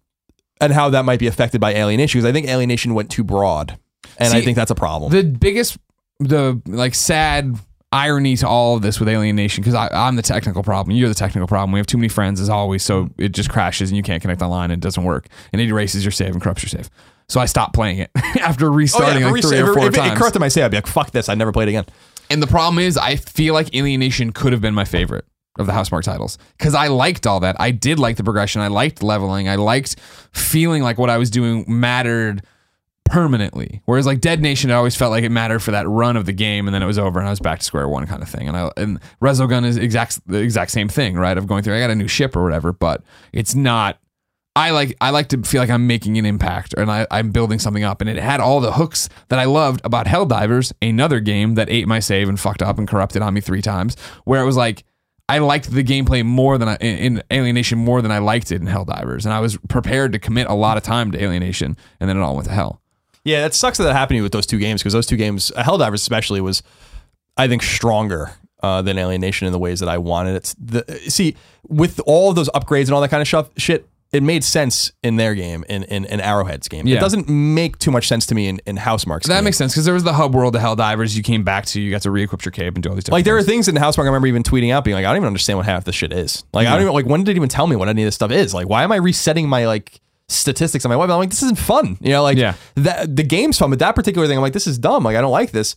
and how that might be affected by Alienation because I think Alienation went too broad, and I think that's a problem. The biggest the like sad irony to all of this with alienation because I'm the technical problem. You're the technical problem. We have too many friends as always, so it just crashes and you can't connect online and it doesn't work and it erases your save and corrupts your save. So I stopped playing it after oh, restarting if like three or four if it- times. It corrupted my save. I'd be like, fuck this. I'd never played it again. And the problem is, I feel like Alienation could have been my favorite of the Housemarque titles because I liked all that. I did like the progression. I liked leveling. I liked feeling like what I was doing mattered permanently. Whereas like Dead Nation, it always felt like it mattered for that run of the game, and then it was over, and I was back to square one kind of thing. And I and Resogun is exact the exact same thing, right? Of going through, I got a new ship or whatever, but it's not. I like I like to feel like I'm making an impact and I, I'm building something up. And it had all the hooks that I loved about Helldivers, another game that ate my save and fucked up and corrupted on me three times. Where it was like I liked the gameplay more than I in Alienation more than I liked it in Helldivers, and I was prepared to commit a lot of time to Alienation, and then it all went to hell. Yeah, that sucks that that happened to you with those two games because those two games, Helldivers especially, was I think stronger uh, than Alienation in the ways that I wanted it. The, see, with all of those upgrades and all that kind of stuff, shit, it made sense in their game, in in, in Arrowhead's game. Yeah. It doesn't make too much sense to me in, in Housemarque's That game. makes sense because there was the hub world of Helldivers. You came back to, you got to re-equip your cape and do all these different like there are things. things in Housemarque I remember even tweeting out being like, I don't even understand what half this shit is. Like I don't even like when did it even tell me what any of this stuff is? Like why am I resetting my like statistics on my web? I'm like, this isn't fun. You know, like Yeah. that the game's fun, but that particular thing, I'm like, this is dumb. Like I don't like this.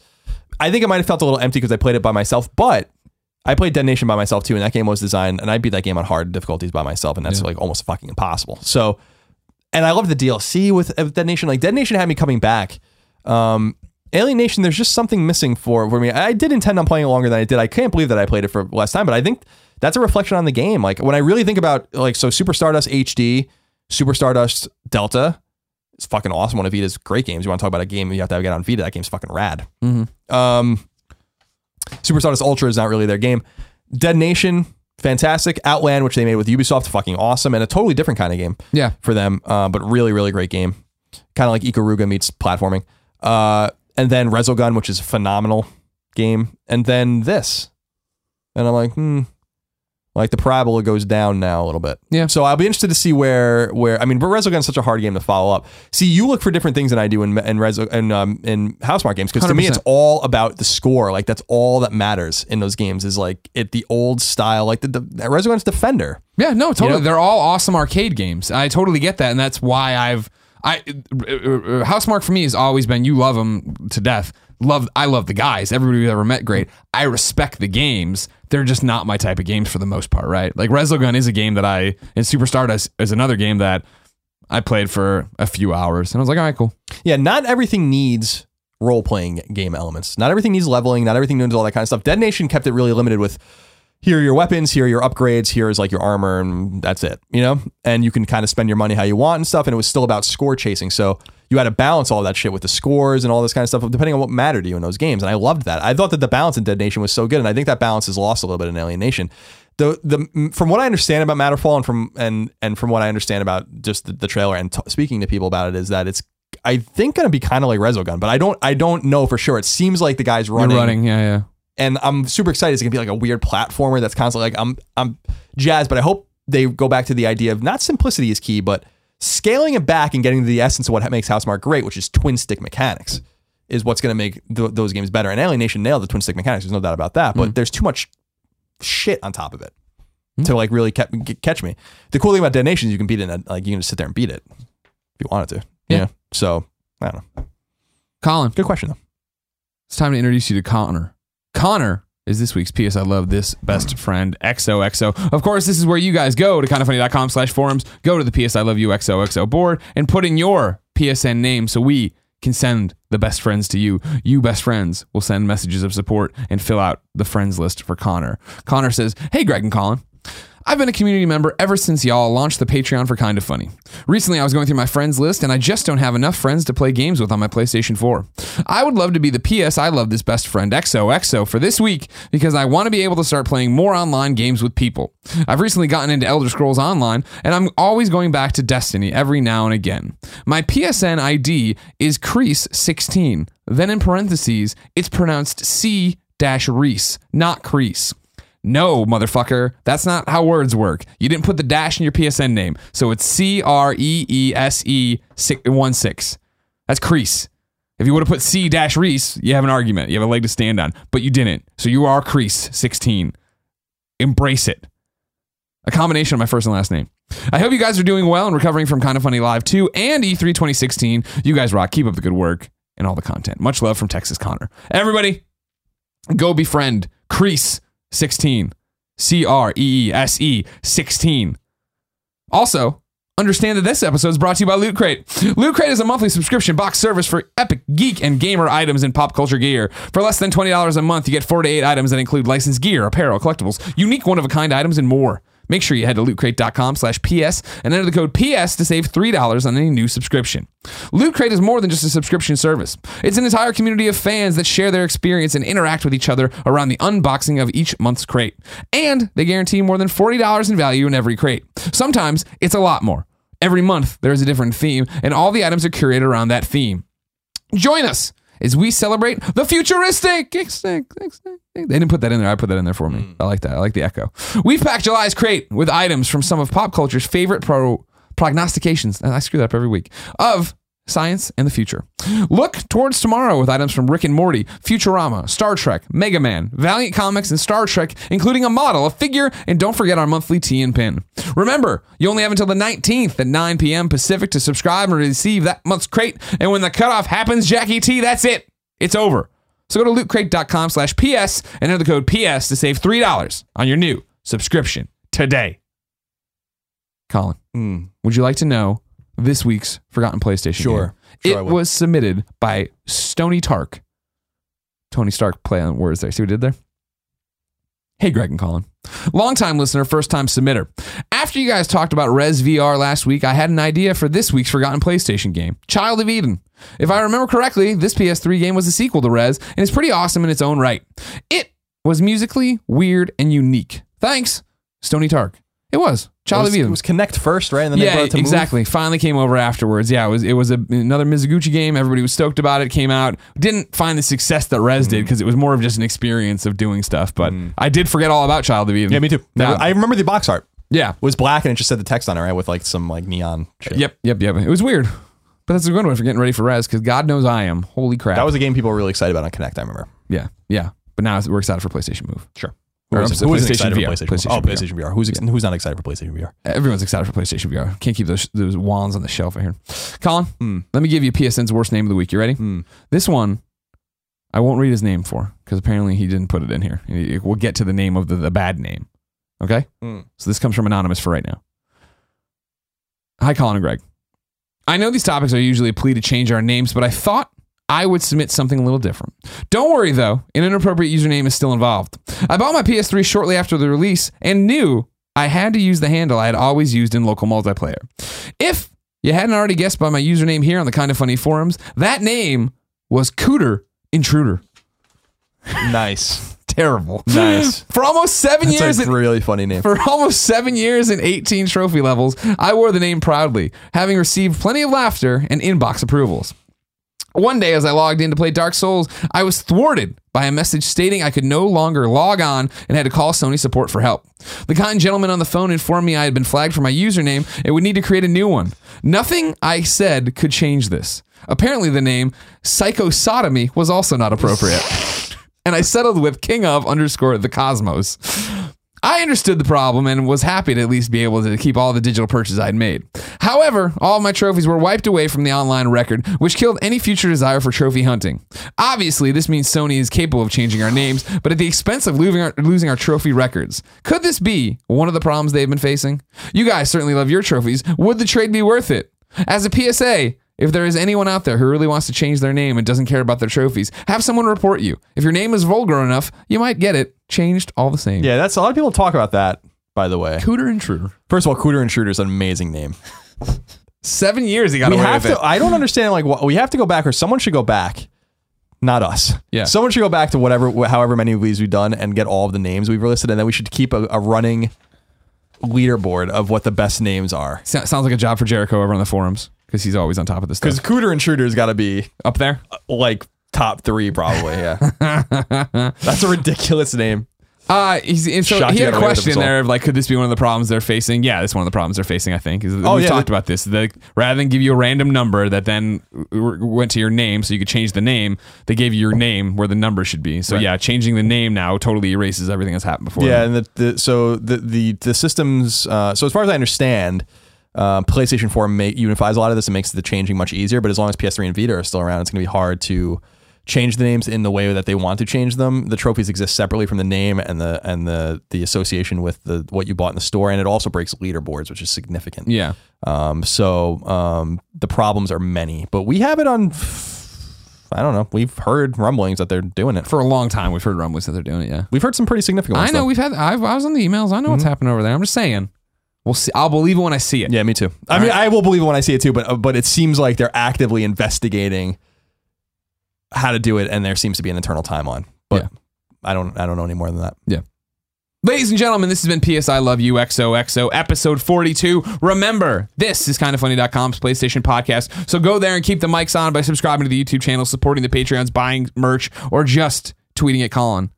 I think I might have felt a little empty because I played it by myself, but I played Dead Nation by myself too, and that game was designed, and I beat that game on hard difficulties by myself, and that's like almost fucking impossible. So, and I love the DLC with Dead Nation. Like Dead Nation had me coming back. Um, Alienation, there's just something missing for for me. I did intend on playing it longer than I did. I can't believe that I played it for less time, but I think that's a reflection on the game. Like when I really think about like so, Super Stardust HD, Super Stardust Delta. It's fucking awesome. One of Vita's great games. You want to talk about a game you have to have get on Vita? That game's fucking rad. Um, Super Stardust Ultra is not really their game. Dead Nation, fantastic. Outland, which they made with Ubisoft, fucking awesome, and a totally different kind of game Yeah. for them, uh, but really, really great game. Kind of like Ikaruga meets platforming. Uh, and then Resogun, which is a phenomenal game. And then this. And I'm like, hmm. Like the parabola goes down now a little bit. Yeah. So I'll be interested to see where where I mean, but Resogun's such a hard game to follow up. See, you look for different things than I do in in Reso in um in Housemarque games because to me it's all about the score. Like that's all that matters in those games is like it the old style, like the, the Resogun's Defender. Yeah, no, totally. know? They're all awesome arcade games. I totally get that, and that's why I've I uh, uh, Housemarque for me has always been you love them to death. Love I love the guys. Everybody we've ever met, great. I respect the games. They're just not my type of games for the most part, right? Like Resogun is a game that I and Super Stardust is another game that I played for a few hours, and I was like, all right, cool. Yeah, not everything needs role playing game elements. Not everything needs leveling. Not everything needs all that kind of stuff. Dead Nation kept it really limited with here are your weapons, here are your upgrades, here is like your armor, and that's it. You know, and you can kind of spend your money how you want and stuff. And it was still about score chasing. So you had to balance all that shit with the scores and all this kind of stuff, depending on what mattered to you in those games. And I loved that. I thought that the balance in Dead Nation was so good, and I think that balance is lost a little bit in Alienation. The the from what I understand about Matterfall and from and and from what I understand about just the, the trailer and t- speaking to people about it is that it's I think going to be kind of like Resogun, but I don't I don't know for sure. It seems like the guy's You're running, running, yeah, yeah. and I'm super excited. It's gonna be like a weird platformer that's constantly like I'm I'm jazzed, but I hope they go back to the idea of not simplicity is key, but scaling it back and getting to the essence of what makes Housemarque great, which is twin stick mechanics, is what's gonna make th- those games better. And Alienation nailed the twin stick mechanics. There's no doubt about that, but mm. there's too much shit on top of it mm. to like really g- catch me. The cool thing about Dead Nation is you can beat it, in a, like you can just sit there and beat it if you wanted to. Yeah. Yeah. So I don't know. Colin, Good question though. It's time to introduce you to Connor. Connor is this week's PS I Love This best friend XOXO. Of course, this is where you guys go to kindafunny.com slash forums, go to the PS I Love You XOXO board, and put in your PSN name so we can send the best friends to you. You best friends will send messages of support and fill out the friends list for Connor. Connor says, Hey, Greg and Colin. I've been a community member ever since y'all launched the Patreon for Kind of Funny. Recently, I was going through my friends list, and I just don't have enough friends to play games with on my PlayStation 4. I would love to be the PS I love this best friend XOXO for this week because I want to be able to start playing more online games with people. I've recently gotten into Elder Scrolls Online, and I'm always going back to Destiny every now and again. My PSN ID is Crease16. Then in parentheses, it's pronounced C Reese, not Crease. No, motherfucker. That's not how words work. You didn't put the dash in your PSN name. So it's C R E E S E 1 6. That's crease. If you would have put C dash Reese, you have an argument. You have a leg to stand on, but you didn't. So you are Crease 16. Embrace it. A combination of my first and last name. I hope you guys are doing well and recovering from Kind of Funny Live 2 and E E3 2016. You guys rock. Keep up the good work and all the content. Much love from Texas Connor. Everybody, go befriend Crease 16. C R E E S E 16. Also, understand that this episode is brought to you by Loot Crate. Loot Crate is a monthly subscription box service for epic geek and gamer items and pop culture gear. For less than $20 a month, you get four to eight items that include licensed gear, apparel, collectibles, unique one of a kind items, and more. Make sure you head to lootcrate.com slash PS and enter the code PS to save $3 on any new subscription. Loot Crate is more than just a subscription service. It's an entire community of fans that share their experience and interact with each other around the unboxing of each month's crate. And they guarantee more than $40 in value in every crate. Sometimes it's a lot more. Every month there is a different theme, and all the items are curated around that theme. Join us as we celebrate the futuristic. They didn't put that in there. I put that in there for me. Hmm. I like that. I like the echo. We've packed July's crate with items from some of pop culture's favorite pro prognostications. And I screw that up every week of science and the future. Look towards tomorrow with items from Rick and Morty, Futurama, Star Trek, Mega Man, Valiant Comics, and Star Trek, including a model, a figure, and don't forget our monthly tea and pin. Remember, you only have until the 19th at 9 p.m. Pacific to subscribe and receive that month's crate. And when the cutoff happens, Jackie T, that's it. It's over. So go to lootcrate.com slash PS and enter the code PS to save $3 on your new subscription today. Colin, Mm. would you like to know this week's Forgotten PlayStation Sure. game? Sure I it was submitted by Stony Tark. Tony Stark play on words there. See what I did there? Hey, Greg and Colin. Longtime listener, first time submitter. After you guys talked about Rez VR last week, I had an idea for this week's Forgotten PlayStation game Child of Eden. If I remember correctly, this PS3 game was a sequel to Rez, and it's pretty awesome in its own right. It was musically weird and unique. Thanks, Stony Tark. It was. Child it was, of Eden. It was Kinect first, right? And then they Yeah, brought it to Move? exactly. Finally came over afterwards. Yeah, it was it was a, another Mizuguchi game. Everybody was stoked about it. Came out. Didn't find the success that Rez Mm. did because it was more of just an experience of doing stuff. But I did forget all about Child of Eden. Yeah, me too. Yeah. I remember the box art. yeah. It was black and it just said the text on it, right? With like some like neon shit. Yep. Yep. Yep. It was weird, but that's a good one for getting ready for Rez because God knows I am. Holy crap. That was a game people were really excited about on Kinect, I remember. yeah. Yeah. But now we're excited for PlayStation Move. Sure. Or, I'm isn't, who isn't PlayStation excited for PlayStation, PlayStation VR? Oh, PlayStation VR. Who's, ex- who's not excited for PlayStation VR? Everyone's excited for PlayStation VR. Can't keep those those wands on the shelf right here. Colin, Hmm. let me give you PSN's worst name of the week. You ready? This one, I won't read his name for because apparently he didn't put it in here. We'll get to the name of the, the bad name. Okay? Hmm. So this comes from Anonymous for right now. Hi, Colin and Greg. I know these topics are usually a plea to change our names, but I thought I would submit something a little different. Don't worry though, an inappropriate username is still involved. I bought my PS3 shortly after the release and knew I had to use the handle I had always used in local multiplayer. If you hadn't already guessed by my username here on the Kind of Funny forums, that name was Cooter Intruder. Nice. Terrible. Nice. For almost seven That's years, a in- really funny name. for almost seven years and 18 trophy levels, I wore the name proudly, having received plenty of laughter and inbox approvals. One day, as I logged in to play Dark Souls, I was thwarted by a message stating I could no longer log on and had to call Sony support for help. The kind gentleman on the phone informed me I had been flagged for my username and would need to create a new one. Nothing I said could change this. Apparently, the name Psychosodomy was also not appropriate. and I settled with King of underscore the Cosmos. I understood the problem and was happy to at least be able to keep all the digital purchases I'd made. However, all my trophies were wiped away from the online record, which killed any future desire for trophy hunting. Obviously, this means Sony is capable of changing our names, but at the expense of losing our, losing our trophy records. Could this be one of the problems they've been facing? You guys certainly love your trophies. Would the trade be worth it? As a PSA, if there is anyone out there who really wants to change their name and doesn't care about their trophies, have someone report you. If your name is vulgar enough, you might get it changed all the same. Yeah, that's a lot of people talk about that, by the way. Cooter Intruder. First of all, Cooter Intruder is an amazing name. Seven years he got we away have with to. it. I don't understand. Like, what, we have to go back, or someone should go back. Not us. Yeah. Someone should go back to whatever, however many of these we've done, and get all of the names we've listed, and then we should keep a, a running leaderboard of what the best names are. So- sounds like a job for Jericho over on the forums because he's always on top of this stuff. Because. Cooter Intruder's got to be Up there, like top three, probably. Yeah. That's a ridiculous name. Uh, he's, and so Shocked he had a got away with it, question there of like, could this be one of the problems they're facing? Yeah, this one of the problems they're facing. I think. Is, Oh, we've yeah, talked about this. The, rather than give you a random number that then went to your name, so you could change the name, they gave you your name where the number should be. So Right. yeah, changing the name now totally erases everything that's happened before. Yeah, and the, the so the the the systems. Uh, so as far as I understand, uh, PlayStation Four ma- unifies a lot of this and makes the changing much easier. But as long as PS3 and Vita are still around, it's going to be hard to change the names in the way that they want to change them. The trophies exist separately from the name and the and the the association with the what you bought in the store, and it also breaks leaderboards, which is significant. yeah. Um, so um, the problems are many, but we have it on. I don't know. We've heard rumblings that they're doing it. For a long time, we've heard rumblings that they're doing it. Yeah. We've heard some pretty significant ones. I know though. we've had. I've, I was on the emails. I know what's happening over there. I'm just saying. We'll see. I'll believe it when I see it. Yeah, me too. I All mean, right. I will believe it when I see it too, but uh, but it seems like they're actively investigating how to do it, and there seems to be an internal timeline. But Yeah. I don't I don't know any more than that. Yeah. Ladies and gentlemen, this has been PS I Love You XOXO episode 42. Remember, this is kindafunny.com's PlayStation podcast. So go there and keep the mics on by subscribing to the YouTube channel, supporting the Patreons, buying merch, or just tweeting at Colin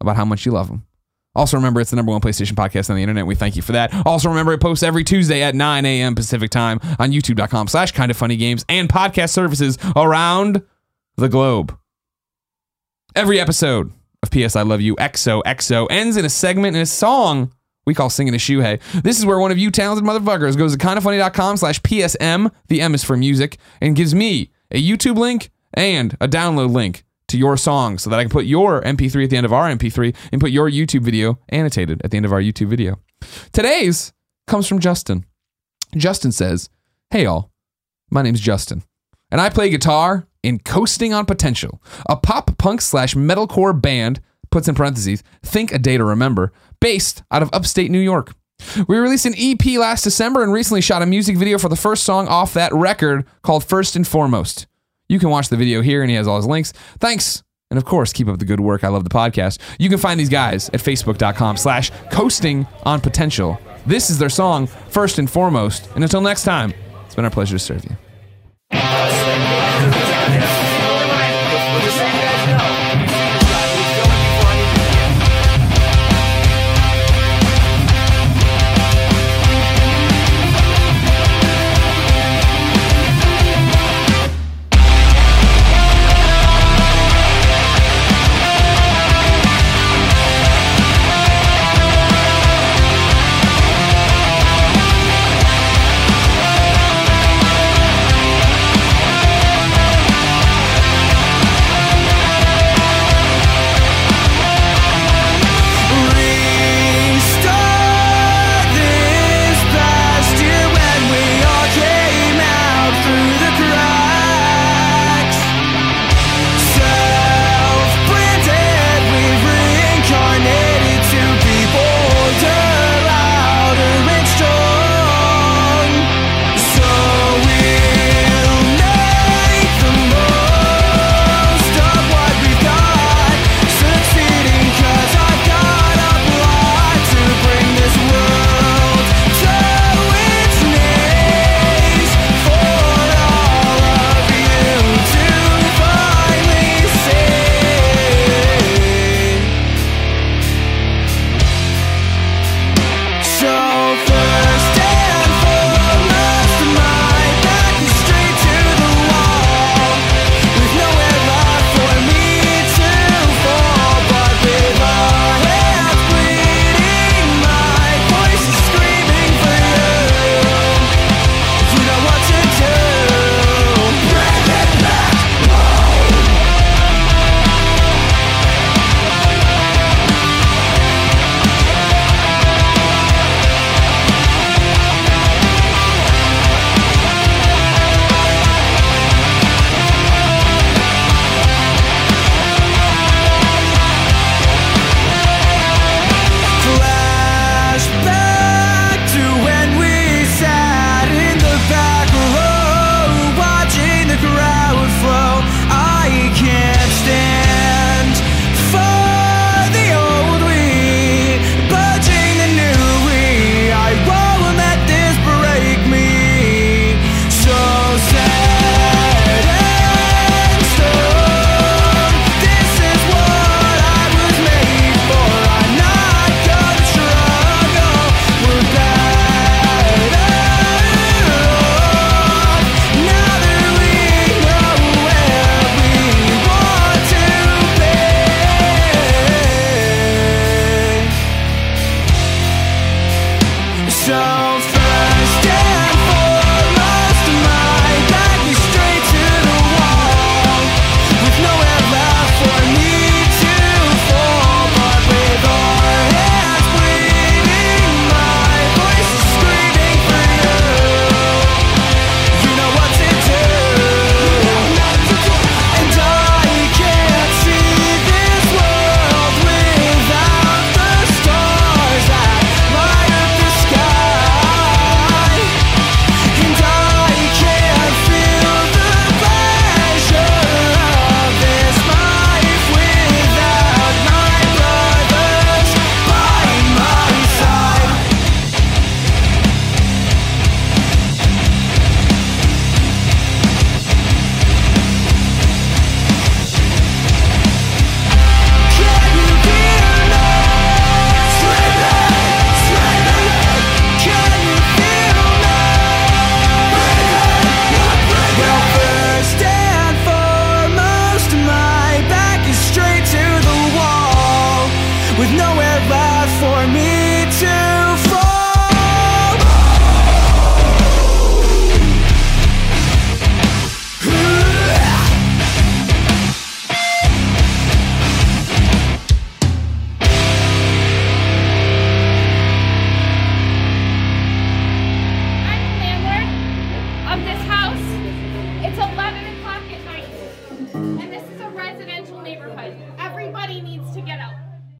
about how much you love him. Also, remember, it's the number one PlayStation podcast on the internet. We thank you for that. Also, remember, it posts every Tuesday at 9 a.m. Pacific time on youtube.com slash kind of funny games and podcast services around the globe. Every episode of PS I Love You XOXO ends in a segment in a song we call Singing a Shuhei. This is where one of you talented motherfuckers goes to kindafunny.com slash PSM, the M is for music, and gives me a YouTube link and a download link to your song so that I can put your MP3 at the end of our MP3 and put your YouTube video annotated at the end of our YouTube video. Today's comes from Justin. Justin says, Hey, all, my name's Justin, and I play guitar in Coasting on Potential, a pop punk slash metalcore band, puts in parentheses, think a day to remember, based out of upstate New York. We released an EP last December and recently shot a music video for the first song off that record called First and Foremost. You can watch the video here and he has all his links. Thanks. And of course, keep up the good work. I love the podcast. You can find these guys at facebook.com slash coasting on potential. This is their song, First and Foremost. And until next time, it's been our pleasure to serve you.